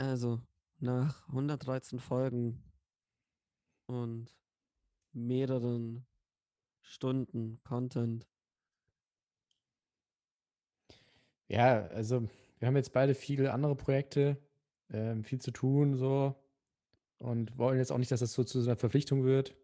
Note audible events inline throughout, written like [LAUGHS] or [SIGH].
Also, nach 113 Folgen und mehreren Stunden Content. Ja, also wir haben jetzt beide viele andere Projekte, ähm, viel zu tun so und wollen jetzt auch nicht, dass das so zu so einer Verpflichtung wird.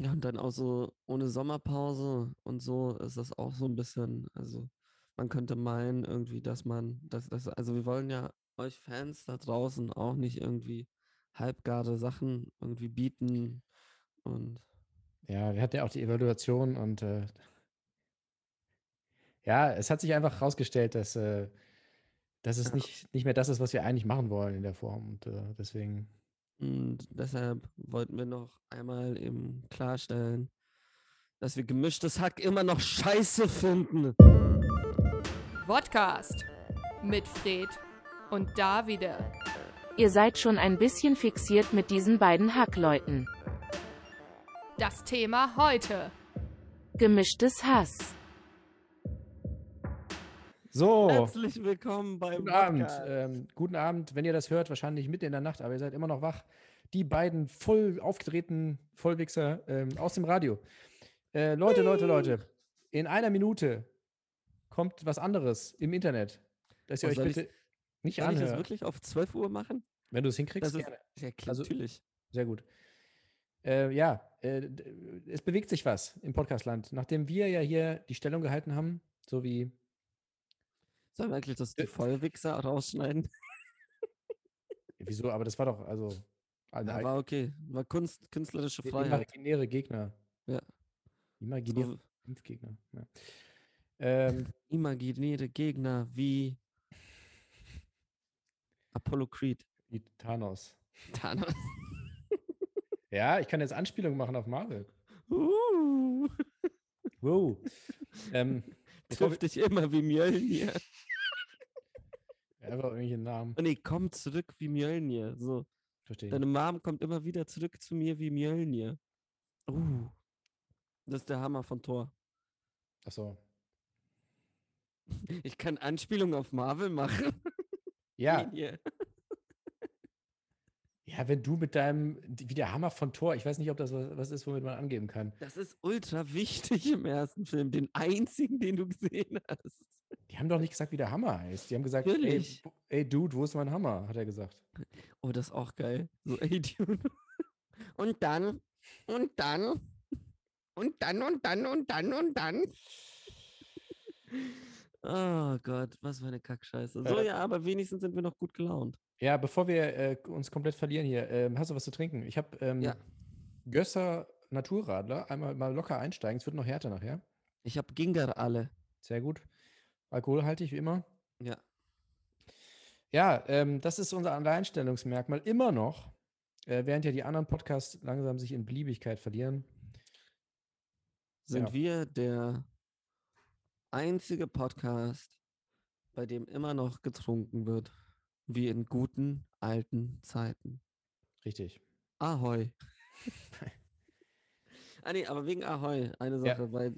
Ja, und dann auch so ohne Sommerpause und so ist das auch so ein bisschen, also man könnte meinen irgendwie, dass man, dass das, also wir wollen ja euch Fans da draußen auch nicht irgendwie halbgare Sachen irgendwie bieten und Ja, wir hatten ja auch die Evaluation und äh, ja, es hat sich einfach herausgestellt, dass, äh, dass es Ja. nicht, nicht mehr das ist, was wir eigentlich machen wollen in der Form. Und äh, deswegen, Und deshalb wollten wir noch einmal eben klarstellen, dass wir gemischtes Hack immer noch scheiße finden. Podcast mit Fred und Davide. Ihr seid schon ein bisschen fixiert mit diesen beiden Hackleuten. Das Thema heute. Gemischtes Hass. so, Herzlich willkommen beim guten Abend. Ähm, guten Abend, wenn ihr das hört, wahrscheinlich mitten in der Nacht, aber ihr seid immer noch wach. Die beiden voll aufgedrehten Vollwichser ähm, aus dem Radio. Äh, Leute, Leute, Leute, in einer Minute kommt was anderes im Internet, dass ihr Oh, euch bitte nicht Soll ich das wirklich auf 12 Uhr machen? Wenn du es hinkriegst, gerne. ja, klar, Also- natürlich. Sehr gut. Äh, ja, äh, es bewegt sich was im Podcastland. Nachdem wir ja hier die Stellung gehalten haben, so wie Sollen wir eigentlich das die Äh, Vollwichser rausschneiden? [LAUGHS] Wieso? Aber das war doch, also, Ja, war okay. War Kunst, künstlerische Freiheit. imaginäre Gegner. Ja. Imaginäre So, Impfgegner. Ja. Ähm, imaginäre Gegner wie Apollo Creed. wie Thanos. Thanos. [LAUGHS] Ja, ich kann jetzt Anspielungen machen auf Marvel. Uh, Wow. ähm, [LAUGHS] trifft dich immer wie Mjölnir. [LAUGHS] einfach irgendwelche Namen. Oh nee, komm zurück wie Mjölnir. So, Verstehe deine Mom kommt immer wieder zurück zu mir wie Mjölnir. Uh, das ist der Hammer von Thor. Achso. Ich kann Anspielungen auf Marvel machen. Ja, Mjölnir. [LAUGHS] ja, wenn du mit deinem, wie der Hammer von Thor, ich weiß nicht, ob das was, was ist, womit man angeben kann. Das ist ultra wichtig im ersten Film. Den einzigen, den du gesehen hast. Die haben doch nicht gesagt, wie der Hammer heißt. Die haben gesagt, ey, ey, Dude, wo ist mein Hammer? Hat er gesagt. Oh, das ist auch geil. So, ey, Dude. [LAUGHS] Und dann, und dann, und dann, und dann, und dann, und dann. Oh Gott, was für eine Kackscheiße. So, Äh. ja, aber wenigstens sind wir noch gut gelaunt. Ja, bevor wir äh, uns komplett verlieren hier, ähm, hast du was zu trinken? Ich habe ähm, Ja. Gösser Naturradler. Einmal mal locker einsteigen. Es wird noch härter nachher. Ich habe Ginger alle. Sehr gut. Alkoholhaltig wie immer. Ja. Ja, ähm, das ist unser Alleinstellungsmerkmal immer noch, äh, während ja die anderen Podcasts langsam sich in Beliebigkeit verlieren. Sind Ja. wir der einzige Podcast, bei dem immer noch getrunken wird, wie in guten alten Zeiten. Richtig. Ahoi. [LAUGHS] ah nee, aber wegen Ahoi, eine Ja. Sache, weil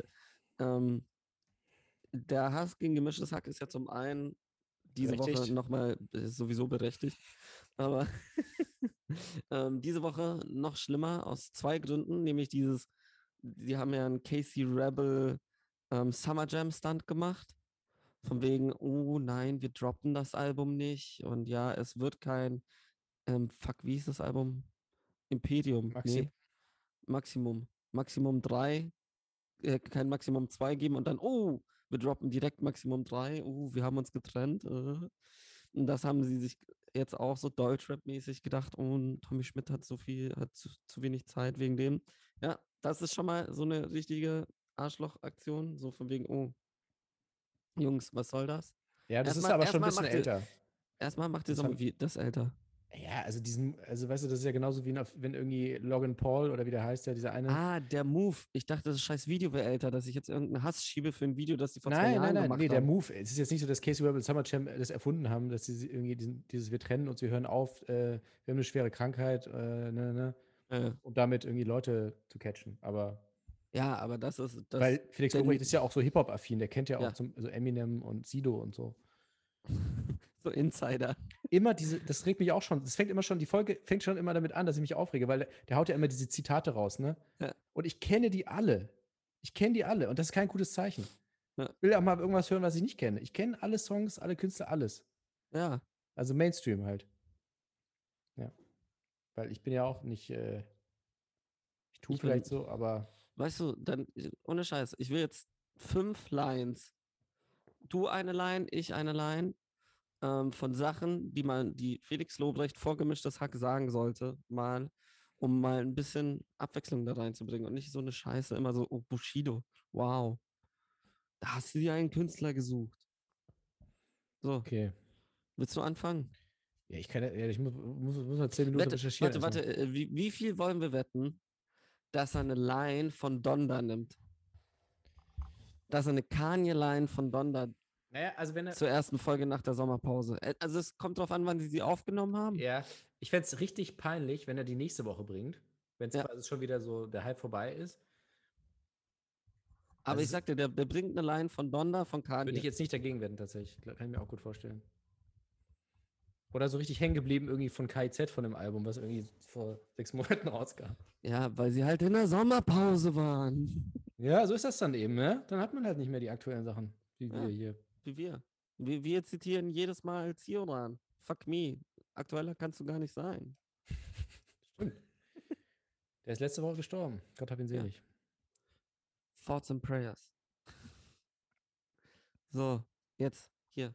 ähm, der Hass gegen gemischtes Hack ist ja zum einen diese Woche Berechtigt. nochmal, ist sowieso berechtigt, aber [LAUGHS] ähm, diese Woche noch schlimmer aus zwei Gründen, nämlich dieses, die haben ja einen Casey Rebel ähm, Summer Jam Stunt gemacht, von wegen, oh nein, wir droppen das Album nicht und ja, es wird kein, ähm, fuck, wie hieß das Album? Imperium, Maxi- nee, Maximum, Maximum 3, äh, kein Maximum 2 geben und dann, oh, wir droppen direkt Maximum 3, oh, wir haben uns getrennt. Äh. Und das haben sie sich jetzt auch so Deutschrap-mäßig gedacht, oh, und Tommy Schmidt hat so viel, hat zu, zu wenig Zeit wegen dem. Ja, das ist schon mal so eine richtige Arschloch-Aktion, so von wegen, oh, Jungs, was soll das? Ja, das Erstmal- ist aber schon ein bisschen älter. Erstmal macht ihr Das so wie das älter. Ja, also diesen, also weißt du, das ist ja genauso wie wenn irgendwie Logan Paul oder wie der heißt, der dieser eine. Ah, der Move. Ich dachte, das scheiß Video wäre älter, dass ich jetzt irgendeinen Hass schiebe für ein Video, das die vor zwei nein, Jahren nein, nein, gemacht nee, der haben. Move. Es ist jetzt nicht so, dass Casey Rebel Summer Jam das erfunden haben, dass sie irgendwie diesen, dieses Wir trennen uns, wir hören auf, äh, wir haben eine schwere Krankheit, äh, ne, ne, Äh, um damit irgendwie Leute zu catchen. Aber ja, aber das ist das. weil Felix Lobrecht ist ja auch so Hip-Hop-affin, der kennt ja auch Ja. zum, also Eminem und Sido und so. [LAUGHS] So Insider. immer diese, das regt mich auch schon, das fängt immer schon, die Folge fängt schon immer damit an, dass ich mich aufrege, weil der, der haut ja immer diese Zitate raus, ne? Ja. Und ich kenne die alle. Ich kenne die alle und das ist kein gutes Zeichen. Ja. Ich will auch mal irgendwas hören, was ich nicht kenne. Ich kenne alle Songs, alle Künstler, alles. Ja. Also Mainstream halt. Ja. Weil ich bin ja auch nicht, äh, ich tue Ich vielleicht so, aber Weißt du, dann, ohne Scheiß, ich will jetzt fünf Lines. Du eine Line, ich eine Line ähm, von Sachen, die man, die Felix Lobrecht vorgemischtes Hack sagen sollte, mal, um mal ein bisschen Abwechslung da reinzubringen und nicht so eine Scheiße, immer so, oh, Bushido, wow. Da hast du dir einen Künstler gesucht. So, okay. willst du anfangen? Ja, ich kann ja, ich muss, muss, muss mal zehn Minuten Wette, recherchieren. warte, warte, äh, wie, wie viel wollen wir wetten, dass er eine Line von Donda nimmt? Dass er eine Kanye-Line von Donda Naja, also wenn er, zur ersten Folge nach der Sommerpause. Äh, Also es kommt drauf an, wann sie sie aufgenommen haben. Ja, ich fände es richtig peinlich, wenn er die nächste Woche bringt, wenn es Ja. schon wieder so der Hype vorbei ist. Aber ich also- sagte, der, der bringt eine Line von Donda, von Würde ich Kanye. jetzt nicht dagegen wetten, tatsächlich. Kann ich mir auch gut vorstellen. Oder so richtig hängen geblieben irgendwie von KIZ von dem Album, was irgendwie vor sechs Monaten [LAUGHS] rauskam. Ja, weil sie halt in der Sommerpause waren. Ja, so ist das dann eben, ne? Dann hat man halt nicht mehr die aktuellen Sachen, wie Ja. wir hier. Wie wir. Wir, wir zitieren jedes Mal Zioran. Fuck me. Aktueller kannst du gar nicht sein. [LAUGHS] Stimmt. Der ist letzte Woche gestorben. Gott hab ihn Ja. selig. Thoughts and Prayers. So, jetzt, hier.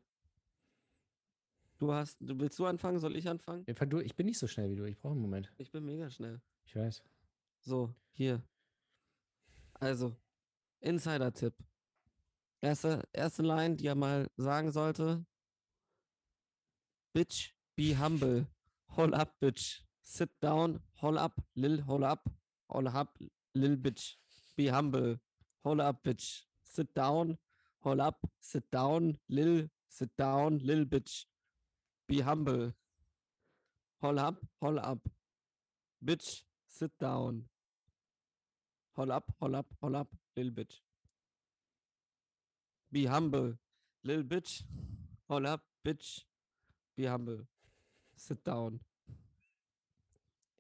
Du hast, du willst du anfangen? Soll ich anfangen? Ich bin nicht so schnell wie du. Ich brauche einen Moment. Ich bin mega schnell. Ich weiß. So, hier. Also, Insider-Tipp. Erste, erste Line, die er mal sagen sollte. Bitch, be humble. Hol up, bitch. Sit down, hol up, lil, hol up. Hol up, lil, bitch. Be humble. Hol up, bitch. Sit down, hol up, sit down, lil, sit down, lil, bitch. Be humble. Hol up, hol up. Bitch, sit down. Hol up, hol up, hol up, lil bitch. Be humble, lil bitch. Hol up, bitch. Be humble. Sit down.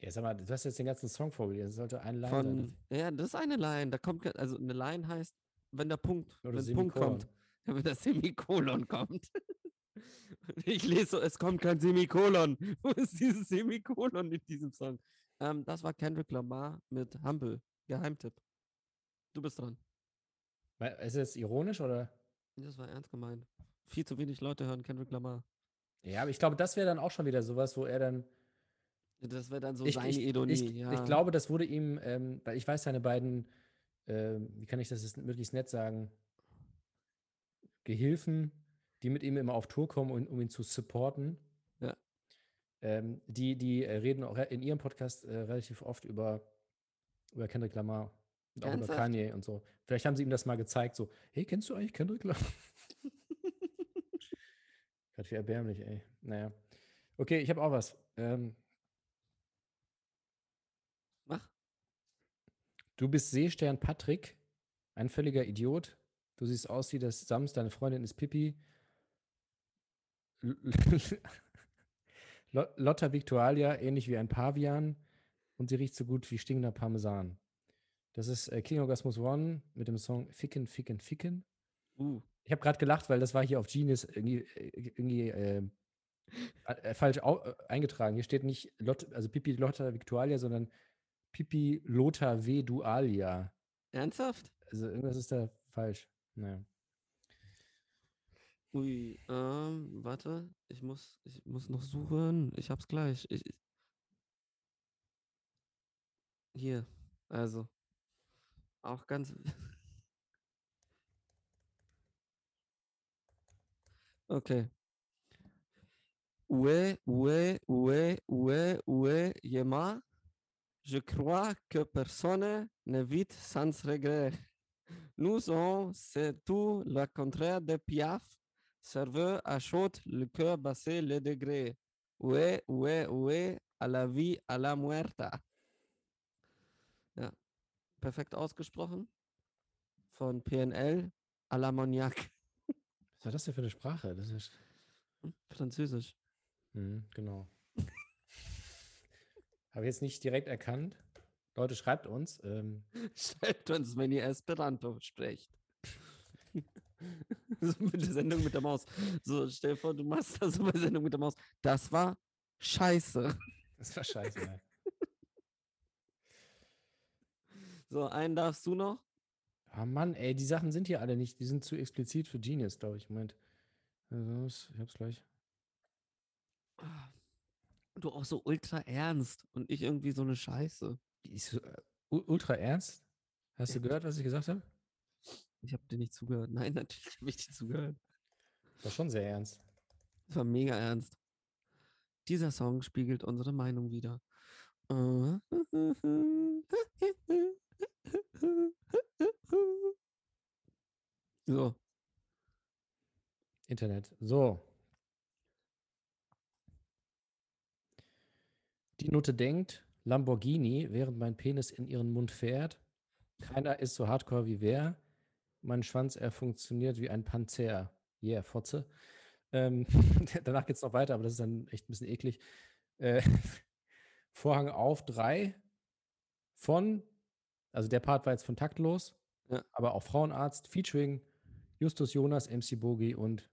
Ja, sag mal, du hast jetzt den ganzen Song vorgelesen. Das sollte ein Line Von, sein. ja, das ist eine Line. Da kommt, also eine Line heißt, wenn der Punkt, Oder wenn der Punkt kommt, wenn das Semikolon kommt. [LAUGHS] [LAUGHS] Ich lese so, es kommt kein Semikolon. [LAUGHS] Wo ist dieses Semikolon in diesem Song? Ähm, das war Kendrick Lamar mit Humble. Geheimtipp. Du bist dran. Ist das ironisch oder? Das war ernst gemeint. Viel zu wenig Leute hören Kendrick Lamar. Ja, aber ich glaube, das wäre dann auch schon wieder sowas, wo er dann. Das wäre dann so ich, seine ich, Ironie. ich, ja. ich glaube, das wurde ihm, ähm, weil ich weiß, seine beiden, ähm, wie kann ich das jetzt möglichst nett sagen, Gehilfen, die mit ihm immer auf Tour kommen, um, um ihn zu supporten. Ja. Ähm, die die äh, reden auch in ihrem Podcast äh, relativ oft über, über Kendrick Lamar und auch über? Kanye und so. Vielleicht haben sie ihm das mal gezeigt, so, hey, kennst du eigentlich Kendrick Lamar? [LAUGHS] Gerade wie erbärmlich, ey. Naja. Okay, ich habe auch was. Ähm, Mach. Du bist Seestern Patrick, ein völliger Idiot. Du siehst aus wie das Sams, deine Freundin ist Pippi. Lotta Victualia, ähnlich wie ein Pavian. Und sie riecht so gut wie stinkender Parmesan. Das ist äh, King Orgasmus One mit dem Song Ficken, Ficken, Ficken. Uh. Ich habe gerade gelacht, weil das war hier auf Genius irgendwie, irgendwie äh, äh, falsch äh, eingetragen. Hier steht nicht Lot also Pipi Lotta Victualia, sondern Pipi Lothar W. Dualia. Ernsthaft? Also irgendwas ist da falsch. Naja. Ui, ähm, warte. Ich muss, ich muss noch suchen. Ich hab's gleich. Ich, ich- hier, also. Auch ganz. [LAUGHS] Okay. Ouais, ouais, ouais, ouais, ouais, Yema. Je crois que personne ne vit sans regret. Nous on c'est tout le contraire de Piaf. À chaud, le cœur bassé, le degré. Ouais, ouais, ouais, à la vie, à la muerta. Ja, perfekt ausgesprochen. Von PNL à la Moniac. Was war das denn für eine Sprache? Das ist Französisch. Mhm, genau. [LAUGHS] Habe ich jetzt nicht direkt erkannt. Leute, schreibt uns. Ähm, [LAUGHS] Schreibt uns, wenn ihr Esperanto sprecht. [LAUGHS] [LAUGHS] so mit der Sendung mit der Maus. So, stell dir vor, du machst das so bei Sendung mit der Maus. Das war scheiße. das war scheiße. ja. [LAUGHS] So, einen darfst du noch. Ah Mann, ey, die Sachen sind hier alle nicht. Die sind zu explizit für Genius, glaube ich. Moment. Also, ich hab's gleich. Du auch so ultra ernst und ich irgendwie so eine Scheiße. So, äh, ultra ernst. Hast du gehört, was ich gesagt habe? Ich habe dir nicht zugehört. [LAUGHS] Nein, natürlich habe ich dir zugehört. War schon sehr ernst. Das war mega ernst. Dieser Song spiegelt unsere Meinung wieder. [LAUGHS] So, Internet. So. Die Nutte denkt, Lamborghini, während mein Penis in ihren Mund fährt. Keiner ist so hardcore wie wer. Mein Schwanz, er funktioniert wie ein Panzer. Yeah, Fotze. Ähm, [LAUGHS] danach geht es noch weiter, aber das ist dann echt ein bisschen eklig. Äh, [LAUGHS] Vorhang auf drei von, also der Part war jetzt von Taktlos, Ja. aber auch Frauenarzt, featuring Justus Jonas, MC Bogi und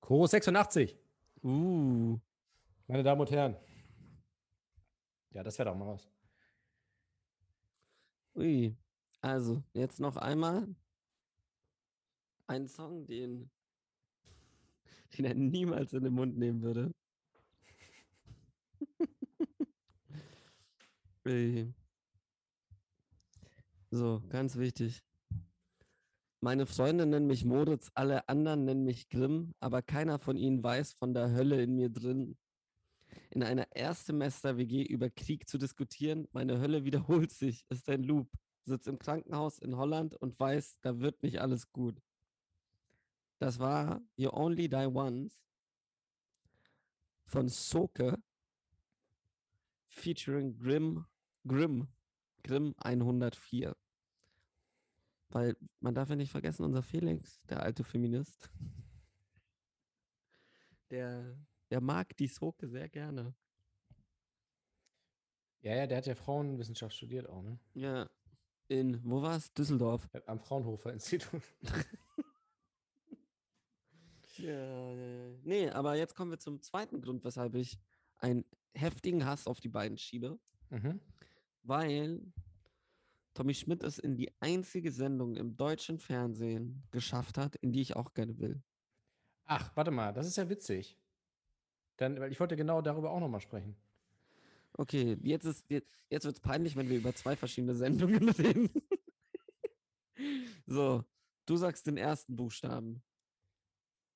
Chorus 86. uh, Meine Damen und Herren. Ja, das wäre doch mal was. ui. Also, jetzt noch einmal ein Song, den, [LAUGHS] den er niemals in den Mund nehmen würde. [LAUGHS] So, ganz wichtig. Meine Freunde nennen mich Moritz, alle anderen nennen mich Grimm, aber keiner von ihnen weiß von der Hölle in mir drin. In einer Erstsemester-WG über Krieg zu diskutieren, meine Hölle wiederholt sich, ist ein Loop. Sitzt im Krankenhaus in Holland und weiß, da wird nicht alles gut. Das war You Only Die Once von Soke featuring Grimm, Grimm, Grimm 104. Weil man darf ja nicht vergessen, unser Felix, der alte Feminist, [LAUGHS] der, der mag die Soke sehr gerne. Ja, ja, der hat ja Frauenwissenschaft studiert auch, ne? Ja. In, wo war es? Düsseldorf. Äh, Am Fraunhofer Institut. [LAUGHS] Ja. Nee, aber jetzt kommen wir zum zweiten Grund, weshalb ich einen heftigen Hass auf die beiden schiebe. mhm. Weil Tommy Schmidt es in die einzige Sendung im deutschen Fernsehen geschafft hat, in die ich auch gerne will. Ach, warte mal, das ist ja witzig. Dann, weil ich wollte genau darüber auch nochmal sprechen. Okay, jetzt ist jetzt, jetzt wird es peinlich, wenn wir über zwei verschiedene Sendungen [LAUGHS] reden. so, du sagst den ersten Buchstaben.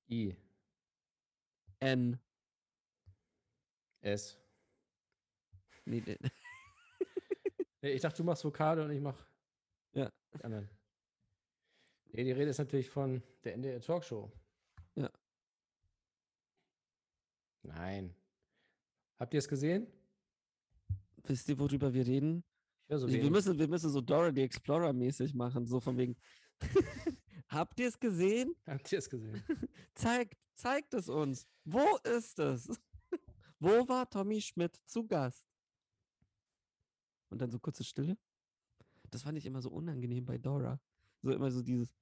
I. N. S. Nee, nee. [LAUGHS] Nee, ich dachte, du machst Vokale und ich mach Ja. die anderen. Nee, die Rede ist natürlich von der NDR Talkshow. Ja. Nein. Habt ihr es gesehen? Wisst ihr, worüber wir reden? So wir, müssen, wir müssen so Dora the Explorer mäßig machen, so von wegen. [LAUGHS] Habt ihr es gesehen? Habt ihr es gesehen? [LAUGHS] Zeigt, zeigt es uns. Wo ist es? [LAUGHS] Wo war Tommy Schmidt zu Gast? Und dann so kurze Stille. Das fand ich immer so unangenehm bei Dora. So immer so dieses.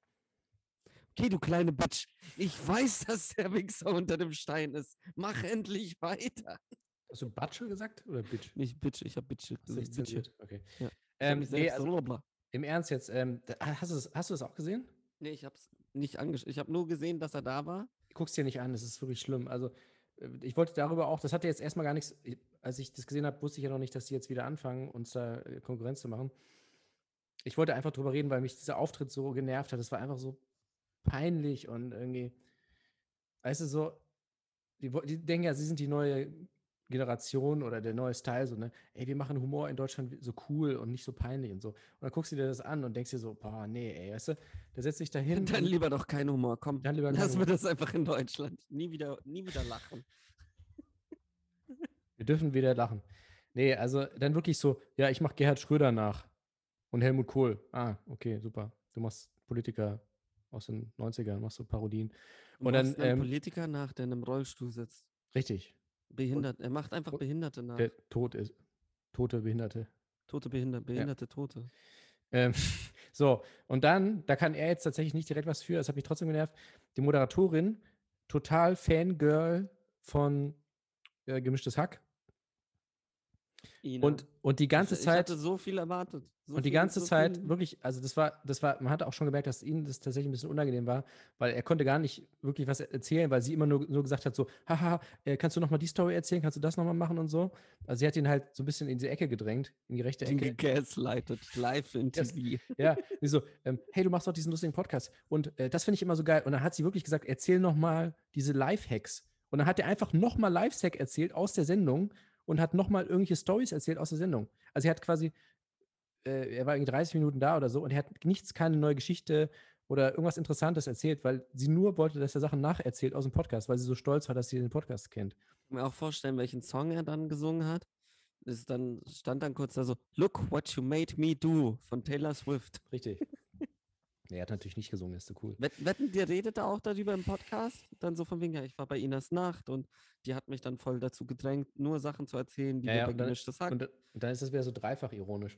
Okay, du kleine Bitch. Ich weiß, dass der Wichser unter dem Stein ist. Mach endlich weiter. Hast du Batschel gesagt oder Bitch? Nicht Bitch, ich hab Bitch. Gesagt, Bitch. Okay. Ja. Ähm, nee, also. Im Ernst jetzt, ähm, da- hast, du das, hast du das auch gesehen? Nee, ich hab's nicht angeschaut. Ich habe nur gesehen, dass er da war. Guck's dir nicht an, das ist wirklich schlimm. Also, äh, ich wollte darüber auch, das hatte jetzt erstmal gar nichts, ich- als ich das gesehen habe, wusste ich ja noch nicht, dass die jetzt wieder anfangen, uns da äh, Konkurrenz zu machen. Ich wollte einfach drüber reden, weil mich dieser Auftritt so genervt hat. Das war einfach so peinlich und irgendwie, weißt du, so, die, die denken ja, sie sind die neue Generation oder der neue Style, so, ne? Ey, wir machen Humor in Deutschland so cool und nicht so peinlich und so. Und dann guckst du dir das an und denkst dir so, boah, nee, ey, weißt du, der setzt sich da hin. [LAUGHS] Dann lieber doch kein Humor. Komm, Dann lieber lassen wir Humor. das einfach in Deutschland. Nie wieder, nie wieder lachen. [LAUGHS] Wir dürfen wieder lachen. Nee, also dann wirklich so, ja, ich mache Gerhard Schröder nach und Helmut Kohl. Ah, okay, super. Du machst Politiker aus den 90ern, machst du Parodien. Du Und dann, einen ähm, Politiker nach, der in einem Rollstuhl sitzt. Richtig. Behindert. Er macht einfach Behinderte nach. Der tot ist. Tote Behinderte. Tote Behinderte, behinderte Tote. Ähm, [LAUGHS] so, und dann, da kann er jetzt tatsächlich nicht direkt was für, das hat mich trotzdem genervt. Die Moderatorin, total Fangirl von äh, Gemischtes Hack. Ina. Und, und die ganze ich, Zeit. Ich hatte so viel erwartet. So und die viel- ganze so Zeit, viel- wirklich, also das war, das war, man hat auch schon gemerkt, dass ihnen das tatsächlich ein bisschen unangenehm war, weil er konnte gar nicht wirklich was erzählen, weil sie immer nur, nur gesagt hat, so, haha, äh, kannst du nochmal die Story erzählen, kannst du das nochmal machen und so. Also sie hat ihn halt so ein bisschen in die Ecke gedrängt, in die rechte Ecke. gegaslightet, live in. TV. [LAUGHS] Ja, sie so, ähm, hey, du machst doch diesen lustigen Podcast. Und äh, das finde ich immer so geil. Und dann hat sie wirklich gesagt, erzähl noch mal diese Live-Hacks. Und dann hat er einfach noch mal Live-Hack erzählt aus der Sendung und hat noch mal irgendwelche Stories erzählt aus der Sendung. Also er hat quasi, äh, er war irgendwie 30 Minuten da oder so und er hat nichts, keine neue Geschichte oder irgendwas Interessantes erzählt, weil sie nur wollte, dass er Sachen nacherzählt aus dem Podcast, weil sie so stolz war, dass sie den Podcast kennt. Ich kann mir auch vorstellen, welchen Song er dann gesungen hat. Ist dann, stand dann kurz da so, Look what you made me do von Taylor Swift. Richtig. Nee, er hat natürlich nicht gesungen, ist so cool. Wett, wetten, ihr redet da auch darüber im Podcast? Dann so von wegen, ja, ich war bei Inas Nacht und die hat mich dann voll dazu gedrängt, nur Sachen zu erzählen, die Ja, ja, bei und dann- Gemischtes Hack. Und, und dann ist das wieder so dreifach ironisch.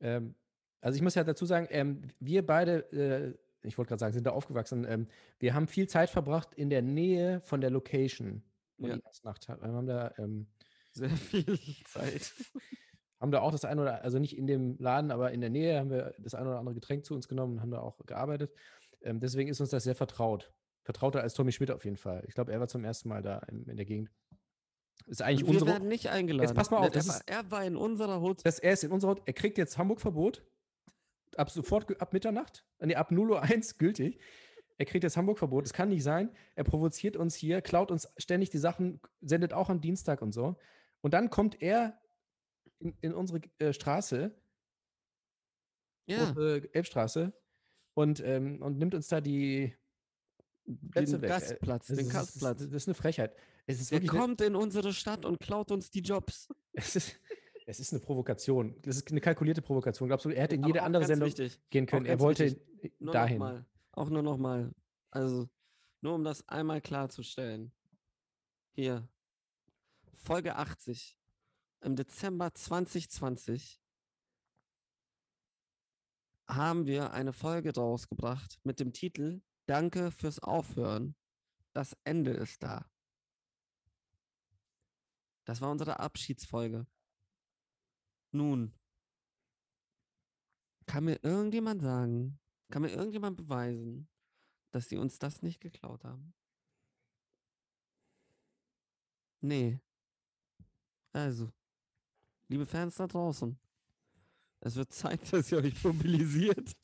Ähm, also ich muss ja dazu sagen, ähm, wir beide, äh, ich wollte gerade sagen, sind da aufgewachsen. Ähm, wir haben viel Zeit verbracht in der Nähe von der Location. wo Ja. die Nacht hat. Wir haben da, ähm, Sehr viel Zeit. Haben da auch das eine oder also nicht in dem Laden, aber in der Nähe haben wir das eine oder andere Getränk zu uns genommen und haben da auch gearbeitet. Ähm, deswegen ist uns das sehr vertraut. Vertrauter als Tommy Schmidt auf jeden Fall. Ich glaube, er war zum ersten Mal da in, in der Gegend. Ist eigentlich Und wir unsere. werden nicht eingeladen. pass mal auf, er, das war, ist- er war in unserer Hut. Das, er ist in unserer, er kriegt jetzt Hamburg-Verbot. Ab sofort, ab Mitternacht, nee, ab 0.01 Uhr gültig. Er kriegt jetzt Hamburg-Verbot. Das kann nicht sein. Er provoziert uns hier, klaut uns ständig die Sachen, sendet auch am Dienstag und so. Und dann kommt er in, in unsere äh, Straße, Ja, große Elbstraße, und, ähm, und nimmt uns da die Plätze den weg. Äh, Gastplatz, das den ist- Gastplatz. Das ist eine Frechheit. Es ist Der kommt in unsere Stadt und klaut uns die Jobs. [LAUGHS] es ist, es ist eine Provokation. Das ist eine kalkulierte Provokation. Glaubst du, er hätte in jede andere Sendung Wichtig. gehen können? Er wollte wichtig. Nur dahin. Noch mal, auch nur noch mal. Also, nur um das einmal klarzustellen. Hier. Folge 80. Im Dezember 2020 haben wir eine Folge rausgebracht mit dem Titel Danke fürs Aufhören. Das Ende ist da. Das war unsere Abschiedsfolge. Nun, kann mir irgendjemand sagen, kann mir irgendjemand beweisen, dass sie uns das nicht geklaut haben? Nee. Also, liebe Fans da draußen, es wird Zeit, [LAUGHS] dass ihr euch mobilisiert.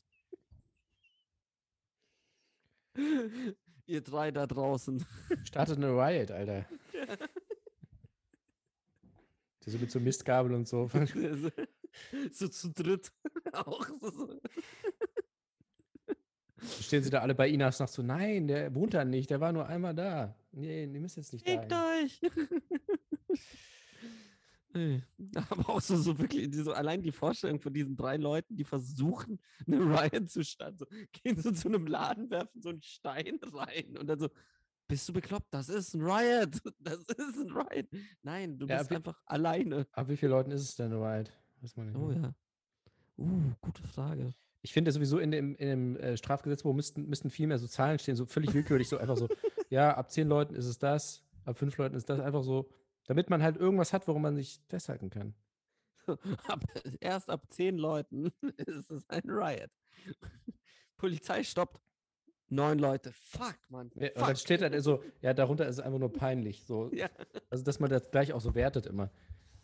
ihr drei da draußen. Startet eine Riot, Alter. Die [LAUGHS] so mit so Mistgabel und so. [LAUGHS] so, zu dritt. Auch so. Stehen sie da alle bei Inas nach so, nein, der wohnt da nicht, der war nur einmal da. Nee, die müssen jetzt nicht Fickt da. euch! Nee, [LAUGHS] Aber auch so, so wirklich, so, allein die Vorstellung von diesen drei Leuten, die versuchen, [LAUGHS] eine Riot zu starten, so, gehen so zu einem Laden, werfen so einen Stein [LAUGHS] rein und dann so, bist du bekloppt? Das ist ein Riot! Das ist ein Riot! Nein, du Ja, bist einfach alleine. Ab wie vielen Leuten ist es denn eine Riot? Weiß man nicht. Oh mehr. ja. Uh, gute Frage. Ich finde sowieso in dem, in dem äh, Strafgesetzbuch müssten, müssten viel mehr so Zahlen stehen, so völlig willkürlich, so einfach so, ja, ab zehn Leuten ist es das, ab fünf Leuten ist das einfach so, damit man halt irgendwas hat, worum man sich festhalten kann. [LAUGHS] Ab, erst ab zehn Leuten [LAUGHS] ist es ein Riot. [LAUGHS] Polizei stoppt. Neun Leute. Fuck, Mann. Ja, und Fuck. dann steht halt so, ja, darunter ist es einfach nur peinlich. So. Ja. Also, dass man das gleich auch so wertet immer.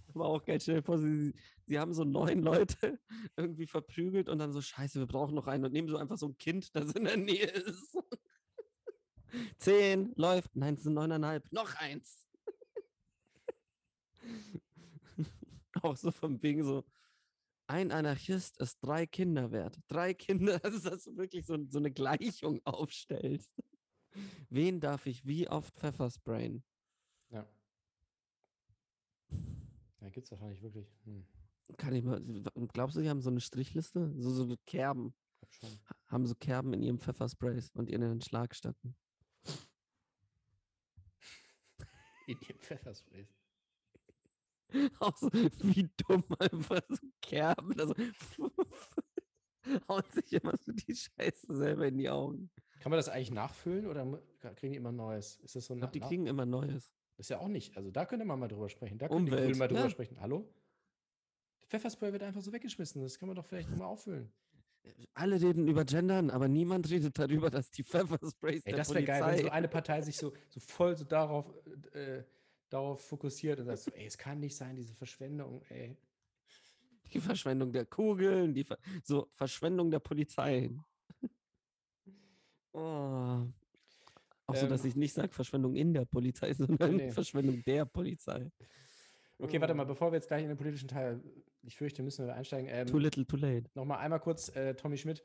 Aber auch geil, stell dir vor, sie, sie haben so neun Leute irgendwie verprügelt und dann so, scheiße, wir brauchen noch einen und nehmen so einfach so ein Kind, das in der Nähe ist. Zehn, läuft. Nein, es sind neuneinhalb. Noch eins. [LAUGHS] auch so vom Wegen so, ein Anarchist ist drei Kinder wert. Drei Kinder, [LAUGHS] also dass du wirklich so, so eine Gleichung aufstellst. Wen darf ich wie oft Pfeffersprayen? Ja. Ja, gibt es wahrscheinlich wirklich. Hm, Kann ich mal, glaubst du, die haben so eine Strichliste? So, so Kerben. glaub schon. haben so Kerben in ihrem Pfeffersprays und in ihren Schlagstätten. [LAUGHS] In ihr Pfefferspray. [LAUGHS] Auch so, wie dumm einfach so Kerben. Also, [LAUGHS] haut sich immer so die Scheiße selber in die Augen. Kann man das eigentlich nachfüllen oder kriegen die immer Neues? Ist das so ein die kriegen immer Neues. Das ist ja auch nicht. Also da könnte man mal drüber sprechen. Da könnte Umwelt, Grünen mal drüber ja. sprechen. Hallo? Pfefferspray wird einfach so weggeschmissen. Das kann man doch vielleicht nochmal auffüllen. Alle reden über Gendern, aber niemand redet darüber, dass die Pfeffersprays Ey, der das wäre geil, wenn so eine Partei sich so, so voll so darauf, äh, darauf fokussiert und sagt so, ey, es kann nicht sein, diese Verschwendung, ey. Die Verschwendung der Kugeln, die Ver so Verschwendung der Polizei. [LAUGHS] Oh. Auch so, dass Ähm. ich nicht sage Verschwendung in der Polizei, [LAUGHS] sondern nee. Verschwendung der Polizei. Okay, warte mal, bevor wir jetzt gleich in den politischen Teil, ich fürchte, müssen wir einsteigen. Ähm, Too little, too late. Nochmal einmal kurz, äh, Tommy Schmidt.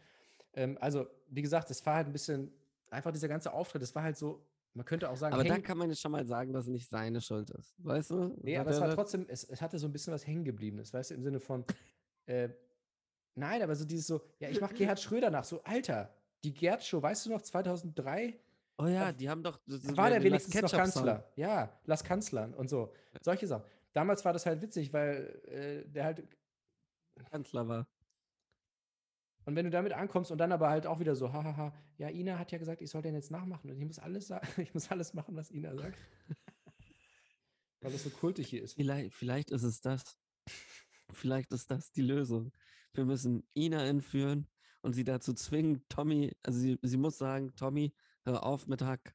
Ähm, also, wie gesagt, es war halt ein bisschen, einfach dieser ganze Auftritt, das war halt so, man könnte auch sagen, Aber da kann man jetzt schon mal sagen, dass es nicht seine Schuld ist. Weißt du? Nee, aber es war trotzdem, es, es hatte so ein bisschen was hängen gebliebenes, weißt du, im Sinne von, äh, nein, aber so dieses so, ja, ich mach Gerhard Schröder nach, so, Alter, die Gerd-Show, weißt du noch, 2003, Oh ja, die haben doch. das- da war der wenigstens noch. Kanzler. Ja, Las Kanzlern und so, solche Sachen. Damals war das halt witzig, weil äh, der halt, Kanzler war. Und wenn du damit ankommst und dann aber halt auch wieder so, hahaha, ja, Ina hat ja gesagt, ich soll den jetzt nachmachen und ich muss alles sagen, [LAUGHS] ich muss alles machen, was Ina sagt. [LAUGHS] weil das so kultig hier ist. Vielleicht, vielleicht ist es das. Vielleicht ist das die Lösung. Wir müssen Ina entführen und sie dazu zwingen, Tommy, also sie, sie muss sagen, Tommy, hör auf mit Hack.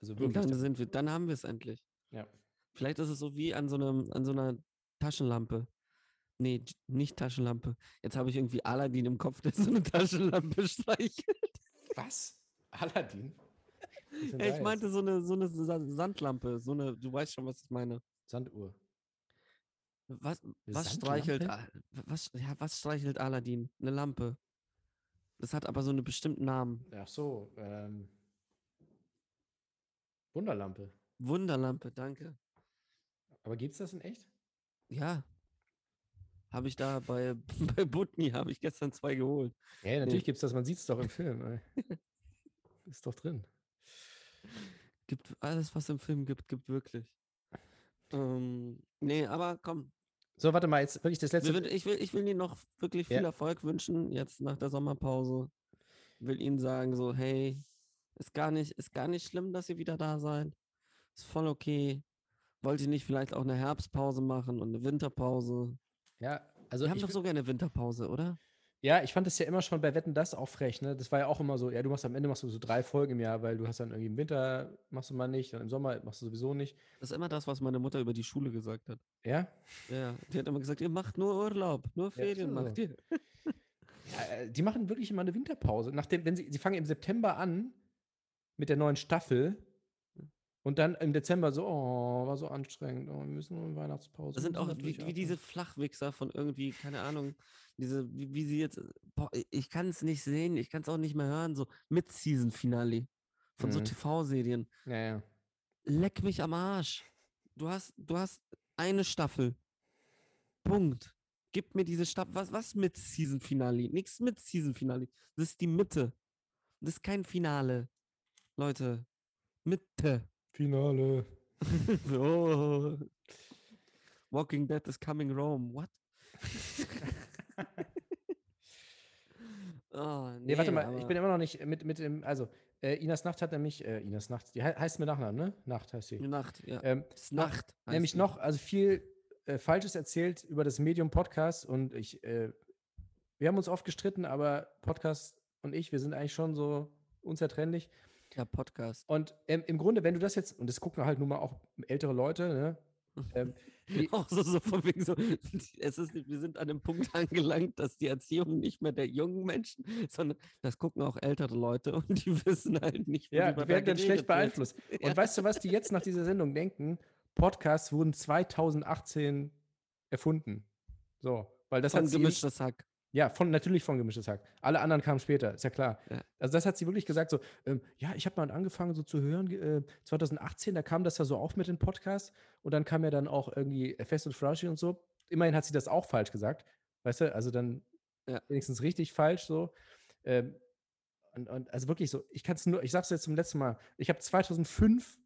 Also Und wirklich. dann sind wir, dann haben wir es endlich. ja. Vielleicht ist es so wie an so einem, an so einer Taschenlampe. Nee, nicht Taschenlampe. Jetzt habe ich irgendwie Aladdin im Kopf, [LAUGHS] der so eine Taschenlampe streichelt. Was? Aladdin? Was Ja, ich meinte so eine, so eine Sa- Sandlampe, so eine, du weißt schon, was ich meine. Sanduhr. Was, was streichelt, was, ja, was streichelt Aladdin? Eine Lampe. Das hat aber so einen bestimmten Namen. Ach so, ähm. Wunderlampe. Wunderlampe, danke. Aber gibt's das in echt? Ja. Habe ich da bei, [LAUGHS] bei Butni, habe ich gestern zwei geholt. Ja, natürlich gibt's das, man sieht's doch im Film. [LAUGHS] Ist doch drin. Gibt alles, was im Film gibt, gibt wirklich. Ähm, nee, aber komm. So, warte mal, jetzt wirklich das letzte. Ich will, ich will Ihnen noch wirklich viel Ja. Erfolg wünschen, jetzt nach der Sommerpause. Will Ihnen sagen, so, hey, ist gar nicht, ist gar nicht schlimm, dass ihr wieder da seid. Ist voll okay. Wollt ihr nicht vielleicht auch eine Herbstpause machen und eine Winterpause? Ja, also Wir haben doch sogar eine Winterpause, oder? ja, ich fand es ja immer schon bei Wetten das auch frech, ne? Das war ja auch immer so, ja, du machst am Ende machst du so drei Folgen im Jahr, weil du hast dann irgendwie im Winter machst du mal nicht, dann im Sommer machst du sowieso nicht. Das ist immer das, was meine Mutter über die Schule gesagt hat. Ja? Ja, die hat immer gesagt, ihr macht nur Urlaub, nur Ferien ja macht ihr. [LAUGHS] [LAUGHS] Ja, äh, die machen wirklich immer eine Winterpause. Nachdem, wenn sie, sie fangen im September an mit der neuen Staffel und dann im Dezember so, oh, war so anstrengend, oh, wir müssen nur in Weihnachtspause. Das sind auch wie, wie durchatmen." diese Flachwichser von irgendwie, keine Ahnung, diese, wie, wie sie jetzt, boah, i- ich kann es nicht sehen, ich kann es auch nicht mehr hören, so Mid-Season-Finale von so Mhm. TV-Serien. Ja, ja. Leck mich am Arsch. Du hast, du hast eine Staffel. Punkt. Gib mir diese Staffel. Was, was mit Season-Finale? Nichts mit Season-Finale. Das ist die Mitte. Das ist kein Finale. Leute. Mitte. Finale. [LAUGHS] oh. Walking Dead is coming Rome. What? [LAUGHS] oh, Nee, warte mal, ich bin immer noch nicht mit, mit dem, also, äh, Inas Nacht hat nämlich, äh, Inas Nacht, die hei- heißt mit Nachnamen, ne? Nacht heißt sie. Nacht, ja. Ähm, Es ist Nacht. heißt nämlich noch, also viel äh, Falsches erzählt über das Medium Podcast und ich, äh, wir haben uns oft gestritten, aber Podcast und ich, wir sind eigentlich schon so unzertrennlich. Ja, Podcast. Und ähm, im Grunde, wenn du das jetzt, und das gucken halt nun mal auch ältere Leute, ne? Ähm, [LAUGHS] Auch so, so von wegen so, [LAUGHS] es ist, wir sind an dem Punkt [LAUGHS] angelangt, dass die Erziehung nicht mehr der jungen Menschen, sondern das gucken auch ältere Leute und die wissen halt nicht, ja, worüber die werden dann schlecht beeinflusst. Und Ja. weißt du, was die jetzt nach dieser Sendung denken? Podcasts wurden 2018 erfunden. So, weil das hat sie gemischtes Hack. Ja, von, natürlich von gemischtes Hack. Alle anderen kamen später, ist ja klar. Ja. Also das hat sie wirklich gesagt, so, ähm, ja, ich habe mal angefangen so zu hören, äh, 2018, da kam das ja so auf mit den Podcasts und dann kam ja dann auch irgendwie äh, Fest und Frauchi und so. Immerhin hat sie das auch falsch gesagt, weißt du, also dann Ja. wenigstens richtig falsch so. Ähm, und, und also wirklich so, ich kann es nur, ich sag's jetzt zum letzten Mal, ich habe 2005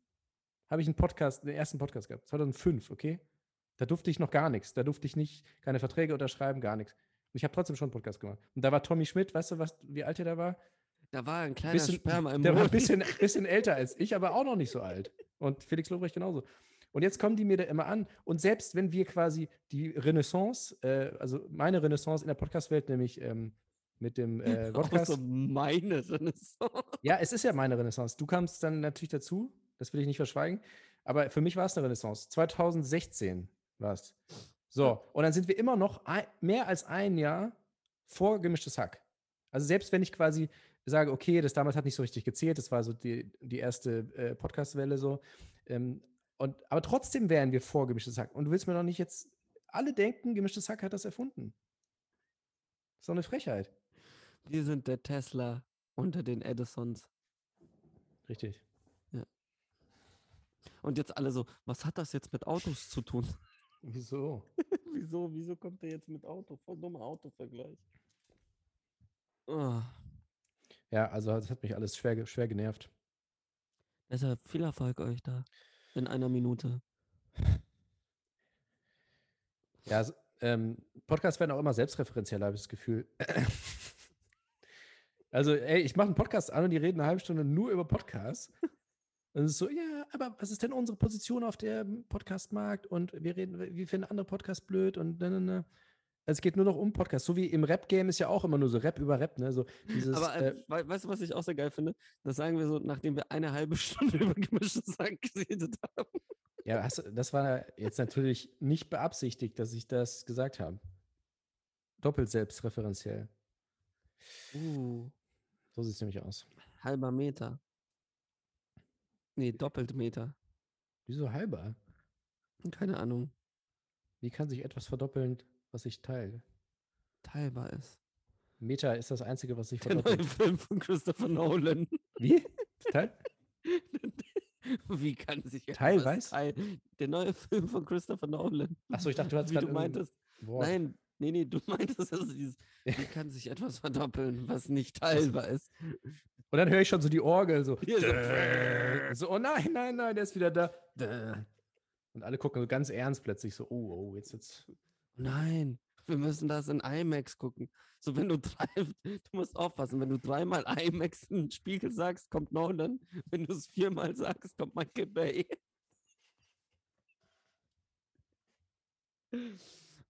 habe ich einen Podcast, den ersten Podcast gehabt. 2005, okay? Da durfte ich noch gar nichts. Da durfte ich nicht, keine Verträge unterschreiben, gar nichts. Ich habe trotzdem schon einen Podcast gemacht. Und da war Tommy Schmidt, weißt du, was, wie alt er da war? Da war ein kleiner Bisschen, Sperma im der war ein Mund. bisschen, bisschen älter als ich, aber auch noch nicht so alt. Und Felix Lobrecht genauso. Und jetzt kommen die mir da immer an. Und selbst wenn wir quasi die Renaissance, äh, also meine Renaissance in der Podcast-Welt, nämlich ähm, mit dem äh, [LAUGHS] Podcast. so meine Renaissance. Ja, es ist ja meine Renaissance. Du kamst dann natürlich dazu, das will ich nicht verschweigen. Aber für mich war es eine Renaissance. 2016 war es. So, und dann sind wir immer noch ein, mehr als ein Jahr vor gemischtes Hack. Also selbst wenn ich quasi sage, okay, das damals hat nicht so richtig gezählt, das war so die, die erste äh, Podcast-Welle so. Ähm, und, aber trotzdem wären wir vor gemischtes Hack. Und du willst mir doch nicht jetzt, alle denken, gemischtes Hack hat das erfunden. Das ist doch eine Frechheit. Wir sind der Tesla unter den Edisons. Richtig. Und jetzt alle so, was hat das jetzt mit Autos zu tun? Wieso? [LAUGHS] wieso, wieso kommt der jetzt mit Auto? Voll dummer Autovergleich. Oh, Ja, also das hat mich alles schwer, schwer genervt. deshalb viel Erfolg euch da. In einer Minute. Ja, s- ähm, Podcasts werden auch immer selbstreferenzieller, habe ich das Gefühl. [LAUGHS] Also, ey, ich mache einen Podcast an und die reden eine halbe Stunde nur über Podcasts. Und es ist so, ja, aber was ist denn unsere Position auf dem Podcastmarkt? Und wir reden, wir finden andere Podcasts blöd und ne, ne, ne. Also es geht nur noch um Podcasts. So wie im Rap-Game ist ja auch immer nur so Rap über Rap, ne? So dieses, Aber äh, äh, wei- weißt du, was ich auch sehr geil finde? Das sagen wir so, nachdem wir eine halbe [LAUGHS] Stunde über gemischtes Hack geredet haben. ja, hast, das war jetzt natürlich nicht beabsichtigt, dass ich das gesagt habe. Doppelt selbstreferenziell. Uh, So sieht es nämlich aus. halber Meter. Nee, doppelt Meter. Wieso halber? Keine Ahnung. Wie kann sich etwas verdoppeln, was ich teile? Teilbar ist. Meter ist das Einzige, was sich Der neue verdoppelt. Film von Christopher Nolan. Wie? Teil? [LAUGHS] Wie kann sich etwas Teilweise? teil- Der neue Film von Christopher Nolan. Achso, ich dachte, du hast gerade du meintest. Nein, nee, nee, du [LAUGHS] meintest also dieses, wie kann sich etwas verdoppeln, was nicht teilbar ist. Und dann höre ich schon so die Orgel so. So, so, oh nein, nein, nein, der ist wieder da. Und alle gucken so ganz ernst plötzlich so, oh, oh, jetzt jetzt. Nein, wir müssen das in IMAX gucken. So, wenn du drei, du musst aufpassen, wenn du dreimal IMAX in den Spiegel sagst, kommt Nolan. Wenn du es viermal sagst, kommt Michael Bay.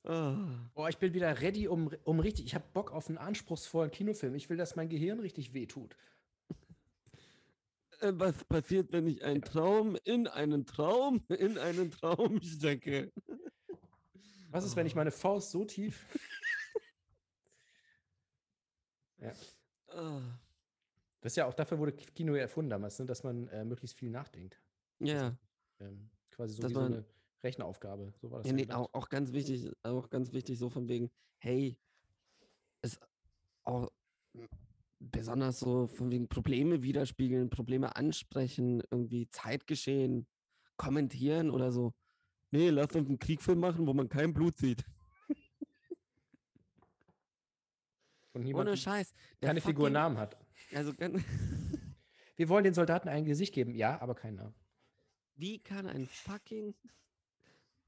Oh. Oh, ich bin wieder ready, um, um richtig. Ich habe Bock auf einen anspruchsvollen Kinofilm. Ich will, dass mein Gehirn richtig wehtut. Äh, Was passiert, wenn ich einen Traum in einen Traum [LAUGHS] in einen Traum [LAUGHS] stecke? Was ist, wenn ich meine Faust so tief. [LAUGHS] Ah, Das ist ja auch dafür wurde Kino ja erfunden damals, ne? dass man äh, möglichst viel nachdenkt. Ja, Ähm, quasi so so eine Rechenaufgabe. So war das ja ja nee, auch, auch ganz wichtig, auch ganz wichtig, so von wegen, hey, es auch besonders so von wegen Probleme widerspiegeln, Probleme ansprechen, irgendwie Zeitgeschehen kommentieren oder so. Nee, lass uns einen Kriegfilm machen, wo man kein Blut sieht. Ohne Scheiß. keine Figur Namen hat. Also, [LAUGHS] Wir wollen den Soldaten ein Gesicht geben, ja, aber keinen Namen. wie kann ein fucking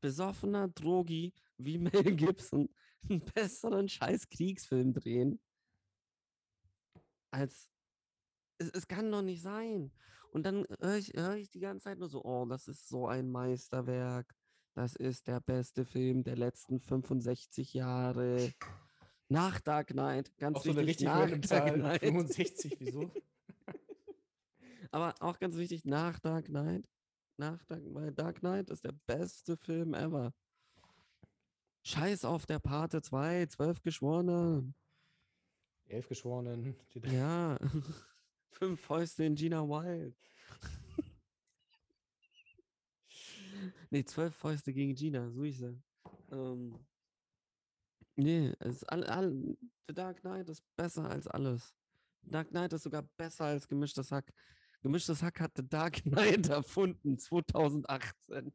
besoffener Drogi wie Mel Gibson einen besseren scheiß Kriegsfilm drehen? Als es, es kann doch nicht sein. Und dann höre ich, hör ich die ganze Zeit nur so, oh, das ist so ein Meisterwerk. Das ist der beste Film der letzten 65 Jahre. Nach Dark Knight, ganz Auch so eine wichtig, richtig nach Dark. Knight. 65, wieso? [LAUGHS] Aber auch ganz wichtig, nach Dark Knight. Nach Dark, weil Dark Knight ist der beste Film ever. Scheiß auf der Pate 2, zwölf Geschworene. Elf Geschworenen. Ja. [LAUGHS] Fünf Fäuste in Gina Wild. [LAUGHS] nee, zwölf Fäuste gegen Gina, so ich sagen. Ähm, nee, es all, all, The Dark Knight ist besser als alles. Dark Knight ist sogar besser als gemischtes Hack. Gemischtes Hack hat The Dark [LAUGHS] Knight erfunden, 2018.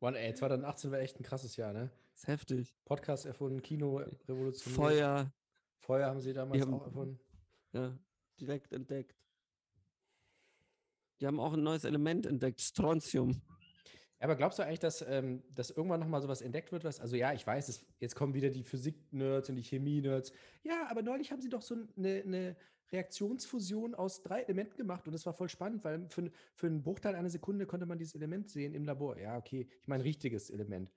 Mann, ey, 2018 war echt ein krasses Jahr, ne? Ist heftig. Podcast erfunden, Kino revolutioniert. Feuer, Feuer haben sie damals haben- auch erfunden. ja, direkt entdeckt. Die haben auch ein neues Element entdeckt, Strontium. Aber glaubst du eigentlich, dass, ähm, dass irgendwann nochmal sowas entdeckt wird? Was, also ja, ich weiß, es, jetzt kommen wieder die Physik-Nerds und die Chemie-Nerds. Ja, aber neulich haben sie doch so eine, eine Reaktionsfusion aus drei Elementen gemacht und das war voll spannend, weil für, für einen Bruchteil einer Sekunde konnte man dieses Element sehen im Labor. Ja, okay, ich meine richtiges Element.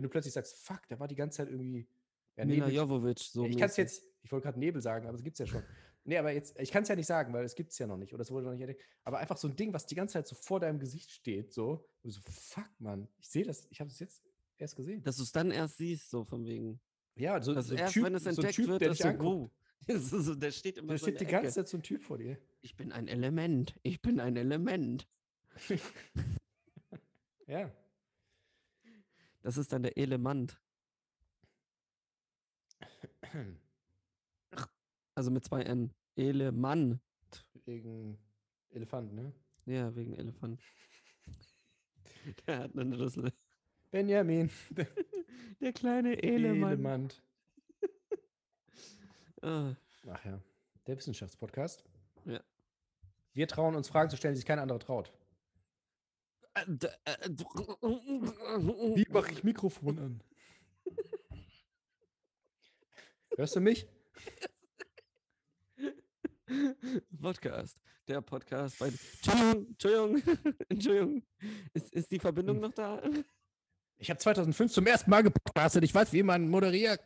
Wenn du plötzlich sagst, fuck, da war die ganze Zeit irgendwie. Ja, Mila Nebel- Jovovic, so. ich kann es jetzt, ich wollte gerade Nebel sagen, aber es gibt es ja schon. Nee, aber jetzt, ich kann es ja nicht sagen, weil es gibt es ja noch nicht oder es wurde noch nicht entdeckt. Aber einfach so ein Ding, was die ganze Zeit so vor deinem Gesicht steht, so, und so, fuck, Mann, ich sehe das, ich habe es jetzt erst gesehen. Dass du es dann erst siehst, so von wegen. ja, so, Dass so ein erst Typ, wenn es so ein entdeckt Typ, wird, der dich so, anguckt. [LAUGHS] ist so, der steht immer Da so steht die der ganze. Zeit so ein Typ vor dir. Ich bin ein Element. Ich bin ein Element. [LAUGHS] [LAUGHS] Ja. Das ist dann der Element. Also mit zwei N. Element. Wegen Elefant, ne? Ja, wegen Elefant. [LAUGHS] Der hat einen Rüssel. Benjamin. [LAUGHS] Der kleine Element. Element. [LAUGHS] Ah, Ach ja. Der Wissenschaftspodcast. Ja. Wir trauen uns Fragen zu stellen, die sich kein anderer traut. Wie mache ich Mikrofon an? Hörst du mich? Podcast. Der Podcast bei. Entschuldigung, Entschuldigung, [LAUGHS] Entschuldigung. Ist, ist die Verbindung noch da? Ich habe 2005 zum ersten Mal gepodcastet. Ich weiß, wie man moderiert.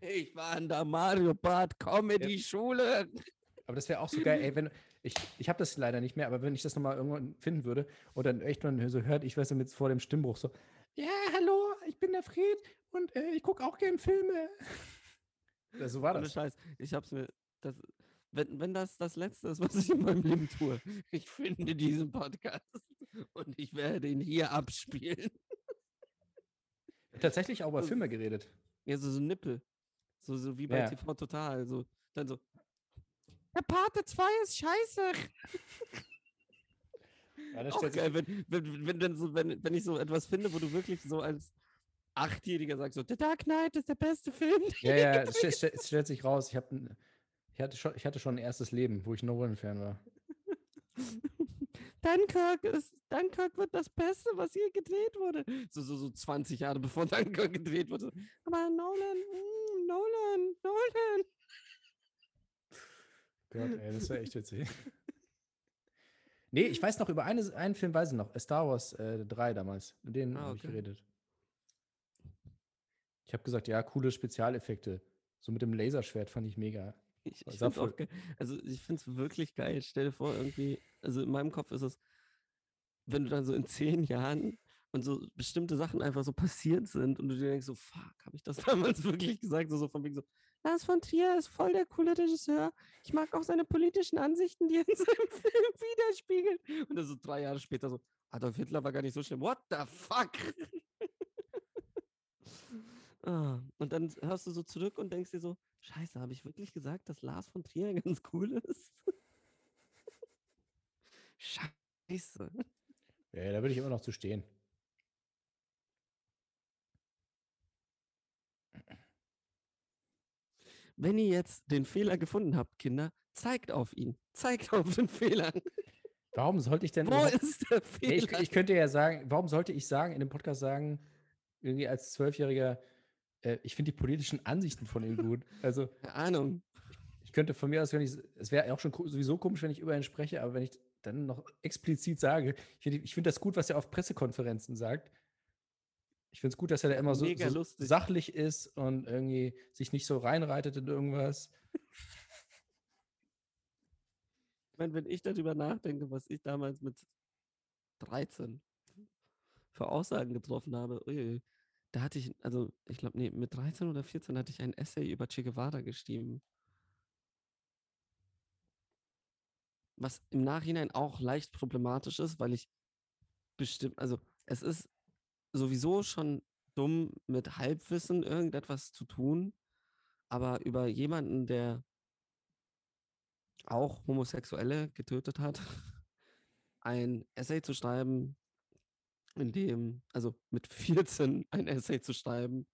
Ich war an der Mario Bart Comedy Schule. Aber das wäre auch so geil, ey, wenn ich, ich habe das leider nicht mehr, aber wenn ich das nochmal irgendwann finden würde und dann echt man so hört, ich weiß mit vor dem Stimmbruch so, ja, hallo, ich bin der Fred und äh, ich gucke auch gern Filme. Ja, so war Ohne das. Scheiß. Ich hab's mir. Das, wenn, wenn das das Letzte ist, was [LAUGHS] ich in meinem Leben tue, ich finde diesen Podcast und ich werde ihn hier abspielen. [LAUGHS] Tatsächlich auch über Filme geredet. Ja, so, so Nippel. So, so wie bei Ja. TV Total. So, dann so. Der Pate 2 ist scheiße. [LAUGHS] Ja, das Auch geil, wenn, wenn, wenn, dann so, wenn, wenn ich so etwas finde, wo du wirklich so als Achtjähriger sagst, so, The Dark Knight ist der beste Film. ja, ja, es stellt, stellt, es stellt sich raus, ich, hab, ich, hatte schon, ich hatte schon ein erstes Leben, wo ich Nolan-Fan war. [LAUGHS] Dunkirk ist, Dunkirk wird das Beste, was hier gedreht wurde. So, so, so 20 Jahre bevor Dunkirk gedreht wurde. Aber Nolan, mm, Nolan, Nolan. Gott, ey, das war echt witzig. [LAUGHS] nee, ich weiß noch, über eine, einen Film weiß ich noch, Star Wars äh, 3 damals. Mit denen Ah, habe ich okay. geredet. Ich habe gesagt, ja, coole Spezialeffekte. So mit dem Laserschwert fand ich mega. Ich, ich war find's auch geil. Also ich finde es wirklich geil. Stell dir vor, irgendwie, also in meinem Kopf ist es, wenn du dann so in zehn Jahren und so bestimmte Sachen einfach so passiert sind und du dir denkst so, fuck, habe ich das [LAUGHS] damals wirklich gesagt? So, so von wegen so, Lars von Trier ist voll der coole Regisseur. Ich mag auch seine politischen Ansichten, die er in seinem [LAUGHS] Film widerspiegelt. Und dann so drei Jahre später so, Adolf Hitler war gar nicht so schlimm. What the fuck? [LAUGHS] Ah, und dann hörst du so zurück und denkst dir so, scheiße, habe ich wirklich gesagt, dass Lars von Trier [LAUGHS] ganz cool ist? Scheiße. Ja, da würde ich immer noch zu stehen. Wenn ihr jetzt den Fehler gefunden habt, Kinder, zeigt auf ihn. Zeigt [LAUGHS] auf den Fehler. Warum sollte ich denn Wo ist der Ja, ich, Fehler? ich könnte ja sagen, warum sollte ich sagen, in dem Podcast sagen, irgendwie als Zwölfjähriger, äh, ich finde die politischen Ansichten von ihm gut. Also Keine Ahnung. ich könnte von mir aus, wenn ich, es wäre auch schon sowieso komisch, wenn ich über ihn spreche, aber wenn ich dann noch explizit sage, ich finde find das gut, was er auf Pressekonferenzen sagt. Ich finde es gut, dass er da immer so, so sachlich ist und irgendwie sich nicht so reinreitet in irgendwas. Ich meine, wenn ich darüber nachdenke, was ich damals mit 13 für Aussagen getroffen habe, uiui, da hatte ich, also ich glaube, nee, mit 13 oder 14 hatte ich ein Essay über Che Guevara geschrieben. Was im Nachhinein auch leicht problematisch ist, weil ich bestimmt, also es ist sowieso schon dumm, mit Halbwissen irgendetwas zu tun, aber über jemanden, der auch Homosexuelle getötet hat, [LAUGHS] ein Essay zu schreiben, in dem, also mit [LAUGHS] 14 ein Essay zu schreiben,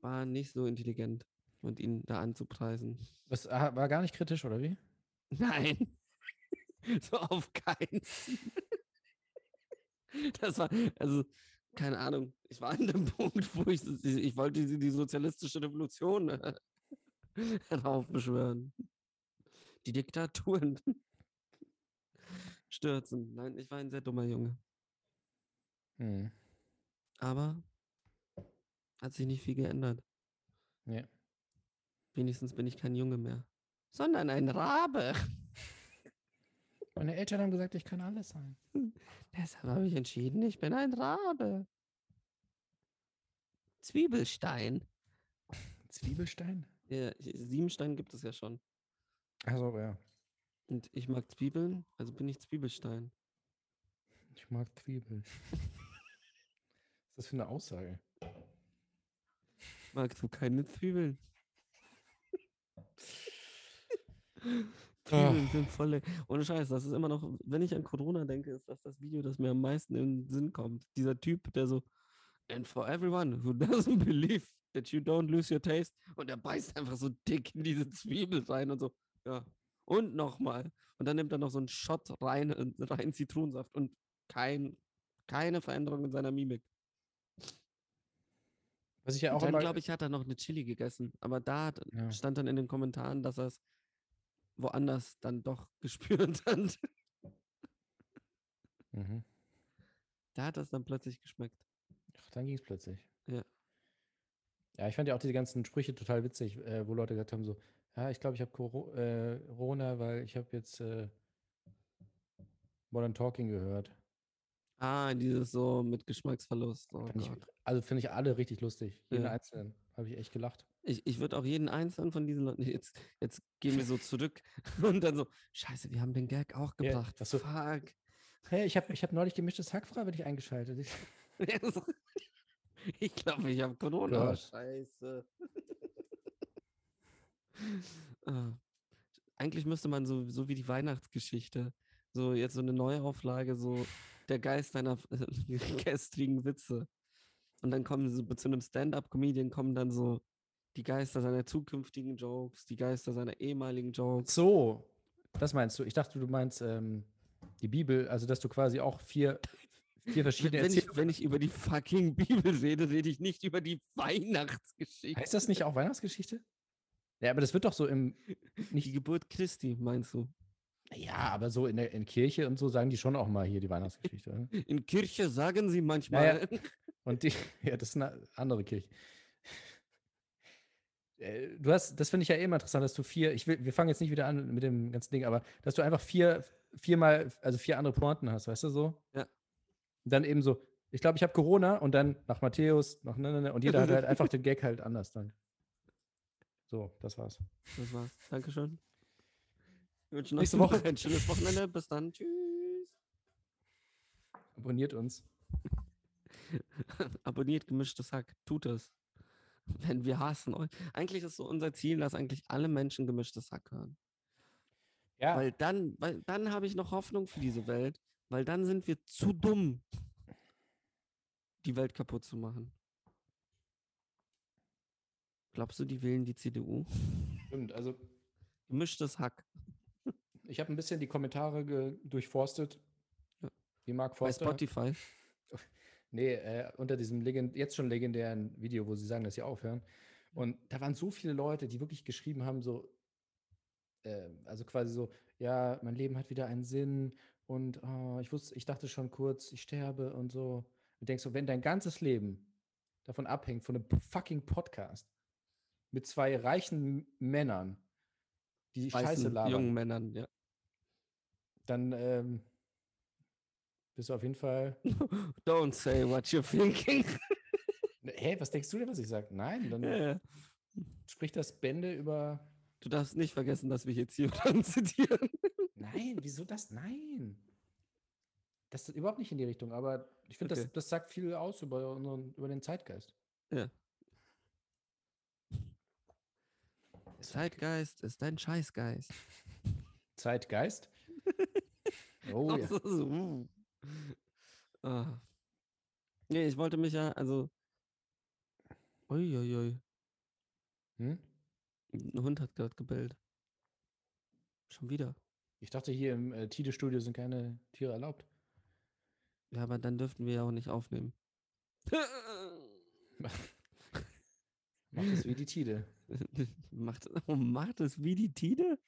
war nicht so intelligent und ihn da anzupreisen. Das ah, war gar nicht kritisch, oder wie? Nein. [LAUGHS] so auf keinen. Das war, also, keine Ahnung. Ich war an dem [LAUGHS] Punkt, wo ich, ich wollte die, die sozialistische Revolution [LAUGHS] heraufbeschwören. Die Diktaturen [LAUGHS] stürzen. Nein, ich war ein sehr dummer Junge. Hm. Aber hat sich nicht viel geändert. Ja. Wenigstens bin ich kein Junge mehr, sondern ein Rabe. Meine Eltern haben gesagt, ich kann alles sein. Deshalb habe ich entschieden, ich bin ein Rabe. Zwiebelstein. Zwiebelstein? Ja, Siebenstein gibt es ja schon. Achso, ja. Und ich mag Zwiebeln, also bin ich Zwiebelstein. Ich mag Zwiebeln. Was ist das für eine Aussage? Magst du keine Zwiebeln? [LAUGHS] Zwiebeln sind voll. Ohne Scheiß, das ist immer noch, wenn ich an Corona denke, ist das das Video, das mir am meisten in den Sinn kommt. Dieser Typ, der so, and for everyone who doesn't [LAUGHS] believe that you don't lose your taste, und er beißt einfach so dick in diese Zwiebel rein und so, ja, und nochmal. Und dann nimmt er noch so einen Shot rein, äh, rein Zitronensaft und kein, keine Veränderung in seiner Mimik. Was ich ja auch Und dann, immer. glaube ich, hat er noch eine Chili gegessen. Aber da Ja. stand dann in den Kommentaren, dass er es woanders dann doch [LAUGHS] gespürt hat. Mhm. Da hat das dann plötzlich geschmeckt. Ach, dann ging es plötzlich. Ja. Ja, ich fand ja auch diese ganzen Sprüche total witzig, äh, wo Leute gesagt haben: so, ja, ich glaube, ich habe äh, Corona, weil ich habe jetzt äh, Modern Talking gehört. Ah, dieses so mit Geschmacksverlust. Oh ich, also finde ich alle richtig lustig. Jeden Ja. einzelnen. Habe ich echt gelacht. Ich, ich würde auch jeden einzelnen von diesen Leuten, jetzt, jetzt gehen wir so zurück [LAUGHS] und dann so, scheiße, wir haben den Gag auch Ja, gebracht. ach so. Fuck. Hey, ich habe ich hab neulich gemischtes Hack freiwillig eingeschaltet. Ich, Ja. [LAUGHS] Ich glaube, ich habe Corona. Gott. Scheiße. Ah. Eigentlich müsste man so, so wie die Weihnachtsgeschichte, so jetzt so eine Neuauflage, so der Geist deiner [LAUGHS] gestrigen Witze. Und dann kommen so zu einem Stand-up-Comedian kommen dann so die Geister seiner zukünftigen Jokes, die Geister seiner ehemaligen Jokes. so, das meinst du. Ich dachte, du meinst ähm, die Bibel, also dass du quasi auch vier, vier verschiedene Wenn ich, wenn ich über die fucking Bibel rede, rede ich nicht über die Weihnachtsgeschichte. Heißt das nicht auch Weihnachtsgeschichte? Ja, aber das wird doch so im. Die Geburt Christi, meinst du? Ja, aber so in der in Kirche und so sagen die schon auch mal hier die Weihnachtsgeschichte. Oder? In Kirche sagen sie manchmal. Naja. Und die, [LAUGHS] ja, das ist eine andere Kirche. Äh, Du hast, das finde ich ja eh immer interessant, dass du vier, ich will, wir fangen jetzt nicht wieder an mit dem ganzen Ding, aber dass du einfach vier, viermal, also vier andere Pointen hast, weißt du so? Ja. Und dann eben so, ich glaube, ich habe Corona und dann nach Matthäus, nach ne, ne, ne, und jeder hat halt [LAUGHS] einfach den Gag halt anders dann. So, das war's. Das war's. Dankeschön. Wir wünschen Nächste [LAUGHS] Woche. ein schönes Wochenende. Bis dann. Tschüss. Abonniert uns. [LAUGHS] Abonniert gemischtes Hack. Tut es. [LAUGHS] Wenn wir hassen euch. Eigentlich ist so unser Ziel, dass eigentlich alle Menschen gemischtes Hack hören. Ja. Weil dann, weil dann habe ich noch Hoffnung für diese Welt. Weil dann sind wir zu dumm, die Welt kaputt zu machen. Glaubst du, die wählen die CDU? Stimmt, also Gemischtes Hack. ich habe ein bisschen die Kommentare durchforstet. Ja. Wie Mark Bei Forster. Spotify. [LAUGHS] Nee, äh, unter diesem legend jetzt schon legendären Video, wo sie sagen, dass sie aufhören. Und da waren so viele Leute, die wirklich geschrieben haben, so, äh, also quasi so, ja, mein Leben hat wieder einen Sinn und oh, ich wusste, ich dachte schon kurz, ich sterbe und so. Und denkst so, wenn dein ganzes Leben davon abhängt, von einem fucking Podcast mit zwei reichen Männern, die Scheiße Weißen, labern, jungen Männern, ja. dann ähm, bist du auf jeden Fall. [LAUGHS] Don't say what you're thinking. Ne, Hä, was denkst du denn, was ich sage? Nein, dann ja. spricht das Bände über. Du darfst nicht vergessen, dass wir jetzt hier dran [LAUGHS] zitieren. Nein, wieso das? Nein. Das ist überhaupt nicht in die Richtung, aber ich finde, Okay. das, das sagt viel aus über, unseren, über den Zeitgeist. Ja. Zeitgeist ist dein Scheißgeist. Zeitgeist? [LAUGHS] Oh ja. so, so. Ah. Nee, ich wollte mich ja, also. Uiuiui. Hm? Ein Hund hat gerade gebellt. Schon wieder. Ich dachte, hier im äh, Tide-Studio sind keine Tiere erlaubt. Ja, aber dann dürften wir ja auch nicht aufnehmen. [LAUGHS] Macht es wie die Tide. [LAUGHS] macht, oh, macht es wie die Tide?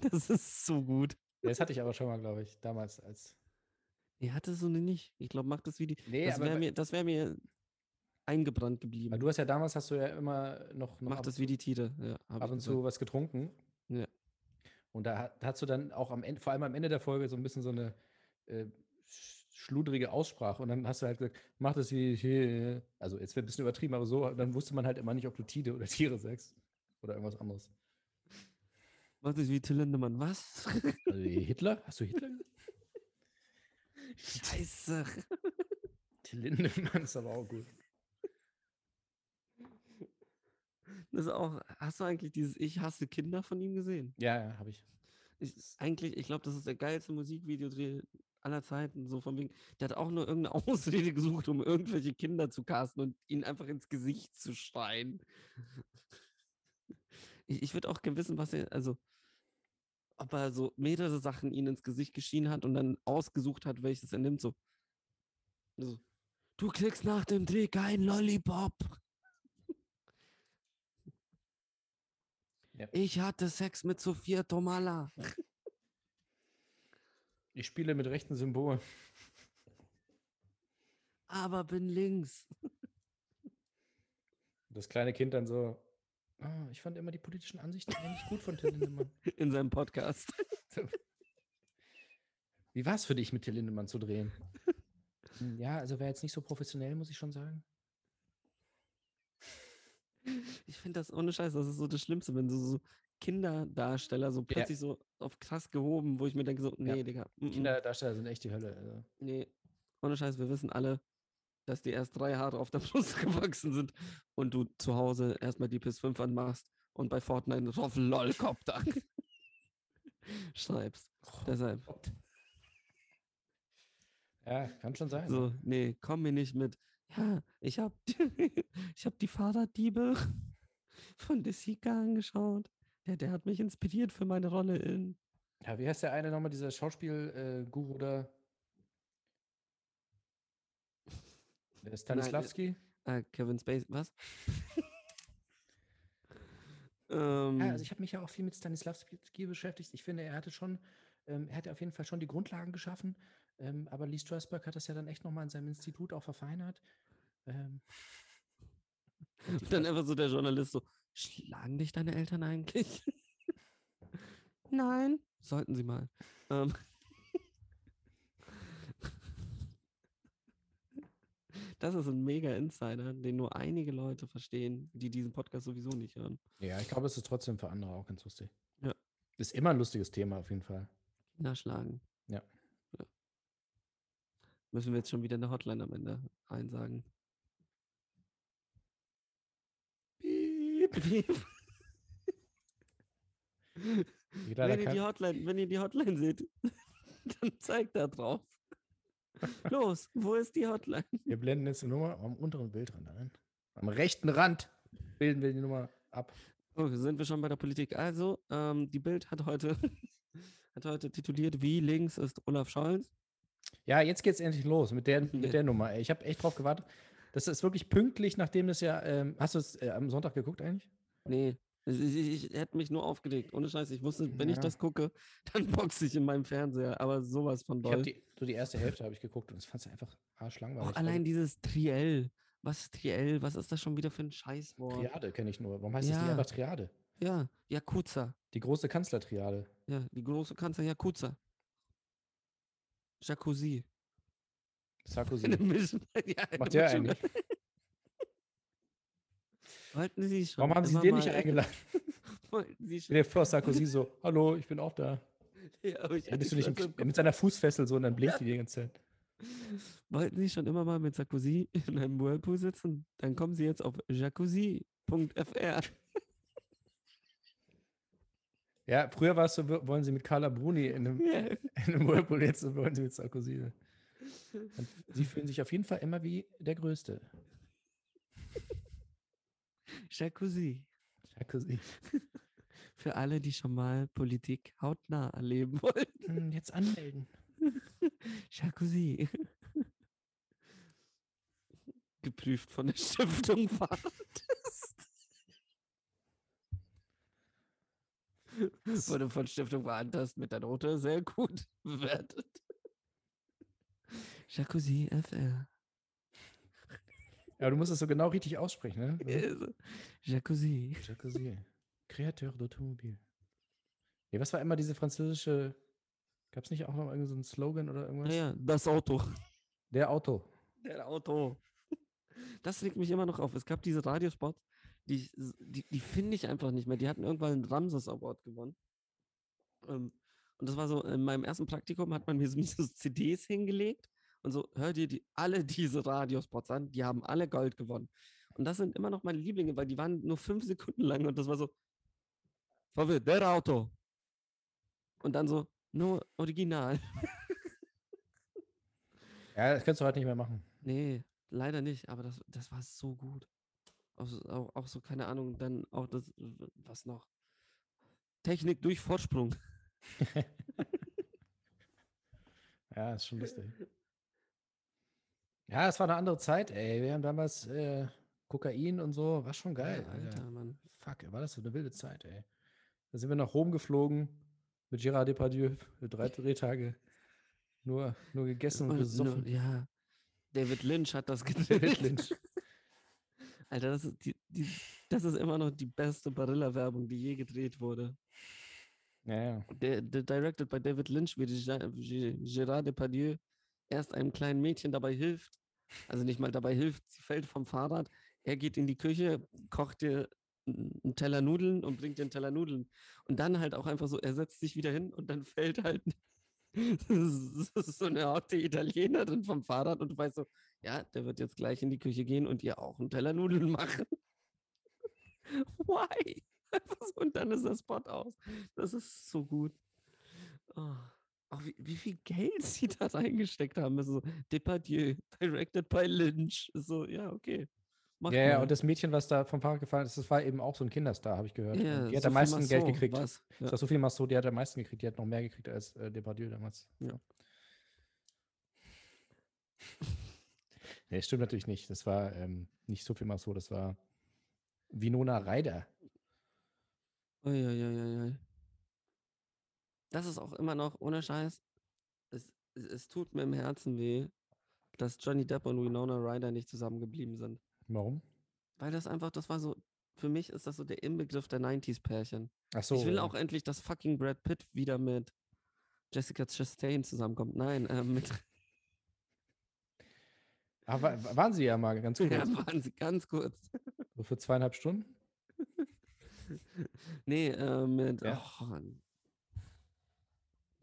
Das ist so gut. Das hatte ich aber schon mal, glaube ich, damals als. Nee, hattest du nicht. Ich glaube, macht es wie die. Nee, das wäre mir, das wär mir eingebrannt Weil geblieben. du hast ja damals hast du ja immer noch, noch Macht ab, es wie die Tide. Ja, ab und zu was getrunken. Ja. Und da, hast du dann auch am Ende, vor allem am Ende der Folge, so ein bisschen so eine äh, sch- schludrige Aussprache. Und dann hast du halt gesagt, mach das wie. Also jetzt wird ein bisschen übertrieben, aber so, dann wusste man halt immer nicht, ob du Tide oder Tiere sagst. Oder irgendwas anderes. Macht es wie Till Lindemann. Was? Also Hitler? Hast du Hitler gesagt? Scheiße. [LAUGHS] Till Lindemann ist aber auch gut. Das ist auch, hast du eigentlich dieses Ich hasse Kinder von ihm gesehen? Ja, ja, habe ich. Ich, eigentlich, ich glaube, das ist der geilste Musikvideodreh aller Zeiten. So von wegen, der hat auch nur irgendeine [LAUGHS] Ausrede gesucht, um irgendwelche Kinder zu casten und ihnen einfach ins Gesicht zu schreien. Ich, ich würde auch gerne wissen, was er, also, ob er so mehrere Sachen ihnen ins Gesicht geschienen hat und dann ausgesucht hat, welches er nimmt. So, so du kriegst nach dem Dreh keinen Lollipop. Ja. Ich hatte Sex mit Sophia Tomala. [LAUGHS] Ich spiele mit rechten Symbolen. aber bin links. Das kleine Kind dann so. "Ah, ich fand immer die politischen Ansichten eigentlich gut von Till Lindemann. [LAUGHS] In seinem Podcast. Wie war es für dich, mit Till Lindemann zu drehen? Hm, Ja, also wäre jetzt nicht so professionell, muss ich schon sagen. Ich finde das ohne Scheiß, das ist so das Schlimmste, wenn so, so Kinderdarsteller so plötzlich so auf krass gehoben, wo ich mir denke, so, Ja. nee, Digga. mm, mm, Kinderdarsteller sind echt die Hölle. Also. Nee, ohne Scheiß, wir wissen alle, dass dir erst drei Haare auf der [LAUGHS] Brust gewachsen sind und du zu Hause erstmal die PS5 anmachst und bei Fortnite drauf LOLcopter [LAUGHS] schreibst. Deshalb, Ja, kann schon sein. so, nee, komm mir nicht mit, ja, ich hab, [LAUGHS] ich hab die Fahrraddiebe von De Sica angeschaut. Der, der hat mich inspiriert für meine Rolle in. Ja, wie heißt der eine nochmal, dieser Schauspiel-Guru da? Der Stanislavski? Äh, Kevin Spacey, was? [LAUGHS] ähm, Ja, also ich habe mich ja auch viel mit Stanislavski beschäftigt. Ich finde, er hatte schon, ähm, er hatte auf jeden Fall schon die Grundlagen geschaffen. Ähm, aber Lee Strasberg hat das ja dann echt nochmal in seinem Institut auch verfeinert. Ähm, [LAUGHS] Und dann einfach so der Journalist so, schlagen dich deine Eltern eigentlich? [LAUGHS] Nein. Sollten sie mal. Ähm. Das ist ein mega Insider, den nur einige Leute verstehen, die diesen Podcast sowieso nicht hören. ja, ich glaube, es ist trotzdem für andere auch ganz lustig. Ja. Ist immer ein lustiges Thema auf jeden Fall. Kinder schlagen. Ja. ja. Müssen wir jetzt schon wieder eine Hotline am Ende einsagen. Piep, piep. Wenn, ihr die Hotline, wenn ihr die Hotline seht, [LAUGHS] dann zeigt da drauf. Los, wo ist die Hotline? wir blenden jetzt die Nummer am unteren Bildrand ein. Am rechten Rand bilden wir die Nummer ab. Oh, sind wir schon bei der Politik. Also, ähm, die Bild hat heute, [LAUGHS] hat heute tituliert, wie links ist Olaf Scholz. Ja, jetzt geht's endlich los mit der, mit der Nummer. Ich habe echt drauf gewartet. Das ist wirklich pünktlich, nachdem das ja. Ähm, hast du es äh, am Sonntag geguckt eigentlich? Nee, ich, ich, ich hätte mich nur aufgeregt. Ohne Scheiß. Ich wusste, wenn ich Ja. das gucke, [LAUGHS] dann boxe ich in meinem Fernseher. Aber sowas von Ich doll. die, so die erste Hälfte habe ich geguckt und das fand ich einfach arschlangweilig. Auch allein dieses Triell. Was ist Triell? Was ist das schon wieder für ein Scheißwort? Triade kenne ich nur. Warum heißt das nicht Ja. einfach Triade? Ja, Yakuza. Die große Kanzlertriade. Ja, die große Kanzler Yakuza. Jacuzzi. Sarkozy. Ja, Macht der eigentlich? Wollten Sie schon Warum haben sie den nicht eingeladen? [LAUGHS] Wollten Sie schon, dir vor, Sarkozy so, [LAUGHS] hallo, ich bin auch da. ja, aber ich Ja, bist du hatte nicht im, mit seiner Fußfessel so und dann blinkt die [LAUGHS] die ganze Zeit. Wollten Sie schon immer mal mit Sarkozy in einem Whirlpool sitzen? Dann kommen Sie jetzt auf jacuzzi.fr. Ja, früher war es so, wollen sie mit Carla Bruni in einem, Ja. in einem Whirlpool, jetzt wollen sie mit Sarkozy. Und sie fühlen sich auf jeden Fall immer wie der Größte. Jacuzzi. Sarkozy. [LAUGHS] Für alle, die schon mal Politik hautnah erleben wollten. Hm, Jetzt anmelden. [LAUGHS] Jacuzzi. [LAUGHS] Geprüft von der Stiftung Warentest. Wurde von Stiftung Warentest mit der Note sehr gut bewertet. Jacuzzi FR. Ja, du musst es so genau richtig aussprechen, ne? [LAUGHS] Jacuzzi. Jacuzzi. Créateur d'automobile. Ja, was war immer diese französische. Gab es nicht auch noch irgendeinen so einen Slogan oder irgendwas? Naja, das Auto. Der Auto. Der Auto. Das regt mich immer noch auf. Es gab diese Radiospots, die, die, die finde ich einfach nicht mehr. Die hatten irgendwann einen Ramses Award gewonnen. Ähm, und das war so, in meinem ersten Praktikum hat man mir so, [LAUGHS] so CDs hingelegt und so, hör dir die, alle [LAUGHS] diese Radiospots an, die haben alle Gold gewonnen. Und das sind immer noch meine Lieblinge, weil die waren nur fünf Sekunden lang und das war so, VW, der Auto. Und dann so, nur original. [LAUGHS] Ja, das kannst du heute nicht mehr machen. Nee, leider nicht, aber das, das war so gut. Auch, so- auch, auch so, keine Ahnung, dann auch das, was noch? Technik durch Vorsprung. [LAUGHS] Ja, ist schon lustig. Ja, es war eine andere Zeit, ey. Wir haben damals äh, Kokain und so. War schon geil, Ja, Alter. Mann. Fuck, war das so eine wilde Zeit, ey. Da sind wir nach Rom geflogen mit Gérard Depardieu für drei [LAUGHS] Drehtage. Nur, nur gegessen und Und nur- gesoffen. ja, David Lynch hat das [LAUGHS] gedreht. David Lynch. [LAUGHS] Alter, das ist, die, die, das ist immer noch die beste Barilla-Werbung, die je gedreht wurde. Ja, ja. Der, der directed by David Lynch, wie Gé- Gé- Gérard Depardieu erst einem kleinen Mädchen dabei hilft. Also nicht mal dabei hilft, sie fällt vom Fahrrad. Er geht in die Küche, kocht n- einen Teller Nudeln und bringt dir einen Teller Nudeln. Und dann halt auch einfach so, er setzt sich wieder hin und dann [LAUGHS] fällt halt [LAUGHS] so eine Orte Italienerin vom Fahrrad und du weißt so, ja, der wird jetzt gleich in die Küche gehen und ihr auch einen Teller Nudeln [LAUGHS] machen. Why? Und dann ist der Spot aus. Das ist so gut. Oh. Auch wie, wie viel Geld [LAUGHS] sie da reingesteckt haben. ist So, Depardieu, directed by Lynch. So, ja, okay. Mach Ja, ja, mal. und das Mädchen, was da vom Fahrrad gefahren ist, das war eben auch so ein Kinderstar, habe ich gehört. Ja, die hat am meisten Geld gekriegt. Das Ja. war Sophie Masso, die hat am meisten gekriegt. Die hat noch mehr gekriegt als äh, Depardieu damals. Ja. Nee, das stimmt natürlich nicht. Das war ähm, nicht Sophie Masso, das war Winona Ryder. Uiuiuiui. Das ist auch immer noch, ohne Scheiß, es, es, es tut mir im Herzen weh, dass Johnny Depp und Winona Ryder nicht zusammengeblieben sind. Warum? Weil das einfach, das war so, für mich ist das so der Inbegriff der 90s-Pärchen. Ach so. ich will ja. auch endlich, dass fucking Brad Pitt wieder mit Jessica Chastain zusammenkommt. Nein, äh, mit Aber [LAUGHS] Ah, waren sie ja mal ganz kurz. ja, waren sie ganz kurz. So für zweieinhalb Stunden. [LAUGHS] Nee, äh, mit Ja. oh.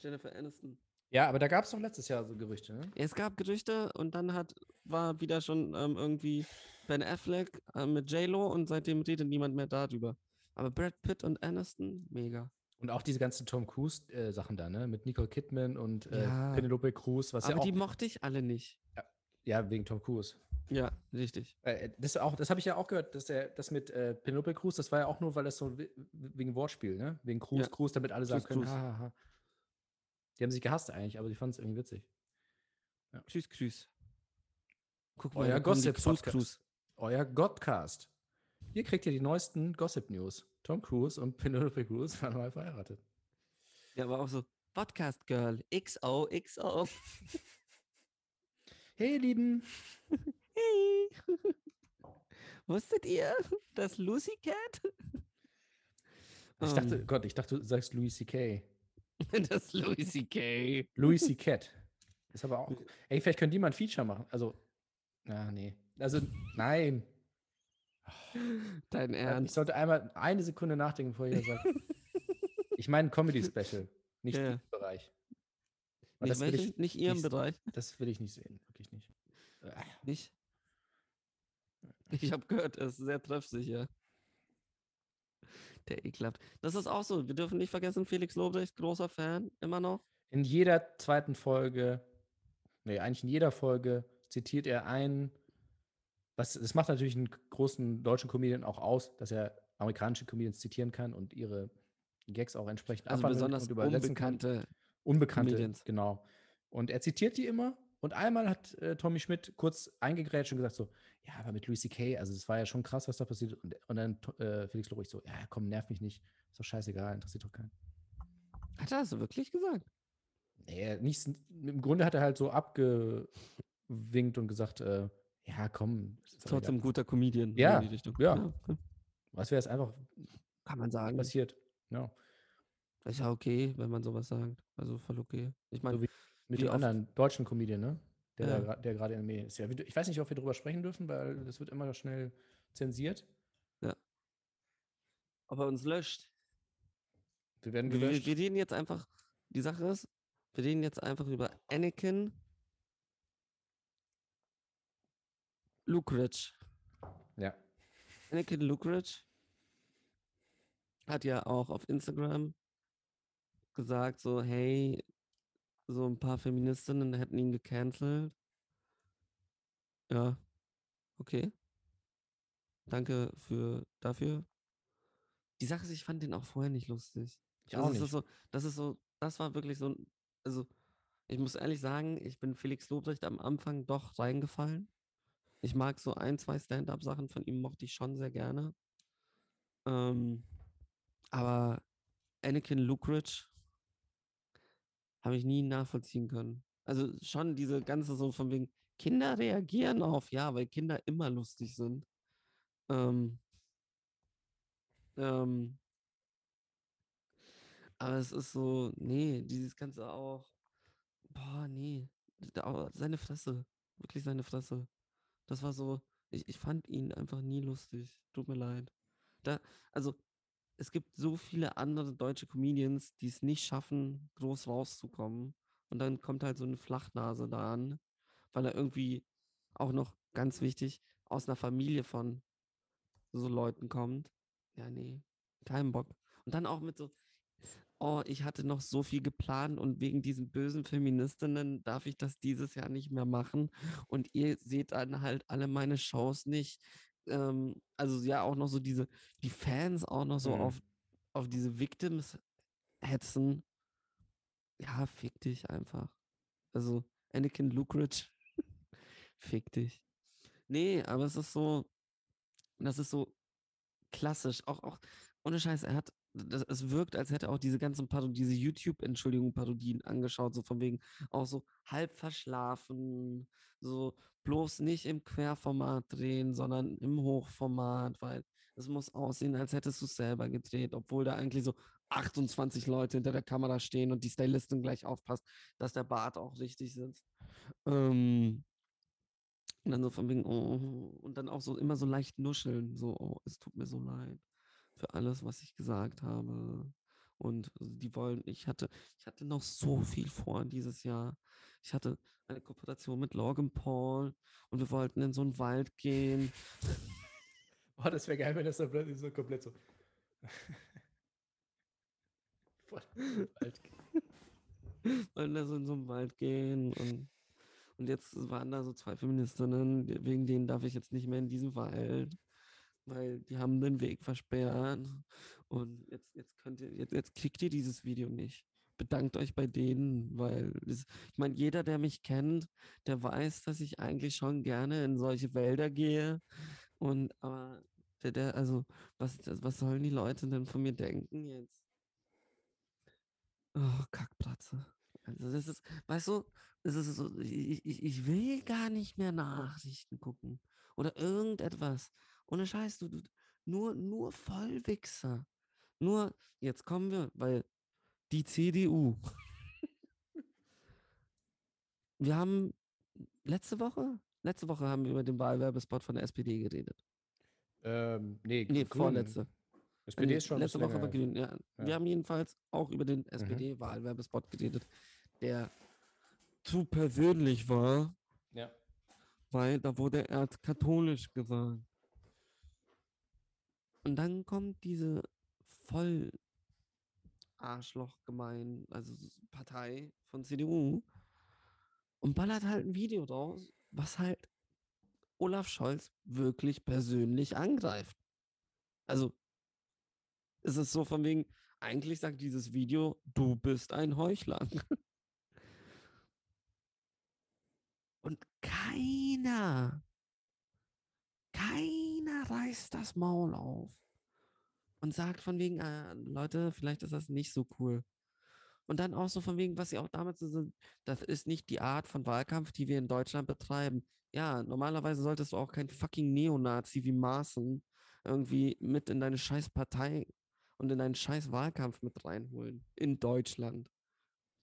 Jennifer Aniston. Ja, aber da gab es doch letztes Jahr so Gerüchte, ne? Es gab Gerüchte und dann hat war wieder schon ähm, irgendwie Ben Affleck äh, mit J-Lo und seitdem redet niemand mehr darüber. Aber Brad Pitt und Aniston, mega. Und auch diese ganzen Tom Cruise-Sachen da, ne? Mit Nicole Kidman und äh, Ja. Penelope Cruz, was Aber ja auch. die mochte ich alle nicht. ja, wegen Tom Cruise. Ja, richtig. Äh, das auch, das habe ich ja auch gehört, dass der, das mit äh, Penelope Cruz, das war ja auch nur, weil das so we- wegen Wortspiel, ne? Wegen Cruz, Ja. Cruz, damit alle sagen Cruz, können, Cruz. ha, ha, ha. Die haben sich gehasst eigentlich, aber die fanden es irgendwie witzig. Grüß, grüß. Guck Euer da kommen die Gossip Cruise Podcast. Cruise. Euer Godcast. Hier kriegt ihr die neuesten Gossip News. Tom Cruise und Penelope Cruz waren mal verheiratet. Ja, aber auch so, Podcast Girl, XOXO. [LAUGHS] Hey, ihr Lieben. [LAUGHS] Hey! [LAUGHS] Wusstet ihr, dass Lucy Cat? Ich dachte, Ähm, Gott, ich dachte, du sagst Louis C.K. [LAUGHS] das Louis C.K. Louis C. Cat. Ist aber auch. Ey, vielleicht können die mal ein Feature machen. Also, ja, nee. Also, nein. Dein Ich Ernst? sollte einmal eine Sekunde nachdenken, bevor ich das sage. Ich meine ein Comedy-Special, nicht Ja, diesen Bereich. Nicht, das will, ich, nicht ihrem nicht- Bereich? das will ich nicht sehen, wirklich nicht. Äh, Nicht? Ich habe gehört, er ist sehr treffsicher. Der ekelhaft. Das ist auch so. Wir dürfen nicht vergessen, Felix Lobrecht, großer Fan, immer noch. In jeder zweiten Folge, nee, eigentlich in jeder Folge zitiert er einen, was, das macht natürlich einen großen deutschen Comedian auch aus, dass er amerikanische Comedians zitieren kann und ihre Gags auch entsprechend Also besonders und übersetzen kann. unbekannte. Unbekannte, Comedians. genau. Und er zitiert die immer. Und einmal hat äh, Tommy Schmidt kurz eingegrätscht und gesagt so, ja, aber mit Louis C.K., also das war ja schon krass, was da passiert. Und, und dann äh, Felix Lobrecht so, ja, komm, nerv mich nicht. Ist doch scheißegal, interessiert doch keinen. Hat er das wirklich gesagt? Nee, nicht, Im Grunde hat er halt so abgewinkt und gesagt, äh, ja, komm. ist Trotzdem ein guter Comedian. Ja, in die Richtung. ja. okay. Was wäre es einfach Kann man sagen. passiert? Ja. Ist ja okay, wenn man sowas sagt. Also voll okay. Ich meine, So mit dem anderen deutschen Comedian, ne? Der, Ja. der gerade in Medien ist. Ja, ich weiß nicht, ob wir darüber sprechen dürfen, weil das wird immer schnell zensiert. ob er uns löscht. Wir werden Wir, wir, gelöscht. wir reden jetzt einfach, die Sache ist, wir reden jetzt einfach über Anakin Lukeridge. Ja. Anakin Lukeridge hat ja auch auf Instagram gesagt, so, hey, so ein paar Feministinnen hätten ihn gecancelt. Ja, okay. Danke für dafür. Die Sache ist, ich fand den auch vorher nicht lustig. Ich auch das Ist nicht. so, das ist so, das war wirklich so, ein- also ich muss ehrlich sagen, ich bin Felix Lobrecht am Anfang doch reingefallen. Ich mag so ein, zwei Stand-up-Sachen von ihm, mochte ich schon sehr gerne. Ähm, aber Anakin Lukeridge habe ich nie nachvollziehen können. Also schon diese ganze so von wegen, Kinder reagieren auf, ja, weil Kinder immer lustig sind. Ähm, ähm, aber es ist so, nee, dieses Ganze auch, boah, nee, seine Fresse, wirklich seine Fresse. Das war so, ich, ich fand ihn einfach nie lustig. Tut mir leid. Da, also, es gibt so viele andere deutsche Comedians, die es nicht schaffen, groß rauszukommen. Und dann kommt halt so eine Flachnase da an, weil er irgendwie auch noch ganz wichtig aus einer Familie von so Leuten kommt. Ja, nee, kein Bock. Und dann auch mit so, oh, ich hatte noch so viel geplant und wegen diesen bösen Feministinnen darf ich das dieses Jahr nicht mehr machen. Und ihr seht dann halt alle meine Shows nicht. Ähm, also ja, auch noch so diese, die Fans auch noch so Mhm. auf, auf diese Victims hetzen. Ja, fick dich einfach. Also, Anakin Lukeridge, [LAUGHS] fick dich. Nee, aber es ist so, das ist so klassisch. Auch, auch, ohne Scheiß, er hat, das, es wirkt, als hätte er auch diese ganzen Parodien, diese YouTube-Entschuldigung, Parodien angeschaut, so von wegen auch so halb verschlafen, so bloß nicht im Querformat drehen, sondern im Hochformat, weil es muss aussehen, als hättest du es selber gedreht, obwohl da eigentlich so 28 Leute hinter der Kamera stehen und die Stylistin gleich aufpasst, dass der Bart auch richtig sitzt. Ähm, und dann so von wegen, oh, und dann auch so immer so leicht nuscheln, so, oh, es tut mir so leid für alles, was ich gesagt habe. Und die wollen, ich hatte, ich hatte noch so viel vor dieses Jahr. Ich hatte eine Kooperation mit Logan Paul und wir wollten in so einen Wald gehen. [LAUGHS] Boah, das wäre geil, wenn das so plötzlich so komplett so. [LAUGHS] Voll alt. [LAUGHS] wollten da so in so einen Wald gehen und, und jetzt waren da so zwei Feministinnen, wegen denen darf ich jetzt nicht mehr in diesen Wald, weil die haben den Weg versperrt und jetzt, jetzt könnt ihr, jetzt, jetzt kriegt ihr dieses Video nicht. Bedankt euch bei denen, weil es, ich meine, jeder, der mich kennt, der weiß, dass ich eigentlich schon gerne in solche Wälder gehe und aber der, der, also, was, was sollen die Leute denn von mir denken jetzt? Oh, Kackplatze. Also das ist, weißt du, es ist so, ich, ich, ich will gar nicht mehr Nachrichten gucken oder irgendetwas. Ohne Scheiß, du, du nur, nur Vollwichser. Nur, jetzt kommen wir, weil die CDU. wir haben letzte Woche, letzte Woche haben wir über den Wahlwerbespot von der SPD geredet. Ähm, nee, Nee, vorletzte. SPD ist schon letzte Woche war. Grün, ja. Ja. Wir haben jedenfalls auch über den SPD-Wahlwerbespot geredet, der zu persönlich war, Ja. weil da wurde er als katholisch gesagt. Und dann kommt diese voll Arschloch gemein, also Partei von CDU und ballert halt ein Video draus, was halt Olaf Scholz wirklich persönlich angreift. Also es ist so von wegen, eigentlich sagt dieses Video, du bist ein Heuchler. [LAUGHS] Und keiner, keiner reißt das Maul auf und sagt von wegen, äh, Leute, vielleicht ist das nicht so cool. Und dann auch so von wegen, was sie auch damals so sind, das ist nicht die Art von Wahlkampf, die wir in Deutschland betreiben. Ja, normalerweise solltest du auch kein fucking Neonazi wie Maaßen irgendwie mit in deine scheiß Partei und in deinen scheiß Wahlkampf mit reinholen. In Deutschland.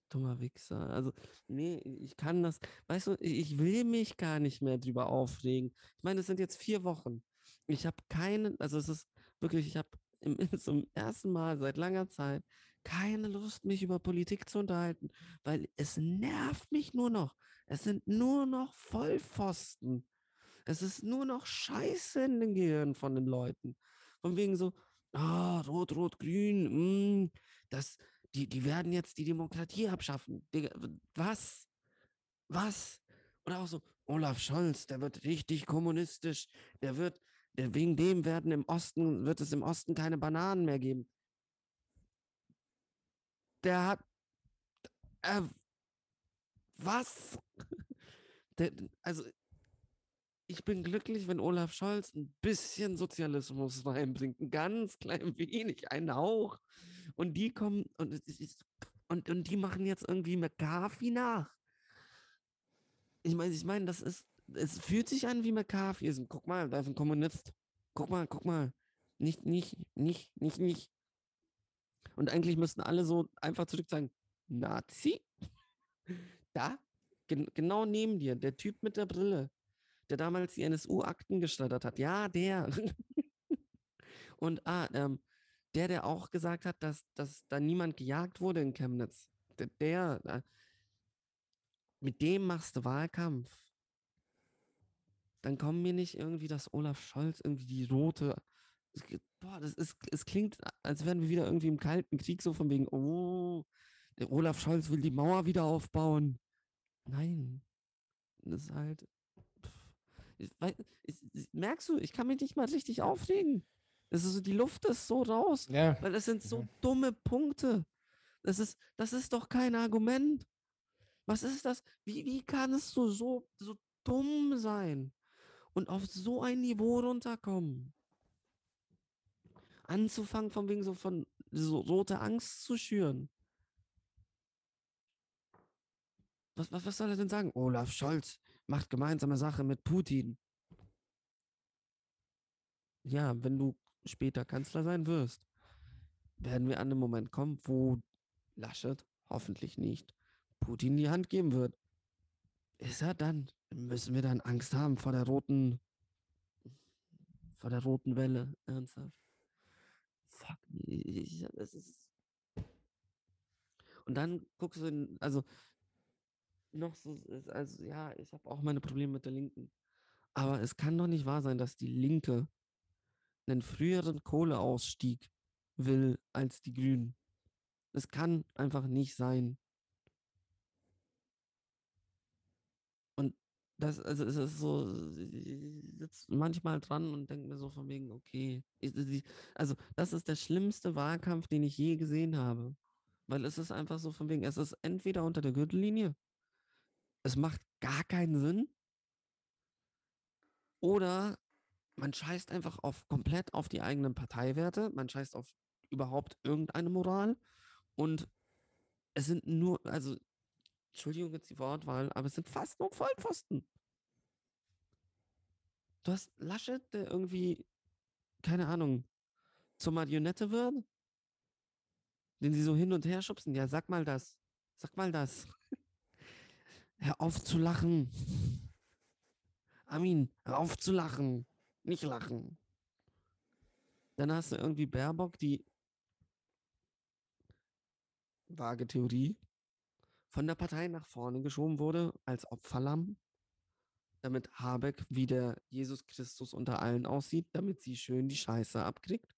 Dummer Wichser. Also, nee, ich kann das, weißt du, ich will mich gar nicht mehr drüber aufregen. Ich meine, es sind jetzt vier Wochen. Ich habe keinen, also es ist wirklich, ich habe im, [LAUGHS] zum ersten Mal seit langer Zeit keine Lust, mich über Politik zu unterhalten, weil es nervt mich nur noch. Es sind nur noch Vollpfosten. Es ist nur noch Scheiße in den Gehirn von den Leuten. Von wegen so, ah, rot, rot, grün, mm, das, die, die werden jetzt die Demokratie abschaffen. Was? Was? Oder auch so, Olaf Scholz, der wird richtig kommunistisch, der wird, wegen dem werden im Osten, wird es im Osten keine Bananen mehr geben. Der hat, äh, was? [LAUGHS] Der, also, ich bin glücklich, wenn Olaf Scholz ein bisschen Sozialismus [LAUGHS] reinbringt, ein ganz klein wenig, einen Hauch. Und die kommen und, und, und die machen jetzt irgendwie McCarthy nach. Ich meine, ich meine, das ist, es fühlt sich an wie McCarthyism. Guck mal, da ist ein Kommunist. Guck mal, guck mal. Nicht, nicht, nicht, nicht, nicht. Und eigentlich müssten alle so einfach zurück sagen, Nazi? [LAUGHS] Da? Gen genau neben dir, der Typ mit der Brille, der damals die NSU-Akten geschreddert hat. Ja, der. [LAUGHS] Und ah, ähm, der, der auch gesagt hat, dass, dass da niemand gejagt wurde in Chemnitz. Der, der äh, mit dem machst du Wahlkampf. Dann kommen mir nicht irgendwie, dass Olaf Scholz irgendwie die rote. Boah, das ist, es klingt, als wären wir wieder irgendwie im Kalten Krieg, so von wegen, oh, der Olaf Scholz will die Mauer wieder aufbauen. Nein. Das ist halt. pff, Ich, ich, ich, merkst du, ich kann mich nicht mal richtig aufregen. Es ist so, die Luft ist so raus. Ja, Weil das sind so Mhm. dumme Punkte. Das ist, das ist doch kein Argument. Was ist das? Wie, wie kannst du so, so dumm sein und auf so ein Niveau runterkommen? Anzufangen von wegen so von so rote Angst zu schüren. Was, was, was soll er denn sagen? Olaf Scholz macht gemeinsame Sache mit Putin. Ja, wenn du später Kanzler sein wirst, werden wir an den Moment kommen, wo Laschet hoffentlich nicht Putin die Hand geben wird. Ist er dann? Müssen wir dann Angst haben vor der roten, vor der roten Welle? Ernsthaft? Fuck, ich, das ist. Und dann guckst du, in, also noch so, also ja, ich habe auch meine Probleme mit der Linken. Aber es kann doch nicht wahr sein, dass die Linke einen früheren Kohleausstieg will als die Grünen. Das kann einfach nicht sein. Und das, also es ist so, ich sitze manchmal dran und denke mir so von wegen, okay, also das ist der schlimmste Wahlkampf, den ich je gesehen habe. Weil es ist einfach so von wegen, es ist entweder unter der Gürtellinie, es macht gar keinen Sinn, oder man scheißt einfach auf komplett auf die eigenen Parteiwerte, man scheißt auf überhaupt irgendeine Moral und es sind nur, also Entschuldigung jetzt die Wortwahl, aber es sind fast nur Vollpfosten. Du hast Laschet, der irgendwie, keine Ahnung, zur Marionette wird, den sie so hin und her schubsen. Ja, sag mal das. Sag mal das. [LAUGHS] Hör auf zu lachen. Armin, hör auf zu lachen. Nicht lachen. Dann hast du irgendwie Baerbock, die vage Theorie von der Partei nach vorne geschoben wurde als Opferlamm, damit Habeck wie der Jesus Christus unter allen aussieht, damit sie schön die Scheiße abkriegt.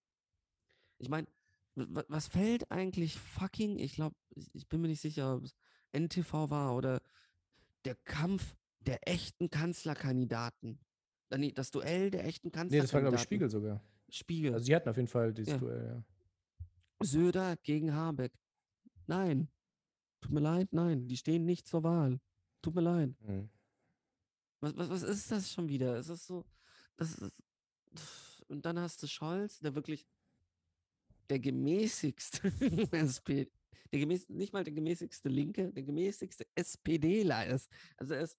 Ich meine, was fällt eigentlich fucking, ich glaube, ich, bin mir nicht sicher, ob es NTV war oder der Kampf der echten Kanzlerkandidaten. Äh, Nee, das Duell der echten nee, das war, glaube Kanzlerkandidaten. ich, Spiegel sogar. Spiegel. Also, sie hatten auf jeden Fall dieses Ja. Duell, ja. Söder gegen Habeck. Nein. Tut mir leid, nein. Die stehen nicht zur Wahl. Tut mir leid. Mhm. Was, was, was ist das schon wieder? Es ist so, das ist, und dann hast du Scholz, der wirklich der gemäßigste [LAUGHS] SP, der gemäß, nicht mal der gemäßigste Linke, der gemäßigste SPDler ist. Also er ist,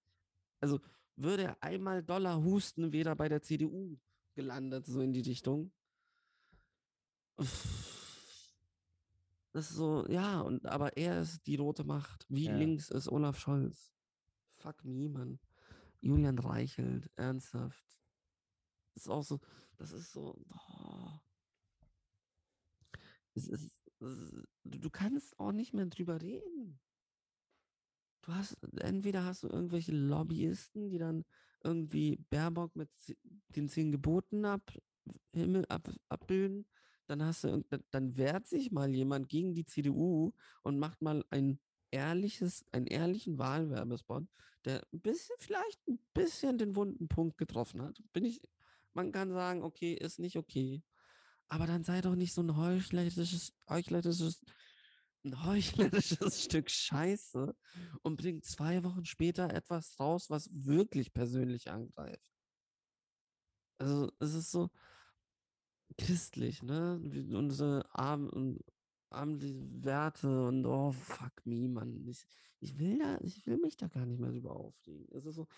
also würde er einmal Dollar husten, wäre er bei der CDU gelandet, so in die Richtung. Das ist so, ja, und aber er ist die rote Macht. Wie Ja. links ist Olaf Scholz? Fuck me, Mann. Julian Reichelt, ernsthaft. Das ist auch so, das ist so, oh. es ist, es ist, du kannst auch nicht mehr drüber reden. Du hast, entweder hast du irgendwelche Lobbyisten, die dann irgendwie Baerbock mit den zehn Geboten ab, Himmel ab, abbilden, dann hast du, dann wehrt sich mal jemand gegen die CDU und macht mal ein ehrliches, einen ehrlichen Wahlwerbespot, der ein bisschen, vielleicht ein bisschen den wunden Punkt getroffen hat. Bin ich, man kann sagen, okay, ist nicht okay. Aber dann sei doch nicht so ein heuchlerisches, heuchlerisches, ein heuchlerisches [LAUGHS] Stück Scheiße und bringt zwei Wochen später etwas raus, was wirklich persönlich angreift. Also es ist so christlich, ne? Unsere Arm und abendliche Werte und oh fuck me, Mann. Ich, ich will da, ich will mich da gar nicht mehr drüber aufregen. Es ist so,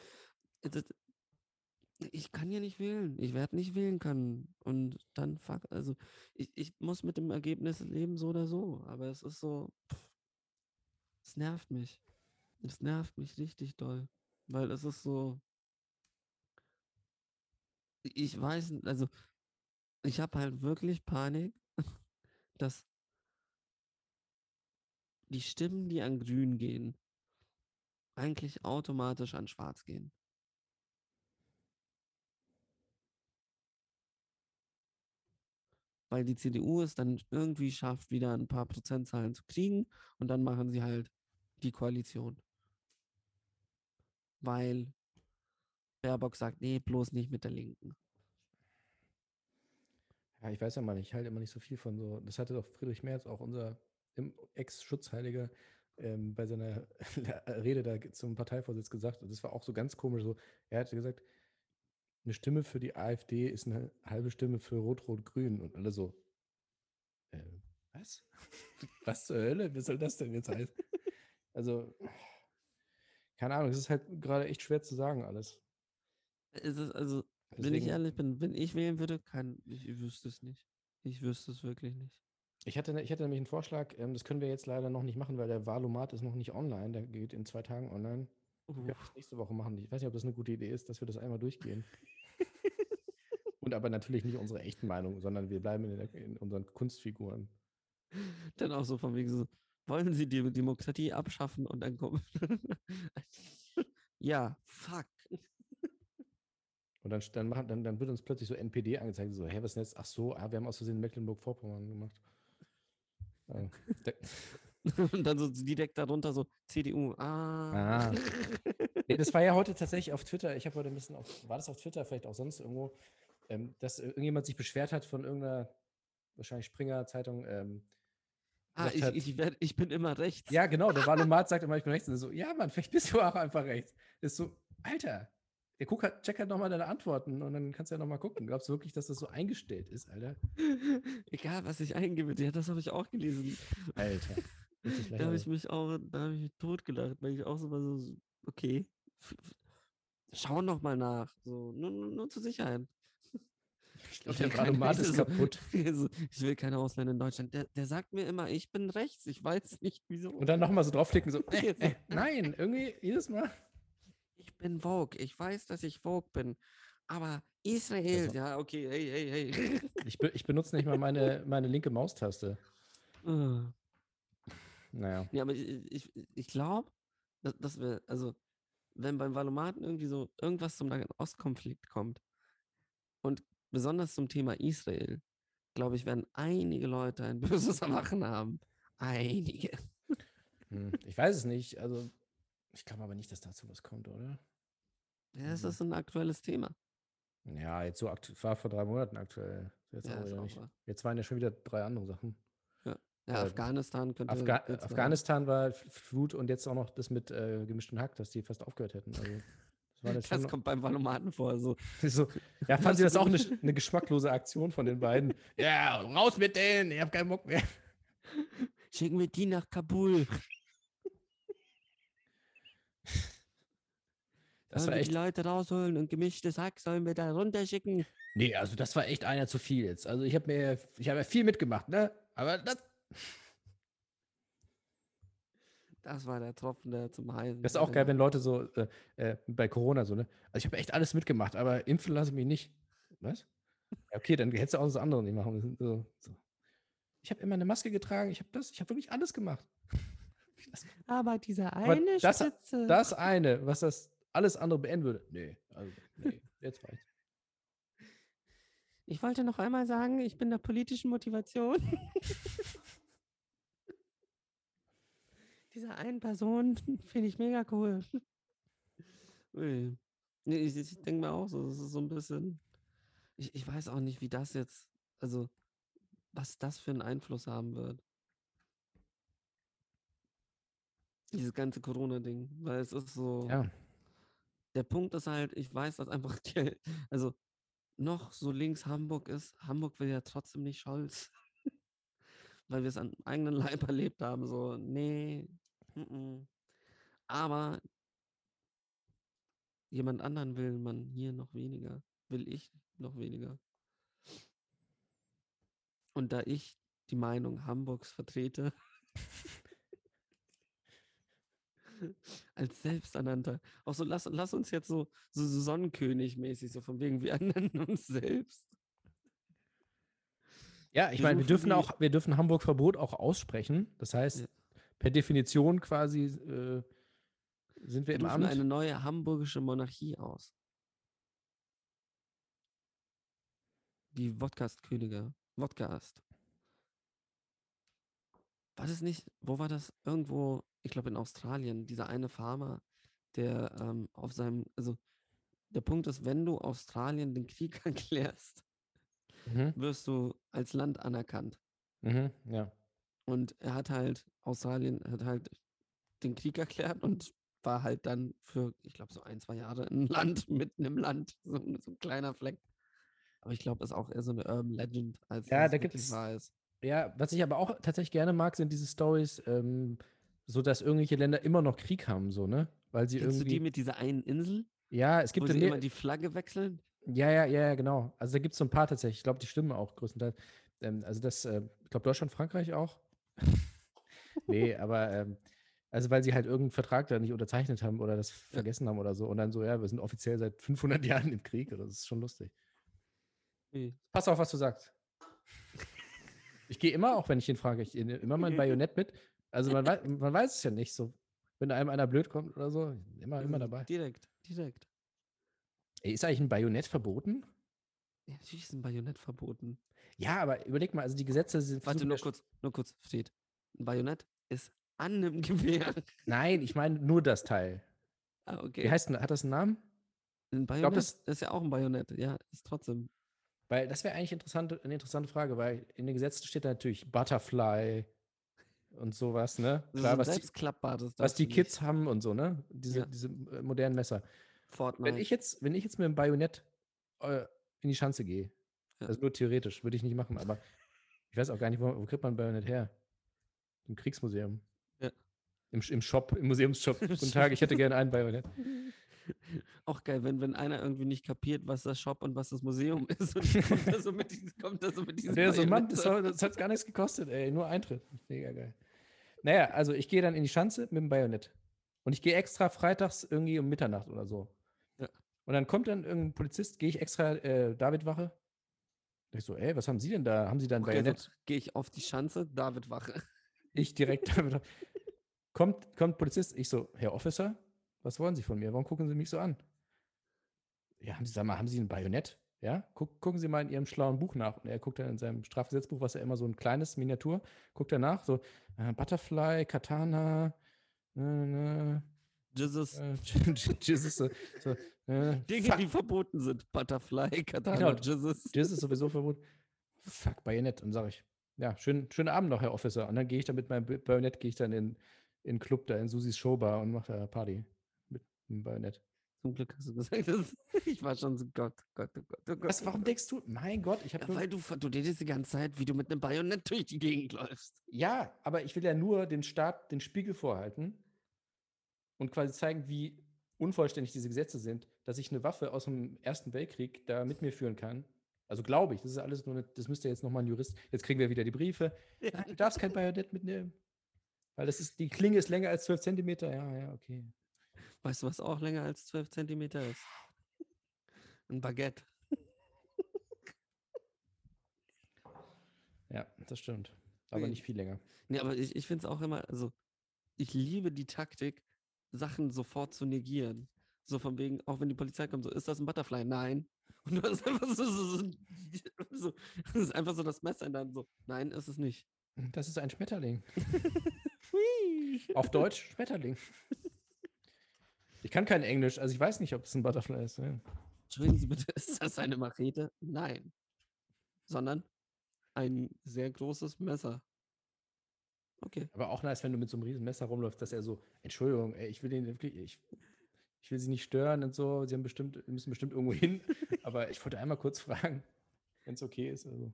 das, ich kann ja nicht wählen. Ich werde nicht wählen können. Und dann fuck, also ich, ich muss mit dem Ergebnis leben, so oder so. Aber es ist so, pff, es nervt mich. Es nervt mich richtig doll. Weil es ist so, ich weiß, also ich habe halt wirklich Panik, [LAUGHS] dass die Stimmen, die an Grün gehen, eigentlich automatisch an Schwarz gehen. Weil die CDU es dann irgendwie schafft, wieder ein paar Prozentzahlen zu kriegen und dann machen sie halt die Koalition. Weil Baerbock sagt, nee, bloß nicht mit der Linken. Ja, ich weiß ja mal, ich halte immer nicht so viel von so. Das hatte doch Friedrich Merz, auch unser Ex-Schutzheiliger, ähm, bei seiner [LAUGHS] Rede da zum Parteivorsitz gesagt. Und das war auch so ganz komisch. So, er hatte gesagt, eine Stimme für die AfD ist eine halbe Stimme für Rot-Rot-Grün. Und alle so, äh, was? [LAUGHS] was zur Hölle? Wie soll das denn jetzt heißen? Also, keine Ahnung, es ist halt gerade echt schwer zu sagen alles. Es ist also, wenn ich Deswegen- ehrlich bin, wenn ich wählen würde, kann ich, wüsste es nicht. Ich wüsste es wirklich nicht. Ich hatte, ich hatte nämlich einen Vorschlag, ähm, das können wir jetzt leider noch nicht machen, weil der Valomat ist noch nicht online. Der geht in zwei Tagen online. Wir können das nächste Woche machen. Ich weiß nicht, ob das eine gute Idee ist, dass wir das einmal durchgehen. [LAUGHS] Und aber natürlich nicht unsere echten Meinung, sondern wir bleiben in, der, in unseren Kunstfiguren. Dann auch so von wegen so, wollen Sie die Demokratie abschaffen und dann kommen. [LAUGHS] ja, fuck. Und dann, dann, machen, dann, dann wird uns plötzlich so NPD angezeigt, so, hä, was ist denn jetzt? Ach so, ah, wir haben aus Versehen Mecklenburg-Vorpommern gemacht. [LAUGHS] Der- Und dann so direkt darunter so CDU. Ah. Ah. Nee, das war ja heute tatsächlich auf Twitter. Ich habe heute ein bisschen auf, war das auf Twitter, vielleicht auch sonst irgendwo, ähm, dass irgendjemand sich beschwert hat von irgendeiner, wahrscheinlich Springer-Zeitung. Ähm, ah, ich, hat- ich, werd, ich bin immer rechts. ja, genau, der Valomat [LAUGHS] sagt immer, ich bin rechts. Und so, ja, Mann, vielleicht bist du auch einfach rechts. Das ist so, Alter, der guck halt, check halt nochmal deine Antworten und dann kannst du ja nochmal gucken. Glaubst du wirklich, dass das so eingestellt ist, Alter? [LAUGHS] Egal, was ich eingebe, ja, das habe ich auch gelesen. Alter. [LAUGHS] Da habe ich mich auch, da habe ich mich totgelacht, weil ich auch so war so, okay, schau noch mal nach, so, nur, nur, nur zur Sicherheit. Ich [LAUGHS] glaube, der keine- Valomat ist kaputt. so, ich will keine Ausländer in Deutschland. Der, der sagt mir immer, ich bin rechts, ich weiß nicht wieso. Und dann nochmal so draufklicken, so, äh, äh, nein, irgendwie jedes Mal. Ich bin Vogue, ich weiß, dass ich Vogue bin, aber Israel, Also- ja, okay, hey, hey, hey. Ich, be ich benutze nicht mal meine, meine linke Maustaste. [LAUGHS] Ah. Naja. Ja, aber ich, ich, ich glaube, dass, dass wir, also, wenn beim Valomaten irgendwie so irgendwas zum Ostkonflikt kommt und besonders zum Thema Israel, glaube ich, werden einige Leute ein [LAUGHS] böses Erwachen haben. Einige. Hm, Ich weiß es nicht. Also, ich glaube aber nicht, dass dazu was kommt, oder? Ja, es Mhm. ist ein aktuelles Thema. Ja, jetzt so war vor drei Monaten aktuell. Jetzt, Ja, auch jetzt waren ja schon wieder drei andere Sachen. Ja. Ja, Äh, Afghanistan könnte. Afga Afghanistan war Flut und jetzt auch noch das mit äh, gemischten Hack, dass die fast aufgehört hätten. Also, das Das, kommt beim Valomaten vor. So. [LAUGHS] so, ja, fanden Sie das auch eine, eine geschmacklose Aktion von den beiden? [LAUGHS] Ja, raus mit denen, ich habe keinen Bock mehr. Schicken wir die nach Kabul. Das Sollen war wir echt, die Leute rausholen und gemischtes Hack sollen wir da runterschicken. nee, also das war echt einer zu viel jetzt. Also ich habe mir, ich habe ja viel mitgemacht, ne? Aber das, Das war der Tropfen, der zum Heißen. das ist auch geil, wenn Leute so, äh, äh, bei Corona so, ne? Also ich habe echt alles mitgemacht, aber impfen lasse ich mich nicht. Was? Okay, dann hättest du auch das andere nicht machen müssen. So, so. Ich habe immer eine Maske getragen, ich habe das, ich habe wirklich alles gemacht. [LAUGHS] Aber dieser Aber eine das- Spitze. Das eine, was das alles andere beenden würde. Nee, also, nee, jetzt reicht's. Ich wollte noch einmal sagen, ich bin der politischen Motivation. [LAUGHS] Dieser einen Person finde ich mega cool. Nee, ich, ich denke mir auch so, das ist so ein bisschen. Ich, ich weiß auch nicht, wie das jetzt, also was das für einen Einfluss haben wird. Dieses ganze Corona-Ding. Weil es ist so. Ja, Der Punkt ist halt, ich weiß, dass einfach, [LAUGHS] die, also noch so links Hamburg ist, Hamburg will ja trotzdem nicht Scholz. [LAUGHS] Weil wir es an eigenen Leib [LAUGHS] erlebt haben, so, nee. mm-mm. Aber jemand anderen will man hier noch weniger. Will ich noch weniger. Und da ich die Meinung Hamburgs vertrete, als Selbsternannter. Auch so, lass, lass uns jetzt so, so Sonnenkönig-mäßig, so von wegen, wir [LAUGHS] ernennen uns selbst. ja ich Wir meine, wir dürfen auch, wir dürfen Hamburg-Verbot auch aussprechen. Das heißt, Ja. per Definition quasi äh, sind wir Wir im Amt. eine neue hamburgische Monarchie aus. Die Wodcast-Könige. Wodcast. War das nicht, wo war das? Irgendwo, ich glaube in Australien, dieser eine Farmer, der ähm, auf seinem, also der Punkt ist, wenn du Australien den Krieg [LAUGHS] erklärst, Mhm, wirst du als Land anerkannt. mhm, ja. Und er hat halt, Australien hat halt den Krieg erklärt und war halt dann für, ich glaube, so ein, zwei Jahre ein [LAUGHS] Land, mitten im Land, so, ein- so ein kleiner Fleck. Aber ich glaube, das ist auch eher so eine Urban Legend, als Ja, es da wahr ist. Ja, was ich aber auch tatsächlich gerne mag, sind diese Stories, ähm, so dass irgendwelche Länder immer noch Krieg haben, so, ne? Weil sie Kennst du irgendwie. die mit dieser einen Insel, ja, es wo gibt sie ja immer die Flagge wechseln? Ja, ja, ja, ja, genau. Also da gibt es so ein paar tatsächlich. Ich glaube, die stimmen auch größtenteils. Ähm, also das, äh, ich glaube, Deutschland, Frankreich auch. [LAUGHS] nee, aber ähm, also weil sie halt irgendeinen Vertrag da nicht unterzeichnet haben oder das vergessen haben oder so. Und dann so, ja, wir sind offiziell seit 500 [LAUGHS] Jahren im Krieg. Das ist schon lustig. Nee. Pass auf, was du sagst. Ich gehe immer, auch wenn ich ihn frage, ich nehme immer mein [LAUGHS] Bajonett mit. Also man, wei man weiß es ja nicht so. Wenn einem einer blöd kommt oder so, immer, immer Also dabei. Direkt, direkt. Ey, ist eigentlich ein Bajonett verboten? Ja, natürlich ist ein Bajonett verboten. Ja, aber überleg mal, also die Gesetze sind. Warte, nur kurz, nur kurz, Fred. Ein Bajonett ist an einem [LAUGHS] Gewehr. Nein, ich meine nur das Teil. Ah, okay. Wie heißt denn, hat das einen Namen? ein Bajonett das- ist ja auch ein Bajonett. Ja, ist trotzdem. Weil das wäre eigentlich interessante, eine interessante Frage, weil in den Gesetzen steht da natürlich Butterfly und sowas, ne? Das Klar, ist was die, was die du nicht. Kids haben und so, ne? Diese, Ja. diese äh, modernen Messer. Fortnite. Wenn ich jetzt, wenn ich jetzt mit dem Bajonett äh, in die Schanze gehe, Ja. also nur theoretisch, würde ich nicht machen, aber ich weiß auch gar nicht, wo, wo kriegt man ein Bajonett her? Im Kriegsmuseum. Ja. Im, Im Shop, im Museumsshop. [LAUGHS] Guten Tag, ich hätte gerne ein Bajonett. [LAUGHS] Auch geil, wenn, wenn einer irgendwie nicht kapiert, was das Shop und was das Museum ist und kommt da so mit diesem, kommt da so mit [LAUGHS] diesem der so, Mann, das, das hat gar nichts gekostet, ey, nur Eintritt. Mega geil. Naja, also ich gehe dann in die Schanze mit dem Bajonett. Und ich gehe extra freitags irgendwie um Mitternacht oder so. Ja. Und dann kommt dann irgendein Polizist, gehe ich extra äh, David-Wache. Ich so, ey, was haben Sie denn da? Haben Sie da ein Okay, Bajonett? so, gehe ich auf die Schanze, David Wache. Ich direkt [LAUGHS] David kommt, kommt Polizist. Ich so, Herr Officer, was wollen Sie von mir? Warum gucken Sie mich so an? Ja, haben Sie, sag mal, haben Sie ein Bajonett? Ja, Guck, gucken Sie mal in Ihrem schlauen Buch nach. Und er guckt dann in seinem Strafgesetzbuch, was ja immer so ein kleines Miniatur, guckt er nach, so äh, Butterfly, Katana, äh, äh, Jesus. äh, [LAUGHS] Jesus, so, so äh, Dinge, fuck, die verboten sind. Butterfly, Katana, Genau. Jesus. Jesus ist sowieso verboten. Fuck, Bajonett. Und sage ich, Ja, schön, schönen Abend noch, Herr Officer. Und dann gehe ich da mit meinem Ba- Bajonett, gehe ich dann in in den Club da in Susis Showbar und mache da Party mit dem Bajonett. Zum Glück hast du gesagt, dass [LAUGHS] ich war schon so Gott, Gott, oh Gott, oh Gott. Was, warum denkst du? Mein Gott, ich habe Ja, weil du, du redest die ganze Zeit, wie du mit einem Bajonett durch die Gegend läufst. Ja, aber ich will ja nur den Staat den Spiegel vorhalten und quasi zeigen, wie unvollständig diese Gesetze sind, dass ich eine Waffe aus dem Ersten Weltkrieg da mit mir führen kann. Also glaube ich, das ist alles nur, eine, das müsste jetzt nochmal ein Jurist. Jetzt kriegen wir wieder die Briefe. Nein, du darfst kein Bajonett mitnehmen. Weil das ist, die Klinge ist länger als 12 Zentimeter. Ja, ja, okay. Weißt du, was auch länger als 12 Zentimeter ist? Ein Baguette. Ja, das stimmt. Aber nicht viel länger. Nee, aber ich, ich finde es auch immer, also ich liebe die Taktik, Sachen sofort zu negieren. So von wegen, auch wenn die Polizei kommt, so, ist das ein Butterfly? Nein. [LAUGHS] Und du hast einfach so, so, so, so das ist einfach so das Messer in Hand, so, nein, ist es nicht. Das ist ein Schmetterling. [LAUGHS] Auf Deutsch Schmetterling. Ich kann kein Englisch, also ich weiß nicht, ob es ein Butterfly ist. Ja. Entschuldigen Sie bitte, [LAUGHS] ist das eine Machete? Nein. Sondern ein sehr großes Messer. Okay. Aber auch nice, wenn du mit so einem riesen Messer rumläufst, dass er so, Entschuldigung, ey, ich will den wirklich, ich, ich will sie nicht stören und so, sie haben bestimmt, müssen bestimmt irgendwo hin. [LAUGHS] Aber ich wollte einmal kurz fragen, wenn es okay ist. Also.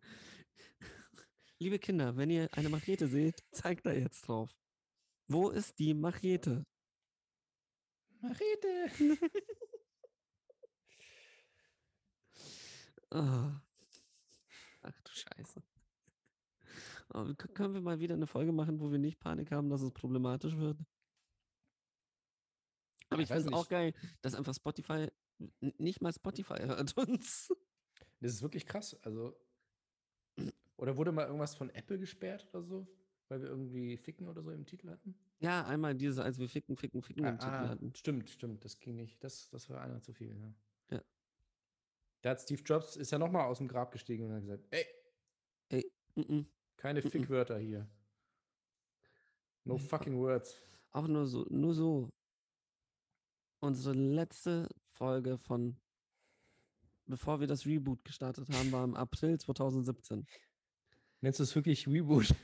Liebe Kinder, wenn ihr eine Machete seht, zeigt da jetzt drauf. Wo ist die Machete? Machete! [LAUGHS] Ah. Ach du Scheiße. Oh, können wir mal wieder eine Folge machen, wo wir nicht Panik haben, dass es problematisch wird? Aber Ich ich weiß finde es auch geil, dass einfach Spotify, nicht mal Spotify hört uns. Das ist wirklich krass. Also. Oder wurde mal irgendwas von Apple gesperrt oder so? Weil wir irgendwie Ficken oder so im Titel hatten? Ja, einmal diese, als wir ficken, ficken, ficken im Titel ah, hatten. stimmt, stimmt. Das ging nicht. Das, das war einer zu viel, ja. Ja. Da hat Steve Jobs, ist ja nochmal aus dem Grab gestiegen und hat gesagt, ey, Mhm. keine Mhm. Fickwörter hier. No fucking words. Auch nur so, nur so. Unsere letzte Folge von, bevor wir das Reboot gestartet haben, war im April 2017. Nennst du es wirklich Reboot?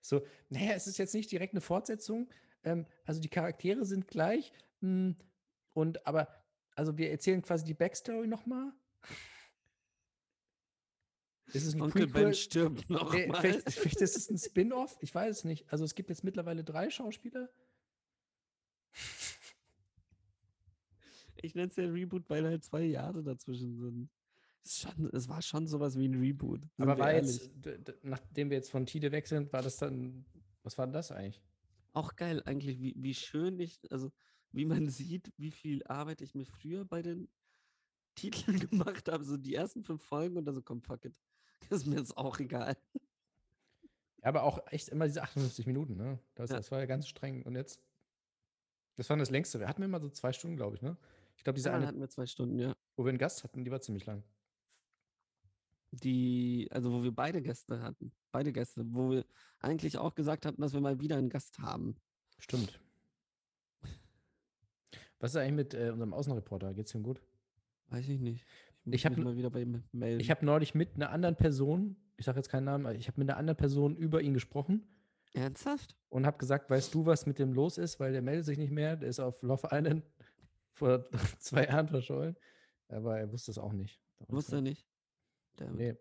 So, naja, es ist jetzt nicht direkt eine Fortsetzung. Ähm, also die Charaktere sind gleich. mh, und aber, also wir erzählen quasi die Backstory nochmal. Ist es ein Onkel Prequel? Ben stirbt noch Nee, mal. vielleicht, vielleicht ist es ein Spin-off. Ich weiß es nicht. Also es gibt jetzt mittlerweile drei Schauspieler. Ich nenne es ja Reboot, weil halt zwei Jahre dazwischen sind. Es, schon, es war schon sowas wie ein Reboot. Aber war ehrlich. jetzt, nachdem wir jetzt von Tide weg sind, war das dann, was war denn das eigentlich? Auch geil eigentlich, wie, wie schön ich, also wie man [LAUGHS] sieht, wie viel Arbeit ich mir früher bei den [LAUGHS] Titeln gemacht habe. So die ersten fünf Folgen und dann so, komm, fuck it. [LAUGHS] Ist mir jetzt auch egal. Ja, aber auch echt immer diese 58 Minuten, ne? Das, Ja. das war ja ganz streng. Und jetzt, das war das längste. Wir hatten immer so zwei Stunden, glaube ich, ne? Ich glaube, diese Einmal eine, hatten wir zwei Stunden, ja. wo wir einen Gast hatten, die war ziemlich lang. Die, also wo wir beide Gäste hatten. Beide Gäste, wo wir eigentlich auch gesagt hatten, dass wir mal wieder einen Gast haben. Stimmt. Was ist eigentlich mit äh, unserem Außenreporter? Geht's ihm gut? Weiß ich nicht. Ich, Ich muss hab mich n- mal wieder bei ihm melden. Ich habe neulich mit einer anderen Person, ich sage jetzt keinen Namen, ich habe mit einer anderen Person über ihn gesprochen Ernsthaft? und habe gesagt, weißt du, was mit dem los ist? Weil der meldet sich nicht mehr. Der ist auf Love Island [LAUGHS] vor [LAUGHS] zwei Jahren verschollen. Aber er wusste es auch nicht. Wusste er nicht. Der, Nee.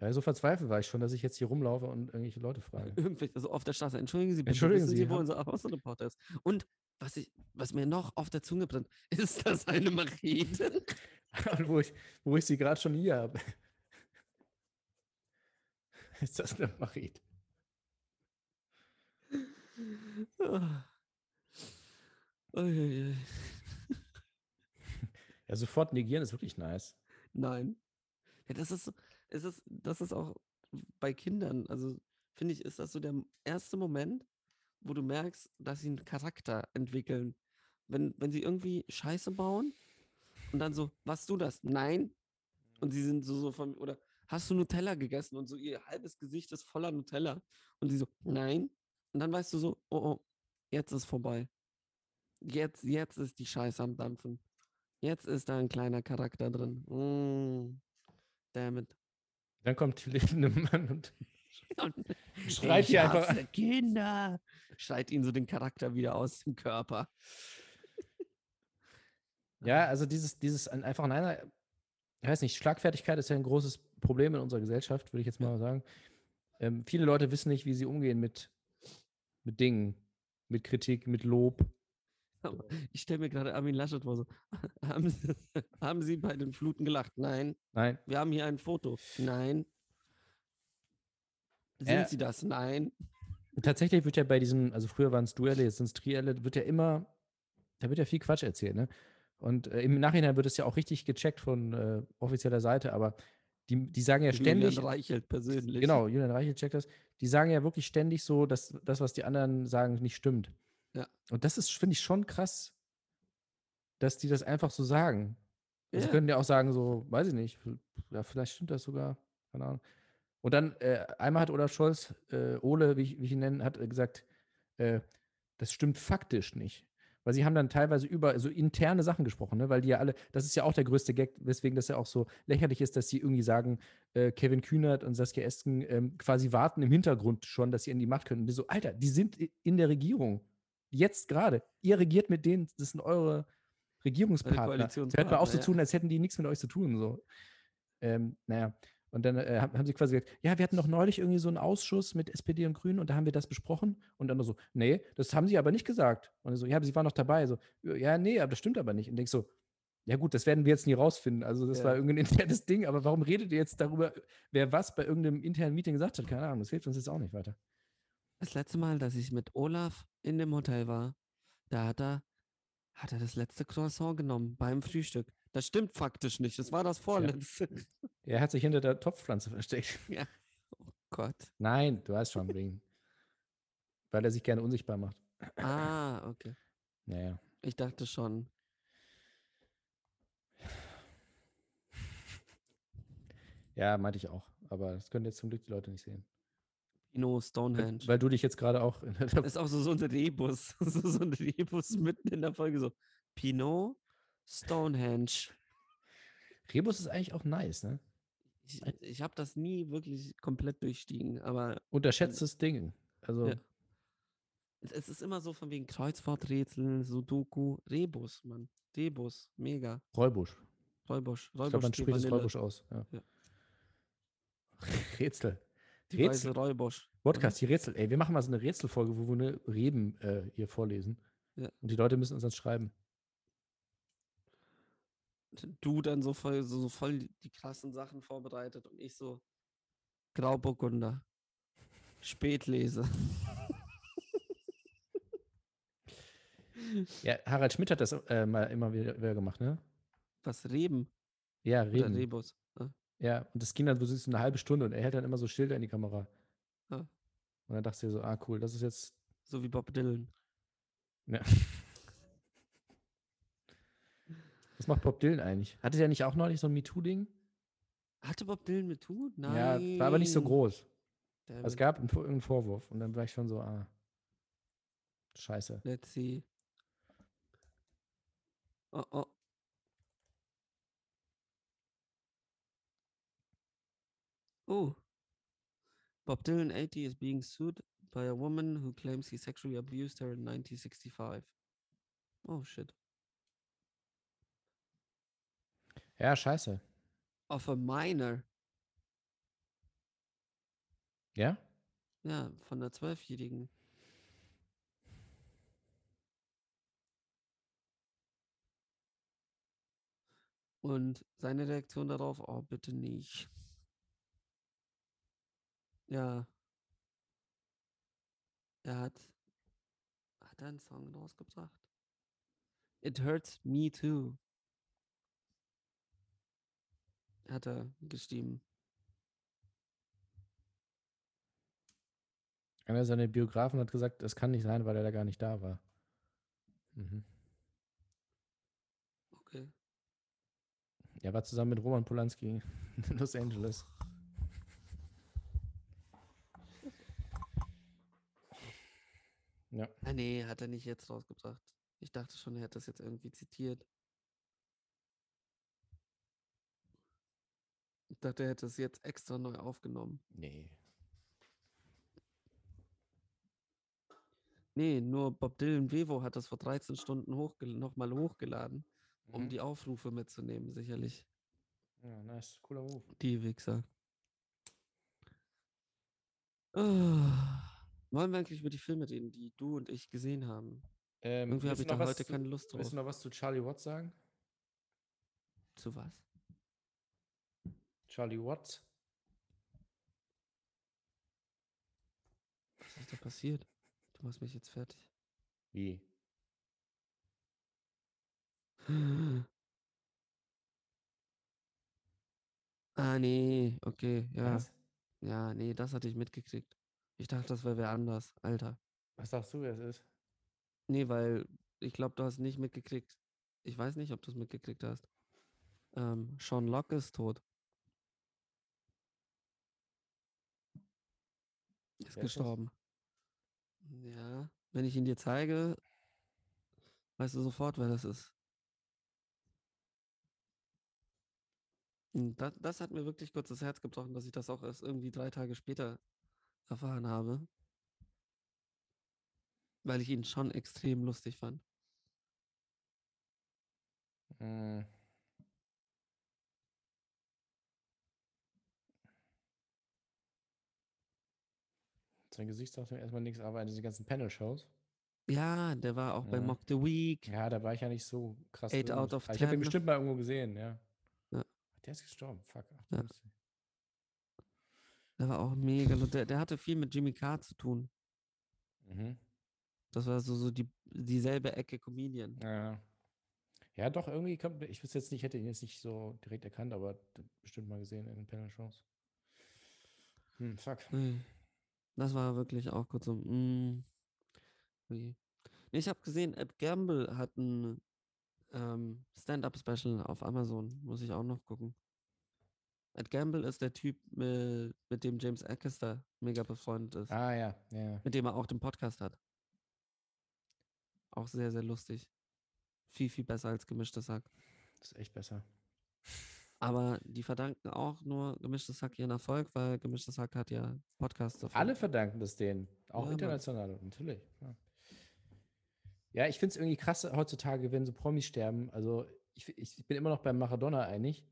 Ja, so verzweifelt war ich schon, dass ich jetzt hier rumlaufe und irgendwelche Leute frage. [LAUGHS] Irgendwelche, also auf der Straße. Entschuldigen Sie bitte, Entschuldigen Sie, Sie, wo haben- unser Außenreporter ist? Und was, ich, was mir noch auf der Zunge brennt, [LAUGHS] ist das eine Machete? [LAUGHS] Wo ich, wo ich sie gerade schon hier habe. Ist das eine Machete? Ah. Uiuiui. Ja, sofort negieren ist wirklich nice. Nein. Ja, das ist, es ist, das ist auch bei Kindern, also finde ich, ist das so der erste Moment, wo du merkst, dass sie einen Charakter entwickeln. Wenn, wenn sie irgendwie Scheiße bauen und dann so, was du das? Nein. Und sie sind so, so von, oder hast du Nutella gegessen? Und so ihr halbes Gesicht ist voller Nutella. Und sie so, nein. Und dann weißt du so, oh, oh, jetzt ist vorbei. Jetzt, jetzt ist die Scheiße am Dampfen. Jetzt ist da ein kleiner Charakter drin. Mm, damn it. Dann kommt Till [LAUGHS] Lindemann und [LAUGHS] Und schreit hier einfach. hasse Kinder. Schreit ihn so den Charakter wieder aus dem Körper. Ja, also dieses, dieses ein- einfach an einer, ich weiß nicht, Schlagfertigkeit ist ja ein großes Problem in unserer Gesellschaft, würde ich jetzt mal sagen. Ähm, viele Leute wissen nicht, wie sie umgehen mit, mit Dingen, mit Kritik, mit Lob. Ich stelle mir gerade Armin Laschet vor, so, [LAUGHS] haben Sie, haben Sie bei den Fluten gelacht? Nein. Nein, Wir haben hier ein Foto. Nein. Sind Äh, Sie das? Nein. tatsächlich wird ja bei diesen, also früher waren es Duelle, jetzt sind es Trielle, wird ja immer, da wird ja viel Quatsch erzählt, ne? Und äh, im Nachhinein wird es ja auch richtig gecheckt von äh, offizieller Seite, aber die, die sagen ja ständig, Julian Reichelt persönlich. Genau, Julian Reichel checkt das. Die sagen ja wirklich ständig so, dass das, was die anderen sagen, nicht stimmt. Ja. Und das ist, finde ich, schon krass, dass die das einfach so sagen. Also Ja. können ja auch sagen, so, weiß ich nicht, ja, vielleicht stimmt das sogar, keine Ahnung. Und dann, äh, einmal hat Olaf Scholz, äh, Ole, wie ich, wie ich ihn nenne, hat äh, gesagt, äh, das stimmt faktisch nicht. Weil sie haben dann teilweise über so interne Sachen gesprochen, ne? weil die ja alle, das ist ja auch der größte Gag, weswegen das ja auch so lächerlich ist, dass sie irgendwie sagen, äh, Kevin Kühnert und Saskia Esken ähm, quasi warten im Hintergrund schon, dass sie in die Macht können. Und so, Alter, die sind in der Regierung. Jetzt gerade. Ihr regiert mit denen, das sind eure Regierungspartner. Hört mal auf so ja. tun, als hätten die nichts mit euch zu tun. So. Ähm, naja. Und dann äh, haben haben sie quasi gesagt, ja, wir hatten doch neulich irgendwie so einen Ausschuss mit SPD und Grünen und da haben wir das besprochen. Und dann so, nee, das haben sie aber nicht gesagt. Und so, ja, aber sie waren noch dabei. So, ja, nee, aber das stimmt aber nicht. Und denkst so, ja gut, das werden wir jetzt nie rausfinden. Also das Ja. war irgendein internes Ding, aber warum redet ihr jetzt darüber, wer was bei irgendeinem internen Meeting gesagt hat? Keine Ahnung, das hilft uns jetzt auch nicht weiter. Das letzte Mal, dass ich mit Olaf in dem Hotel war, da hat er, hat er das letzte Croissant genommen beim Frühstück. Das stimmt faktisch nicht. Das war das vorletzte. Er hat sich hinter der Topfpflanze versteckt. [LAUGHS] Gott. Nein, du weißt schon, wegen. Weil er sich gerne unsichtbar macht. Ah, okay. Naja. Ich dachte schon. Ja, meinte ich auch. Aber das können jetzt zum Glück die Leute nicht sehen. Pino Stonehenge. weil du dich jetzt gerade auch in der Das ist auch so, so ein Rebus. [LAUGHS] So, so ein Rebus [LAUGHS] mitten in der Folge. So, Pinot Stonehenge. Rebus ist eigentlich auch nice, ne? Ich, ich habe das nie wirklich komplett durchstiegen, aber Unterschätztes Ding. Also, Ja. es, ist immer so von wegen Kreuzworträtsel, Sudoku, Rebus, Mann. Rebus, mega. Räubusch. Räubusch, Ich glaube, Räubusch, man spricht Vanille, Räubusch aus. Ja. Ja. [LAUGHS] Rätsel. Die Rätsel. weiße Räubusch. Podcast, die Rätsel. Ey, wir machen mal so eine Rätselfolge, wo wir eine Reben äh, hier vorlesen. Ja. Und die Leute müssen uns dann schreiben. Du dann so voll, so, so voll die, krassen Sachen vorbereitet und ich so Grauburgunder. Spätlese. [LAUGHS] Ja, Harald Schmidt hat das äh, mal immer wieder, wieder gemacht, ne? Was, Reben? Ja, Oder Reben. Rebus? Ja, und das ging dann so eine halbe Stunde und er hält dann immer so Schilder in die Kamera. Ah. Und dann dachte ich so, ah cool, das ist jetzt. so wie Bob Dylan. Ja. Was macht Bob Dylan eigentlich? Hatte der nicht auch neulich so ein MeToo-Ding? Hatte Bob Dylan Tut? Nein. Ja, war aber nicht so groß. Also es gab einen, irgendeinen Vorwurf und dann war ich schon so, ah. Scheiße. Let's see. Oh, oh. Oh. Bob Dylan, 80, is being sued by a woman who claims he sexually abused her in 1965. Oh, shit. Ja, scheiße. Of a minor. Ja? Ja, von einer Zwölfjährigen. Und seine Reaktion darauf, oh, bitte nicht. Ja. Er hat, hat er einen Song rausgebracht? It hurts me too. Hat er geschrieben. Einer seiner Biografen hat gesagt, das kann nicht sein, weil er da gar nicht da war. Mhm. Okay. Er war zusammen mit Roman Polanski in Los Angeles. Ja. Ah, nee, hat er nicht jetzt rausgebracht. Ich dachte schon, er hätte das jetzt irgendwie zitiert. Ich dachte, er hätte es jetzt extra neu aufgenommen. Nee. Nee, nur Bob Dylan Vevo hat das vor 13 Stunden hochgel nochmal hochgeladen, um Mhm. die Aufrufe mitzunehmen, sicherlich. Ja, nice. Cooler Move. Die Wichser. Ah, wollen wir eigentlich über die Filme reden, die du und ich gesehen haben? Ähm, Irgendwie habe ich da heute zu- keine Lust drauf. Willst du noch was zu Charlie Watts sagen? Zu was? Charlie Watts? Was ist da passiert? Du machst mich jetzt fertig. Wie? [GASPS] Ah, nee, okay, ja. Was? Ja, nee, das hatte ich mitgekriegt. Ich dachte, das wäre wer anders, Alter. Was sagst du, wer es ist? Nee, weil ich glaube, du hast nicht mitgekriegt. Ich weiß nicht, ob du es mitgekriegt hast. Ähm, Sean Locke ist tot. Ist Wer ist gestorben. Ja, wenn ich ihn dir zeige, weißt du sofort, wer das ist. Und das, das hat mir wirklich kurz das Herz gebrochen, dass ich das auch erst irgendwie drei Tage später erfahren habe. Weil ich ihn schon extrem lustig fand. Hm. Sein Gesicht sagt mir erstmal nichts, aber in diesen ganzen Panel-Shows. Ja, der war auch bei Mhm. Mock the Week. Ja, da war ich ja nicht so krass. Eight drin. out of Aber Ich habe ihn 10. bestimmt mal irgendwo gesehen, ja. Ja. Der ist gestorben, fuck. Ach, Ja. Der war auch mega. Der, der hatte viel mit Jimmy Carr zu tun. Mhm. Das war so, so die, dieselbe Ecke Comedian. Ja. ja, doch, irgendwie kommt, ich wüsste jetzt nicht, hätte ihn jetzt nicht so direkt erkannt, aber bestimmt mal gesehen in den Panel-Shows. Hm, fuck. Nee. Das war wirklich auch kurz so. Mm. Nee, ich habe gesehen, Ed Gamble hat ein ähm, Stand-Up-Special auf Amazon. Muss ich auch noch gucken. Ed Gamble ist der Typ, mit, mit dem James Acaster mega befreundet ist. Ah, ja, ja. Mit dem er auch den Podcast hat. Auch sehr, sehr lustig. Viel, viel besser als gemischtes Hack. Das ist echt besser. Aber die verdanken auch nur gemischtes Hack ihren Erfolg, weil gemischtes Hack hat ja Podcasts davon. Alle verdanken das denen, auch Ja, Mann. international, natürlich. Ja, ja ich finde es irgendwie krass heutzutage, wenn so Promis sterben. Also, ich, ich bin immer noch beim Maradona einig.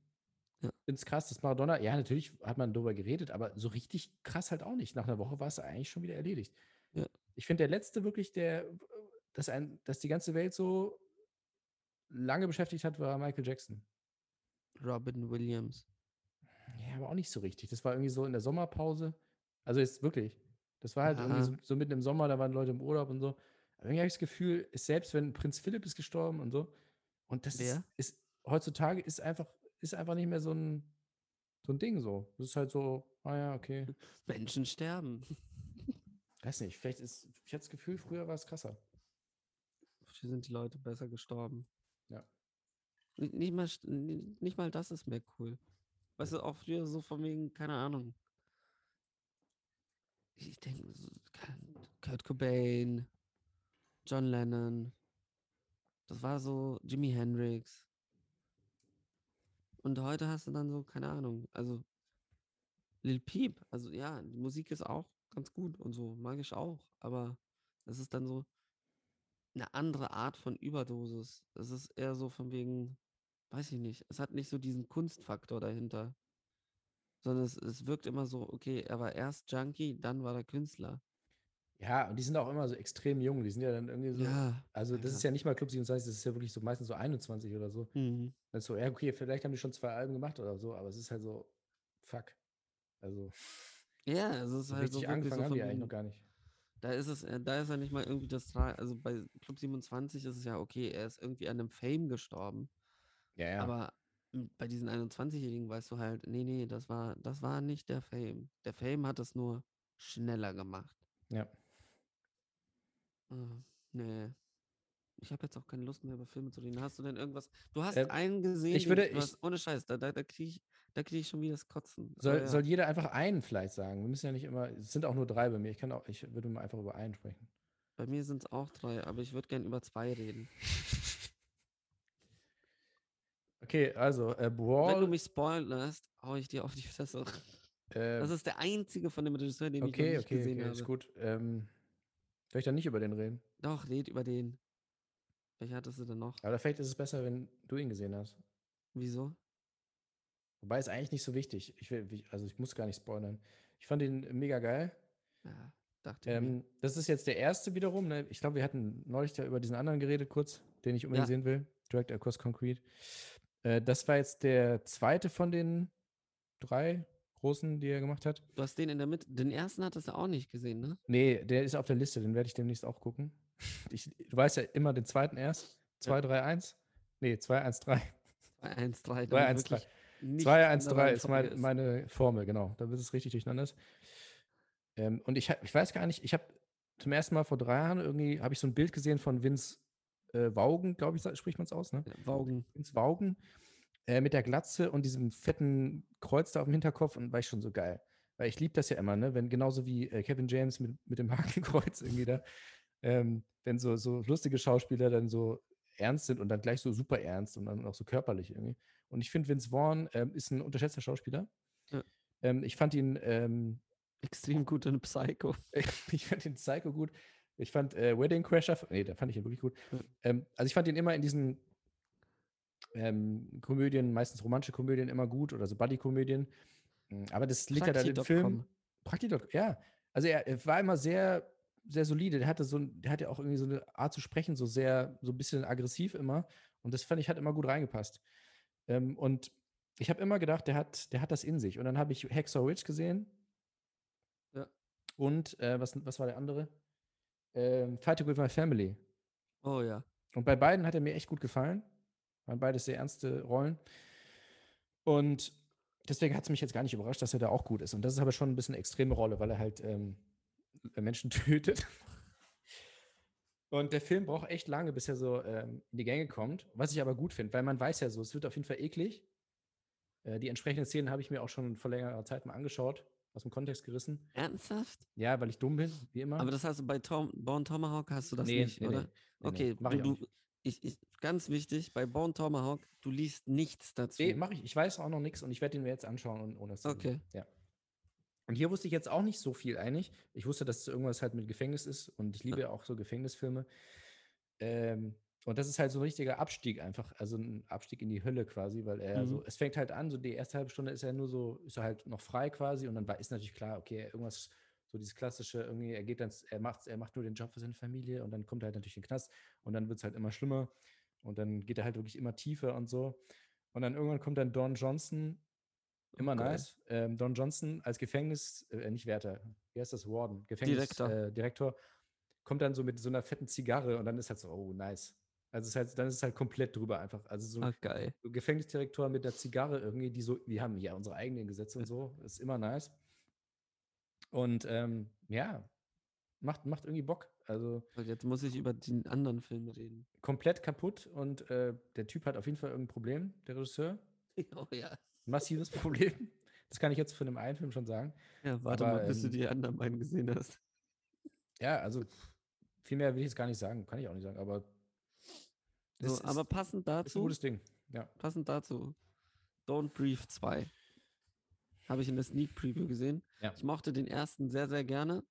Ja. Finde es krass, dass Maradona, ja, natürlich hat man darüber geredet, aber so richtig krass halt auch nicht. Nach einer Woche war es eigentlich schon wieder erledigt. Ja. Ich finde, der letzte wirklich, der, dass, ein, dass die ganze Welt so lange beschäftigt hat, war Michael Jackson. Robin Williams. Ja, aber auch nicht so richtig. Das war irgendwie so in der Sommerpause. Also jetzt wirklich. Das war halt irgendwie Ja. so, so mitten im Sommer, da waren Leute im Urlaub und so. Aber irgendwie habe ich das Gefühl, ist selbst wenn Prinz Philipp ist gestorben und so. Und das ist, ist heutzutage ist einfach, ist einfach nicht mehr so ein, so ein Ding so. Das ist halt so, ah ja, okay. [LAUGHS] Menschen sterben. Weiß nicht, vielleicht ist, ich hatte das Gefühl, früher war es krasser. Hier sind die Leute besser gestorben. Ja. Nicht, mal, nicht mal das ist mehr cool. Weißt du, auch früher so von wegen, keine Ahnung. Ich denke, Kurt Cobain, John Lennon. Das war so Jimi Hendrix. Und heute hast du dann so, keine Ahnung, also Lil Peep. Also ja, die Musik ist auch ganz gut und so, mag ich auch. Aber es ist dann so, eine andere Art von Überdosis. Es ist eher so von wegen, weiß ich nicht, es hat nicht so diesen Kunstfaktor dahinter. Sondern es, es wirkt immer so, okay, er war erst Junkie, dann war er Künstler. Ja, und die sind auch immer so extrem jung. Die sind ja dann irgendwie so. Ja. Also, das ist ja nicht mal Club 27, das ist ja wirklich so meistens so 21 oder so. Mhm. Dann ist so, ja, okay, vielleicht haben die schon zwei Alben gemacht oder so, aber es ist halt so, fuck. Also, Ja, es ist halt so richtig angefangen so haben die eigentlich noch gar nicht. da ist es, äh, da ist er nicht mal irgendwie das, also bei Club 27 ist es ja okay, er ist irgendwie an einem Fame gestorben. Ja, ja. Aber bei diesen 21-Jährigen weißt du halt, nee, nee, das war, das war nicht der Fame. Der Fame hat es nur schneller gemacht. ja. Ah, nee. Ich habe jetzt auch keine Lust mehr über Filme zu reden. Hast du denn irgendwas? Du hast Ähm, einen gesehen, ich den- würde- hast, ich- ohne Scheiß, da, da, da kriege ich, da krieg ich schon wieder das Kotzen. Aber Soll, ja, soll jeder einfach einen vielleicht sagen? Wir müssen ja nicht immer, es sind auch nur drei bei mir. Ich kann auch, ich würde mal einfach über einen sprechen. bei mir sind es auch drei, aber ich würde gern über zwei reden. [LAUGHS] Okay, also äh, Wenn du Brawl. mich spoilen lässt, hau ich dir auf die Fresse. Äh, Das ist der einzige von dem Regisseur, den ich noch okay, nicht okay, gesehen okay, habe. ist gut. Ähm, soll ich dann nicht über den reden? Doch, red über den. Welcher hattest du denn noch? Aber vielleicht ist es besser, wenn du ihn gesehen hast. Wieso? Wobei ist eigentlich nicht so wichtig. Ich will, also ich muss gar nicht spoilern. Ich fand ihn mega geil. Ja, dachte ich. Ähm, das ist jetzt der erste wiederum. Ne? Ich glaube, wir hatten neulich da über diesen anderen geredet, kurz, den ich unbedingt Ja. sehen will. Direct Across Concrete. Äh, das war jetzt der zweite von den drei großen, die er gemacht hat. Du hast den in der Mitte. Den ersten hattest du auch nicht gesehen, ne? Nee, der ist auf der Liste, den werde ich demnächst auch gucken. Ich, du weißt ja immer den zweiten erst. 2, 3, 1. Nee, 2, 1, 3. 1, 3. 2, 1, 3. 2, 1, 3 ist mein, meine Formel, genau. Da wird es richtig durcheinander. ist. Ähm, und ich, ich weiß gar nicht, ich habe zum ersten Mal vor drei Jahren irgendwie, habe ich so ein Bild gesehen von Vince äh, Waugen, glaube ich, spricht man es aus, ne? Waugen. Vince Waugen äh, mit der Glatze und diesem fetten Kreuz da auf dem Hinterkopf und war ich schon so geil. Weil ich liebe das ja immer, ne? Wenn genauso wie äh, Kevin James mit, mit dem [LAUGHS] Hakenkreuz irgendwie da, ähm, wenn so, so lustige Schauspieler dann so ernst sind und dann gleich so super ernst und dann auch so körperlich irgendwie. Und ich finde, Vince Vaughn ähm, ist ein unterschätzter Schauspieler. Ja. Ähm, ich fand ihn, ähm, Extrem gut in Psycho. [LAUGHS] ich fand den Psycho gut. Ich fand äh, Wedding Crasher, nee, da fand ich ihn wirklich gut. Ja. Ähm, also ich fand ihn immer in diesen ähm, Komödien, meistens romantische Komödien, immer gut oder so Buddy-Komödien. Mm, Aber das liegt ja dann im Film. Prakti.com. Prakti. ja. Also er, er war immer sehr, sehr solide. Der hatte so, der hatte auch irgendwie so eine Art zu sprechen, so sehr, so ein bisschen aggressiv immer. Und das fand ich hat immer gut reingepasst. Ähm, und ich habe immer gedacht, der hat, der hat das in sich. Und dann habe ich Hacksaw Ridge gesehen. Ja. Und äh, was, was war der andere? Ähm, Fighting with My Family. Oh ja. Und bei beiden hat er mir echt gut gefallen. Waren beides sehr ernste Rollen. Und deswegen hat es mich jetzt gar nicht überrascht, dass er da auch gut ist. Und das ist aber schon ein bisschen eine extreme Rolle, weil er halt ähm, Menschen [LAUGHS] tötet. Und der Film braucht echt lange, bis er so ähm, in die Gänge kommt. Was ich aber gut finde, weil man weiß ja so, es wird auf jeden Fall eklig. Äh, die entsprechenden Szenen habe ich mir auch schon vor längerer Zeit mal angeschaut, aus dem Kontext gerissen. Ernsthaft? Ja, weil ich dumm bin, wie immer. Aber das hast du bei Tom, Bone Tomahawk hast du das Nee, nicht, nee, oder? nee, nee, okay, mach ich du, auch du, ich, ich, ganz wichtig, bei Bone Tomahawk, du liest nichts dazu. Nee, mache ich. Ich weiß auch noch nichts und ich werde ihn mir jetzt anschauen, und, ohne es zu Okay. sehen. Ja. Und hier wusste ich jetzt auch nicht so viel eigentlich. Ich wusste, dass es irgendwas halt mit Gefängnis ist und ich liebe ja auch so Gefängnisfilme. Ähm, und das ist halt so ein richtiger Abstieg einfach, also ein Abstieg in die Hölle quasi, weil er Mhm. so, es fängt halt an, so die erste halbe Stunde ist er nur so, ist er halt noch frei quasi und dann war, ist natürlich klar, okay, irgendwas, so dieses klassische, irgendwie, er geht dann, er macht, er macht nur den Job für seine Familie und dann kommt er halt natürlich in den Knast und dann wird es halt immer schlimmer und dann geht er halt wirklich immer tiefer und so. Und dann irgendwann kommt dann Don Johnson, immer geil. nice, ähm, Don Johnson als Gefängnis, äh, nicht Wärter, wie heißt das, Warden, Gefängnisdirektor, Direktor. äh, kommt dann so mit so einer fetten Zigarre und dann ist halt so, oh, nice. Also es ist halt, dann ist es halt komplett drüber einfach. Also so Ah, geil. so Gefängnisdirektor mit der Zigarre irgendwie, die so, wir haben ja unsere eigenen Gesetze und so, ist immer nice. Und ähm, ja, macht, macht irgendwie Bock. Also jetzt muss ich über den anderen Film reden. komplett kaputt und äh, der Typ hat auf jeden Fall irgendein Problem, der Regisseur. [LAUGHS] Oh ja. Massives Problem. Das kann ich jetzt von dem einen Film schon sagen. Ja, warte Aber, mal, bis du ähm, die anderen beiden gesehen hast. Ja, also viel mehr will ich jetzt gar nicht sagen, kann ich auch nicht sagen, aber So, ist, aber passend ist ein dazu, gutes Ding. Ja. passend dazu, Don't Brief 2. Habe ich in der Sneak Preview gesehen. Ja. Ich mochte den ersten sehr, sehr gerne.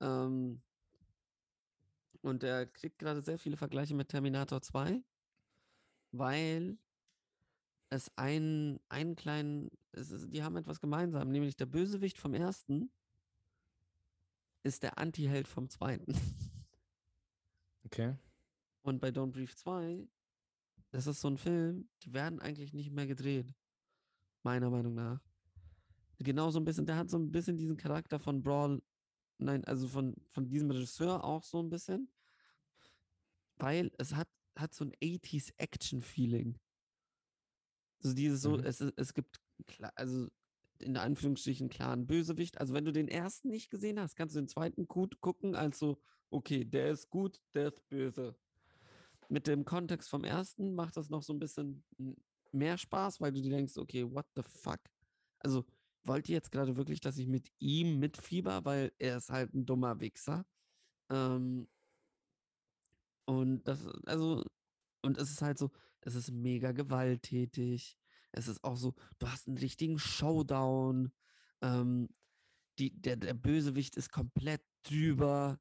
Ähm, und der kriegt gerade sehr viele Vergleiche mit Terminator 2, weil es einen, einen kleinen, es ist, die haben etwas gemeinsam, nämlich der Bösewicht vom ersten ist der Anti-Held vom zweiten. Okay. Und bei Don't Brief 2, das ist so ein Film, die werden eigentlich nicht mehr gedreht. Meiner Meinung nach. Genau so ein bisschen, der hat so ein bisschen diesen Charakter von Brawl, nein, also von, von diesem Regisseur auch so ein bisschen. Weil es hat, hat so ein 80s Action-Feeling. Also dieses so, Mhm. es, es gibt, also in Anführungsstrichen klaren Bösewicht. Also wenn du den ersten nicht gesehen hast, kannst du den zweiten gut gucken, als so, okay, der ist gut, der ist böse. Mit dem Kontext vom ersten macht das noch so ein bisschen mehr Spaß, weil du dir denkst, okay, what the fuck? Also wollt ihr jetzt gerade wirklich, dass ich mit ihm mitfieber, weil er ist halt ein dummer Wichser? Ähm, und das, also, und es ist halt so, Es ist mega gewalttätig. Es ist auch so, du hast einen richtigen Showdown. Ähm, die, der, der Bösewicht ist komplett drüber.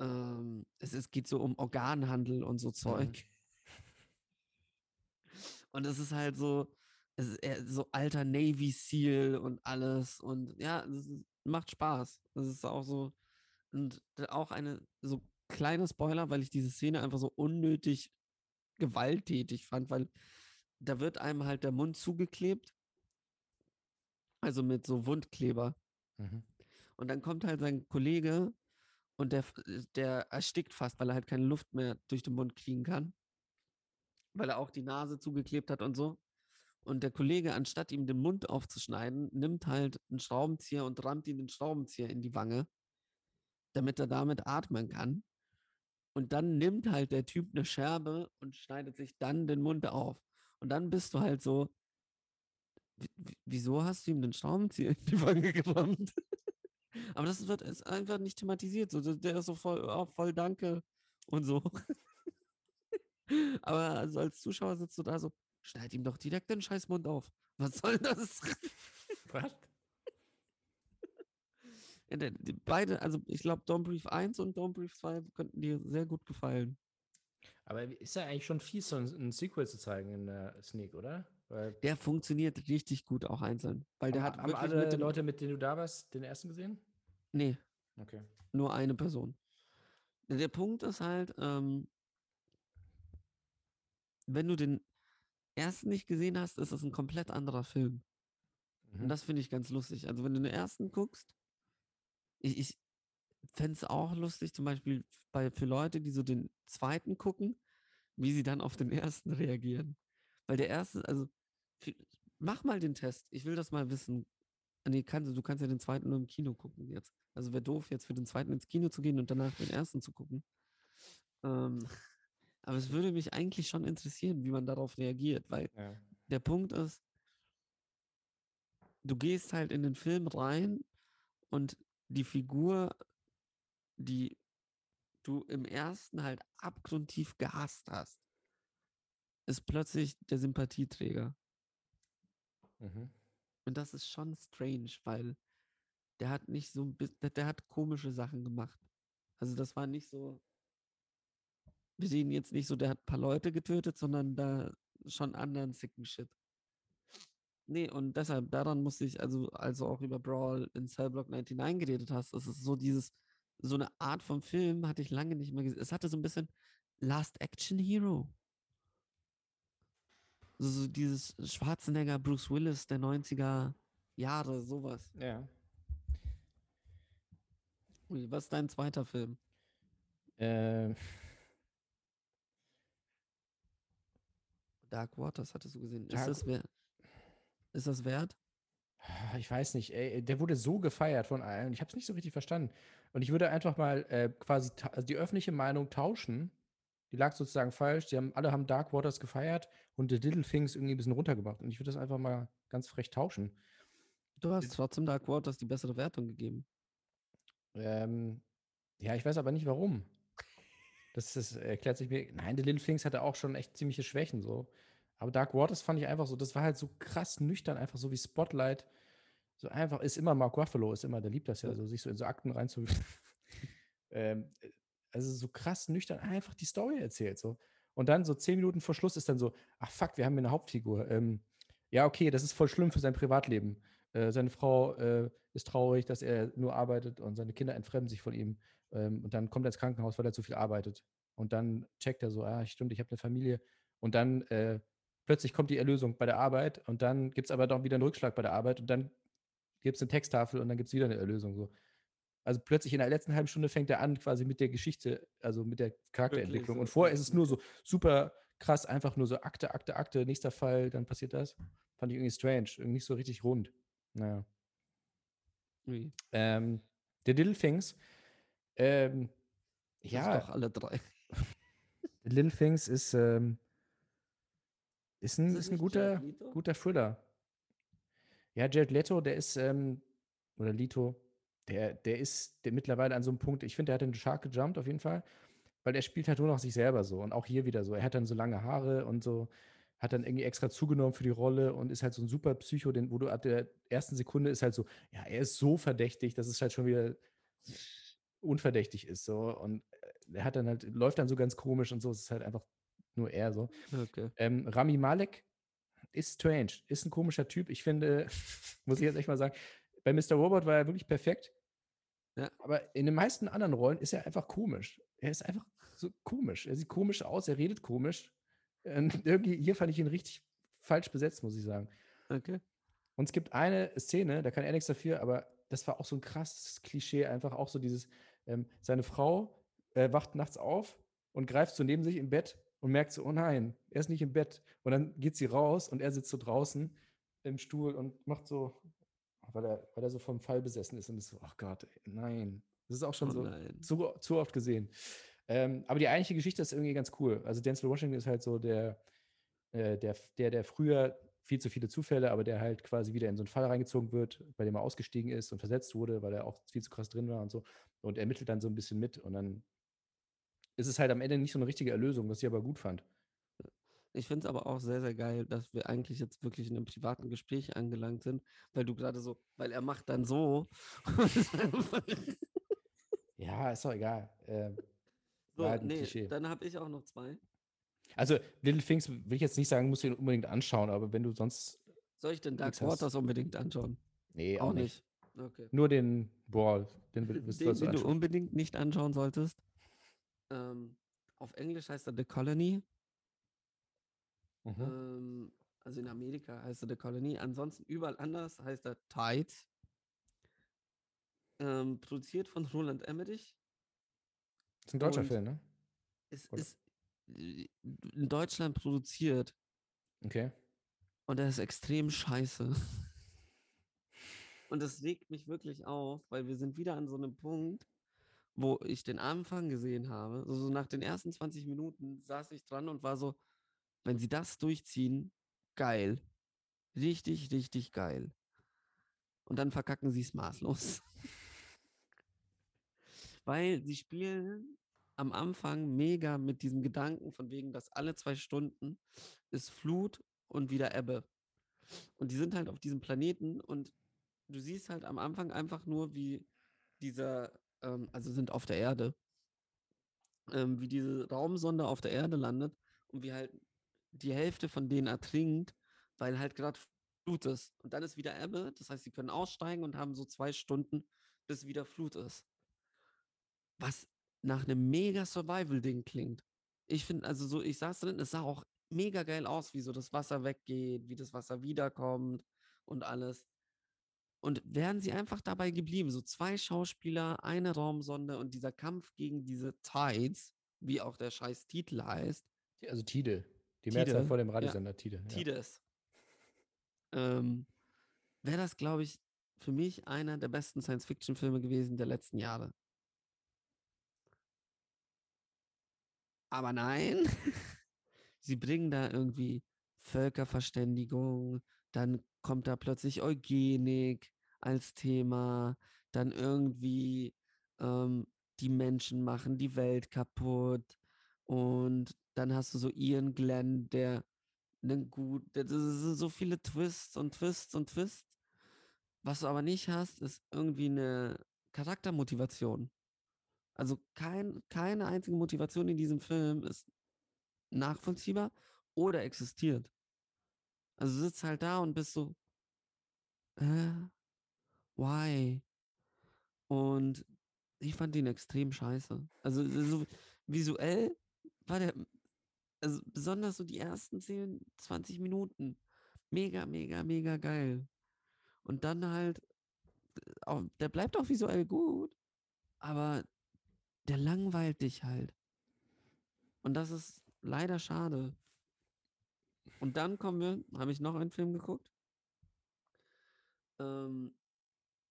Ähm, es, es geht so um Organhandel und so Zeug. [LAUGHS] Und es ist halt so, so alter Navy Seal und alles. Und ja, ist, macht Spaß. Es ist auch so, und auch eine so kleine Spoiler, weil ich diese Szene einfach so unnötig gewalttätig fand, weil da wird einem halt der Mund zugeklebt. Also mit so Wundkleber. Mhm. Und dann kommt halt sein Kollege und der, der erstickt fast, weil er halt keine Luft mehr durch den Mund kriegen kann. Weil er auch die Nase zugeklebt hat und so. Und der Kollege, anstatt ihm den Mund aufzuschneiden, nimmt halt einen Schraubenzieher und rammt ihm den Schraubenzieher in die Wange, damit er damit atmen kann. Und dann nimmt halt der Typ eine Scherbe und schneidet sich dann den Mund auf. Und dann bist du halt so, "Wie- wie- wieso hast du ihm den Schraubenzieher in die [LAUGHS] Wange gerammt? Aber das wird ist einfach nicht thematisiert. So, der ist so voll, oh, voll Danke und so. [LAUGHS] Aber also als Zuschauer sitzt du da so, schneid ihm doch direkt den scheiß Mund auf. Was soll das? [LAUGHS] Was? Beide, also ich glaube, Don't Brief 1 und Don't Brief 2 könnten dir sehr gut gefallen. Aber ist ja eigentlich schon fies, so ein, Sequel zu zeigen in der Sneak, oder? Weil Der funktioniert richtig gut auch einzeln. Weil der haben, hat haben alle mit Leute, mit denen du da warst, den ersten gesehen? Nee, Okay. nur eine Person. Der der Punkt ist halt, ähm, wenn du den ersten nicht gesehen hast, ist es ein komplett anderer Film. Und Mhm. das finde ich ganz lustig. Also wenn du den ersten guckst, ich, ich fände es auch lustig, zum Beispiel bei, für Leute, die so den zweiten gucken, wie sie dann auf den ersten reagieren. Weil der erste, also mach mal den Test. Ich will das mal wissen. Ah, Nee, kannst, du kannst ja den zweiten nur im Kino gucken jetzt. Also wäre doof, jetzt für den zweiten ins Kino zu gehen und danach den ersten zu gucken. Ähm, aber es würde mich eigentlich schon interessieren, wie man darauf reagiert, weil Ja. der Punkt ist, du gehst halt in den Film rein und die Figur, die du im ersten halt abgrundtief gehasst hast, ist plötzlich der Sympathieträger. Mhm. Und das ist schon strange, weil der hat nicht so ein bisschen, der, der hat komische Sachen gemacht. Also das war nicht so, wir sehen jetzt nicht so, der hat ein paar Leute getötet, sondern da schon anderen sicken Shit. Nee, und deshalb, daran musste ich, also, also auch über Brawl in Cellblock 99 geredet hast, es ist so dieses, so eine Art von Film hatte ich lange nicht mehr gesehen. Es hatte so ein bisschen Last Action Hero. So, so dieses Schwarzenegger, Bruce Willis der 90er Jahre, sowas. Ja. Was ist dein zweiter Film? Ähm, Dark Waters hattest du gesehen. Dark- ist, das wer ist das wert? ich weiß nicht, ey, der wurde so gefeiert von allen ich habe es nicht so richtig verstanden. Und ich würde einfach mal äh, quasi also die öffentliche Meinung tauschen. Die lag sozusagen falsch. Die haben, alle haben Dark Waters gefeiert und The Little Things irgendwie ein bisschen runtergebracht. Und ich würde das einfach mal ganz frech tauschen. Du hast trotzdem Dark Waters die bessere Wertung gegeben. Ähm, ja, ich weiß aber nicht warum. Das, das erklärt sich mir. Nein, The Little Things hatte auch schon echt ziemliche Schwächen so. Aber Dark Waters fand ich einfach so, das war halt so krass nüchtern, einfach so wie Spotlight. So einfach, ist immer Mark Ruffalo, ist immer, der liebt das ja, so sich so in so Akten reinzu. [LAUGHS] ähm, also so krass nüchtern, einfach die Story erzählt. So. Und dann so zehn Minuten vor Schluss ist dann so, ach fuck, wir haben hier eine Hauptfigur. Ähm, ja, okay, das ist voll schlimm für sein Privatleben. Äh, seine Frau äh, ist traurig, dass er nur arbeitet und seine Kinder entfremden sich von ihm. Ähm, und dann kommt er ins Krankenhaus, weil er zu viel arbeitet. Und dann checkt er so, ah, stimmt, ich habe eine Familie. Und dann äh, plötzlich kommt die Erlösung bei der Arbeit und dann gibt es aber doch wieder einen Rückschlag bei der Arbeit und dann gibt es eine Texttafel und dann gibt es wieder eine Erlösung. So. Also plötzlich in der letzten halben Stunde fängt er an, quasi mit der Geschichte, also mit der Charakterentwicklung. so, und vorher ist es nur so super krass, einfach nur so Akte, Akte, Akte, nächster Fall, dann passiert das. Fand ich irgendwie strange, irgendwie nicht so richtig rund. Naja. Ui, Ähm, The Little Things. Ähm, das ja, doch alle drei. [LAUGHS] Little Things ist, ähm, ist ein, Ist das ist ein guter, guter Thriller. Ja, Jared Leto, der ist, ähm, oder Leto, der, der ist der mittlerweile an so einem Punkt, ich finde, der hat den Shark gejumpt auf jeden Fall. weil er spielt halt nur noch sich selber so und auch hier wieder so. Er hat dann so lange Haare und so, hat dann irgendwie extra zugenommen für die Rolle und ist halt so ein super Psycho, den, wo du ab der ersten Sekunde ist halt so, ja, er ist so verdächtig, dass es halt schon wieder unverdächtig ist so und äh, er hat dann halt, läuft dann so ganz komisch und so, es ist halt einfach nur er so. Okay. Ähm, Rami Malek ist strange, ist ein komischer Typ. Ich finde, [LAUGHS] muss ich jetzt echt mal sagen, bei Mr. Robot war er wirklich perfekt. Ja. Aber in den meisten anderen Rollen ist er einfach komisch. Er ist einfach so komisch. Er sieht komisch aus, er redet komisch. Und [LAUGHS] irgendwie, hier fand ich ihn richtig falsch besetzt, muss ich sagen. Okay. Und es gibt eine Szene, da kann er nichts dafür, aber das war auch so ein krasses Klischee, einfach auch so dieses, ähm, seine Frau äh, wacht nachts auf und greift so neben sich im Bett und merkt so, oh nein, er ist nicht im Bett. Und dann geht sie raus und er sitzt so draußen im Stuhl und macht so, weil er, weil er so vom Fall besessen ist und ist so, ach Gott, ey, nein. Das ist auch schon Oh so nein. zu, zu oft gesehen. Ähm, aber die eigentliche Geschichte ist irgendwie ganz cool. Also Denzel Washington ist halt so der, äh, der, der, der früher viel zu viele Zufälle, aber der halt quasi wieder in so einen Fall reingezogen wird, bei dem er ausgestiegen ist und versetzt wurde, weil er auch viel zu krass drin war und so. Und ermittelt dann so ein bisschen mit und dann ist es halt am Ende nicht so eine richtige Erlösung, was ich aber gut fand. Ich finde es aber auch sehr, sehr geil, dass wir eigentlich jetzt wirklich in einem privaten Gespräch angelangt sind, weil du gerade so, weil er macht dann so. [LAUGHS] Ja, ist doch egal. Ähm, [LAUGHS] so halt nee, dann habe ich auch noch zwei. Also Little Things will ich jetzt nicht sagen, musst du ihn unbedingt anschauen, aber wenn du sonst. Soll ich den Dark. Waters unbedingt anschauen? Nee, auch nicht. Okay. Nur den Brawl, den Den, den du unbedingt nicht anschauen solltest. Ähm, auf Englisch heißt er The Colony. Mhm. Ähm, also in Amerika heißt er The Colony. Ansonsten überall anders heißt er Tides. Ähm, produziert von Roland Emmerich. ist ein deutscher und- Film, ne? Es Oder- ist in Deutschland produziert Okay. und er ist extrem scheiße. Und das regt mich wirklich auf, weil wir sind wieder an so einem Punkt, wo ich den Anfang gesehen habe. Also so nach den ersten 20 Minuten saß ich dran und war so, wenn sie das durchziehen, geil. Richtig, richtig geil. Und dann verkacken sie es maßlos. [LAUGHS] Weil sie spielen am Anfang mega mit diesem Gedanken von wegen, dass alle zwei Stunden ist Flut und wieder Ebbe. Und die sind halt auf diesem Planeten und du siehst halt am Anfang einfach nur, wie dieser, ähm, also sind auf der Erde, ähm, wie diese Raumsonde auf der Erde landet und wie halt die Hälfte von denen ertrinkt, weil halt gerade Flut ist. Und dann ist wieder Ebbe, das heißt, sie können aussteigen und haben so zwei Stunden, bis wieder Flut ist. Was nach einem mega Survival-Ding klingt. Ich finde, also so, ich saß drin, es sah auch mega geil aus, wie so das Wasser weggeht, wie das Wasser wiederkommt und alles. Und wären sie einfach dabei geblieben, so zwei Schauspieler, eine Raumsonde und dieser Kampf gegen diese Tides, wie auch der scheiß Titel heißt, Also Tide. Die Tide, Mehrzahl vor dem ja. Radiosender Tide. Ja. Tides, ähm, wäre das, glaube ich, für mich einer der besten Science-Fiction-Filme gewesen der letzten Jahre. Aber nein, [LAUGHS] sie bringen da irgendwie Völkerverständigung, dann kommt da plötzlich Eugenik als Thema, dann irgendwie ähm, die Menschen machen die Welt kaputt und dann hast du so Ian Glenn, der einen gut, das sind so viele Twists und Twists und Twists. Was du aber nicht hast, ist irgendwie eine Charaktermotivation. Also kein, keine einzige Motivation in diesem Film ist nachvollziehbar oder existiert. Also du sitzt halt da und bist so, äh, why? Und ich fand ihn extrem scheiße. Also so visuell war der, also besonders so die ersten 10, 20 Minuten, mega, mega, mega geil. Und dann halt, äh, auch, der bleibt auch visuell gut, aber der langweilt dich halt. Und das ist leider schade. Und dann kommen wir, habe ich noch einen Film geguckt, ähm,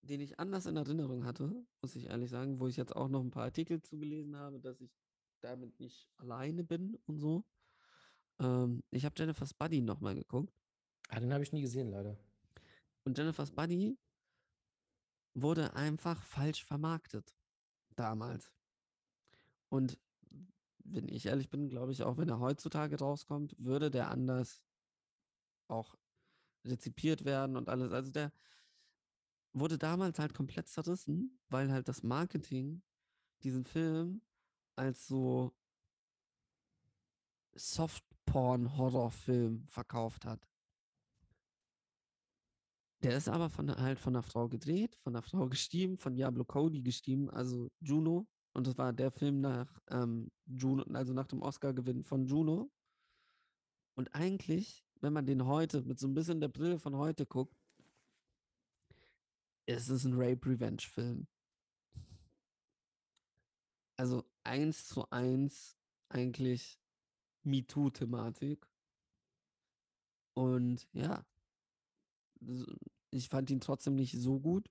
den ich anders in Erinnerung hatte, muss ich ehrlich sagen, wo ich jetzt auch noch ein paar Artikel zugelesen habe, dass ich damit nicht alleine bin und so. Ähm, ich habe Jennifer's Buddy nochmal geguckt. Ah, den habe ich nie gesehen, leider. Und Jennifer's Buddy wurde einfach falsch vermarktet damals. Und wenn ich ehrlich bin, glaube ich, auch wenn er heutzutage rauskommt, würde der anders auch rezipiert werden und alles. Also der wurde damals halt komplett zerrissen, weil halt das Marketing diesen Film als so Softporn-Horrorfilm verkauft hat. Der ist aber von, halt von einer Frau gedreht, von einer Frau [LAUGHS] geschrieben, von Diablo Cody geschrieben, also Juno. Und das war der Film nach ähm, Juno, also nach dem Oscar-Gewinn von Juno. Und eigentlich, wenn man den heute mit so ein bisschen der Brille von heute guckt, ist es ein Rape-Revenge-Film. Also eins zu eins eigentlich MeToo-Thematik. Und ja, ich fand ihn trotzdem nicht so gut.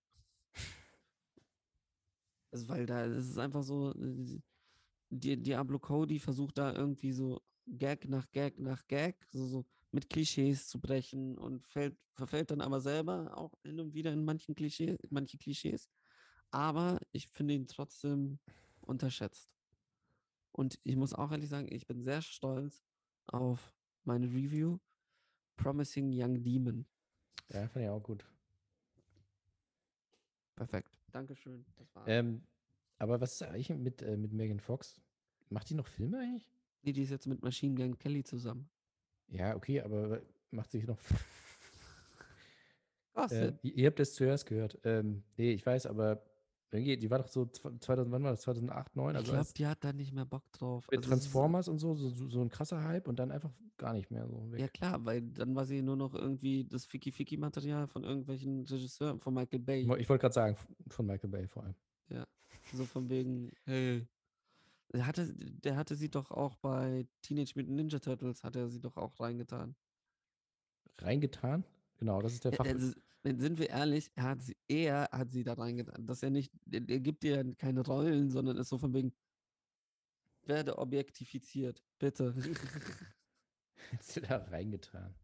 Also, weil da es ist einfach so, äh, Di- Diablo Cody versucht da irgendwie so Gag nach Gag nach Gag, so, so mit Klischees zu brechen und fällt, verfällt dann aber selber auch hin und wieder in manchen Klischee, manche Klischees. Aber ich finde ihn trotzdem unterschätzt. Und ich muss auch ehrlich sagen, ich bin sehr stolz auf meine Review Promising Young Demon. Ja, fand ich auch gut. Perfekt. Dankeschön. Das war's. Ähm, aber was ist eigentlich mit, äh, mit Megan Fox? Macht die noch Filme eigentlich? nee, die ist jetzt mit Machine Gun Kelly zusammen. Ja, okay, aber macht sich noch. [LAUGHS] Was äh, ihr ihr habt es zuerst gehört. Ähm, nee, ich weiß, aber irgendwie, die war doch so zw- 2000, wann war das? 2008, 2009? Ich Also glaube, als die hat da nicht mehr Bock drauf. mit Also Transformers und so, so, so ein krasser Hype und dann einfach gar nicht mehr so weg. Ja klar, weil dann war sie nur noch irgendwie das Ficky-Ficky-Material von irgendwelchen Regisseuren, von Michael Bay. Ich woll- Ich wollte gerade sagen, von Michael Bay vor allem. So von wegen, [LAUGHS] hey. Der hatte, der hatte sie doch auch bei Teenage Mutant Ninja Turtles, hat er sie doch auch reingetan. Reingetan? Genau, das ist der Ja, Fach. also, wenn- sind wir ehrlich, er hat sie, er hat sie da reingetan. Dass er nicht, der gibt dir keine Rollen, sondern ist so von wegen, werde objektifiziert, bitte. [LAUGHS] Jetzt da reingetan.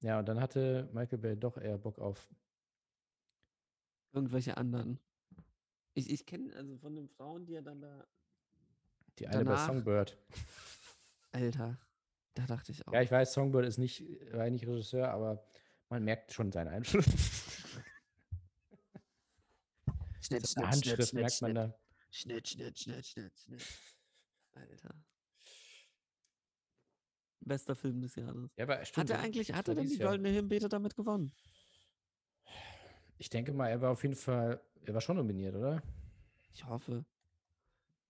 Ja, und dann hatte Michael Bay doch eher Bock auf. Irgendwelche anderen. Ich, ich kenne also von den Frauen, die er dann da, Die eine Danach- bei Songbird. Alter, da dachte ich auch. Ja, ich weiß, Songbird ist nicht, war nicht Regisseur, aber man merkt schon seinen Einfluss. [LAUGHS] Schnitt, Seine Handschrift merkt man da. Schnitt, Schnitt, Schnitt, Schnitt, Schnitt. Alter. Bester Film des Jahres. Ja, aber Hat stimmt, er das- eigentlich, hat er denn die. Goldene Himbeete damit gewonnen? Ich denke mal, er war auf jeden Fall, er war schon nominiert, oder? Ich hoffe.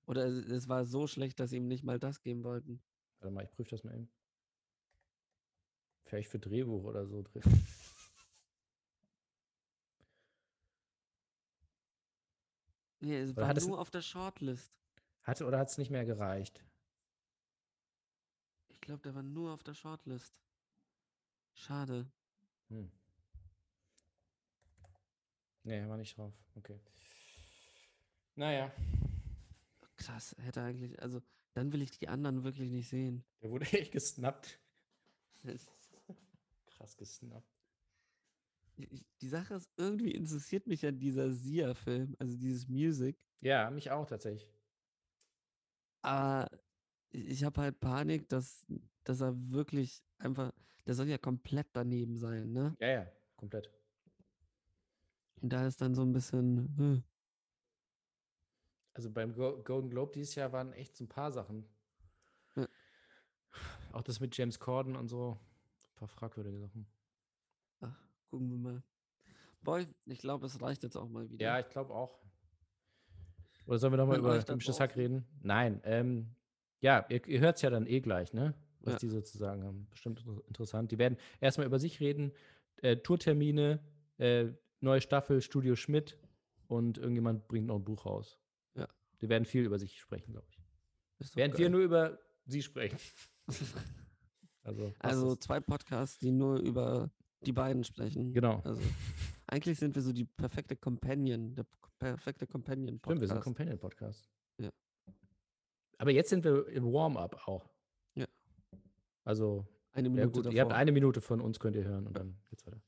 Oder es, es war so schlecht, dass sie ihm nicht mal das geben wollten. Warte mal, ich prüfe das mal eben. Vielleicht für Drehbuch oder so. Dreh- Nee, es Oder war es- nur auf der Shortlist. Hatte oder hat es nicht mehr gereicht? Ich glaube, der war nur auf der Shortlist. Schade. Hm. Nee, er war nicht drauf. Okay. Naja, Krass, hätte eigentlich, also dann will ich die anderen wirklich nicht sehen. der wurde [LAUGHS] echt gesnappt. Krass gesnappt. Die Sache ist, irgendwie interessiert mich ja dieser Sia-Film, also dieses Music. Ja, mich auch tatsächlich. Aber ich, ich habe halt Panik, dass, dass er wirklich einfach, der soll ja komplett daneben sein, ne? Ja, ja, komplett. Und da ist dann so ein bisschen, hm, Also beim Go Golden Globe dieses Jahr waren echt so ein paar Sachen. Ja. Auch das mit James Corden und so. Paar fragwürdige Sachen. ach, gucken wir mal. Boy, ich glaube, es reicht jetzt auch mal wieder. Ja, ich glaube auch. Oder sollen wir nochmal über gemischtes Hack reden? Nein. Ähm, ja, ihr, ihr hört es ja dann eh gleich, ne? Was Ja. die sozusagen haben. Bestimmt inter- interessant. Die werden erstmal über sich reden. Äh, Tourtermine, äh, neue Staffel, Studio Schmidt und irgendjemand bringt noch ein Buch raus. Ja. Die werden viel über sich sprechen, glaube ich. Während wir geil. nur über sie sprechen. [LAUGHS] Also, Also zwei Podcasts, die nur über die beiden sprechen. genau. Also eigentlich sind wir so die perfekte Companion, der perfekte Companion Stimmt, wir sind Podcast. Companion-Podcast. Ja. Aber jetzt sind wir im Warm-up auch. Ja. Also, Eine ja Minute gut, ihr habt davor. eine Minute von uns, könnt ihr hören und dann geht's weiter.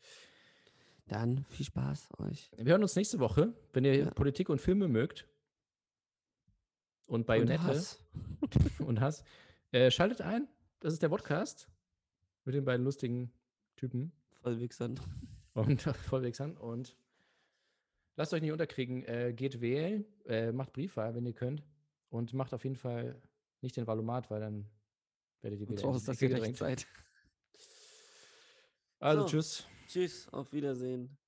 Dann viel Spaß euch. Wir hören uns nächste Woche, wenn ihr Ja. Politik und Filme mögt. und Und Bayonette Hass. [LAUGHS] und Hass. Äh, schaltet ein. Das ist der Podcast mit den beiden lustigen Typen Vollwichsern. und [LAUGHS] Vollwegsern. Und lasst euch nicht unterkriegen. Äh, geht wählen, äh, macht Briefwahl, wenn ihr könnt. Und macht auf jeden Fall nicht den Valomat, weil dann werdet ihr Und wieder so in ist die das Ecke die gedrängt. Rechtzeit. Also So. tschüss. Tschüss, auf Wiedersehen.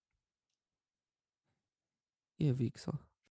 Ihr Wichser.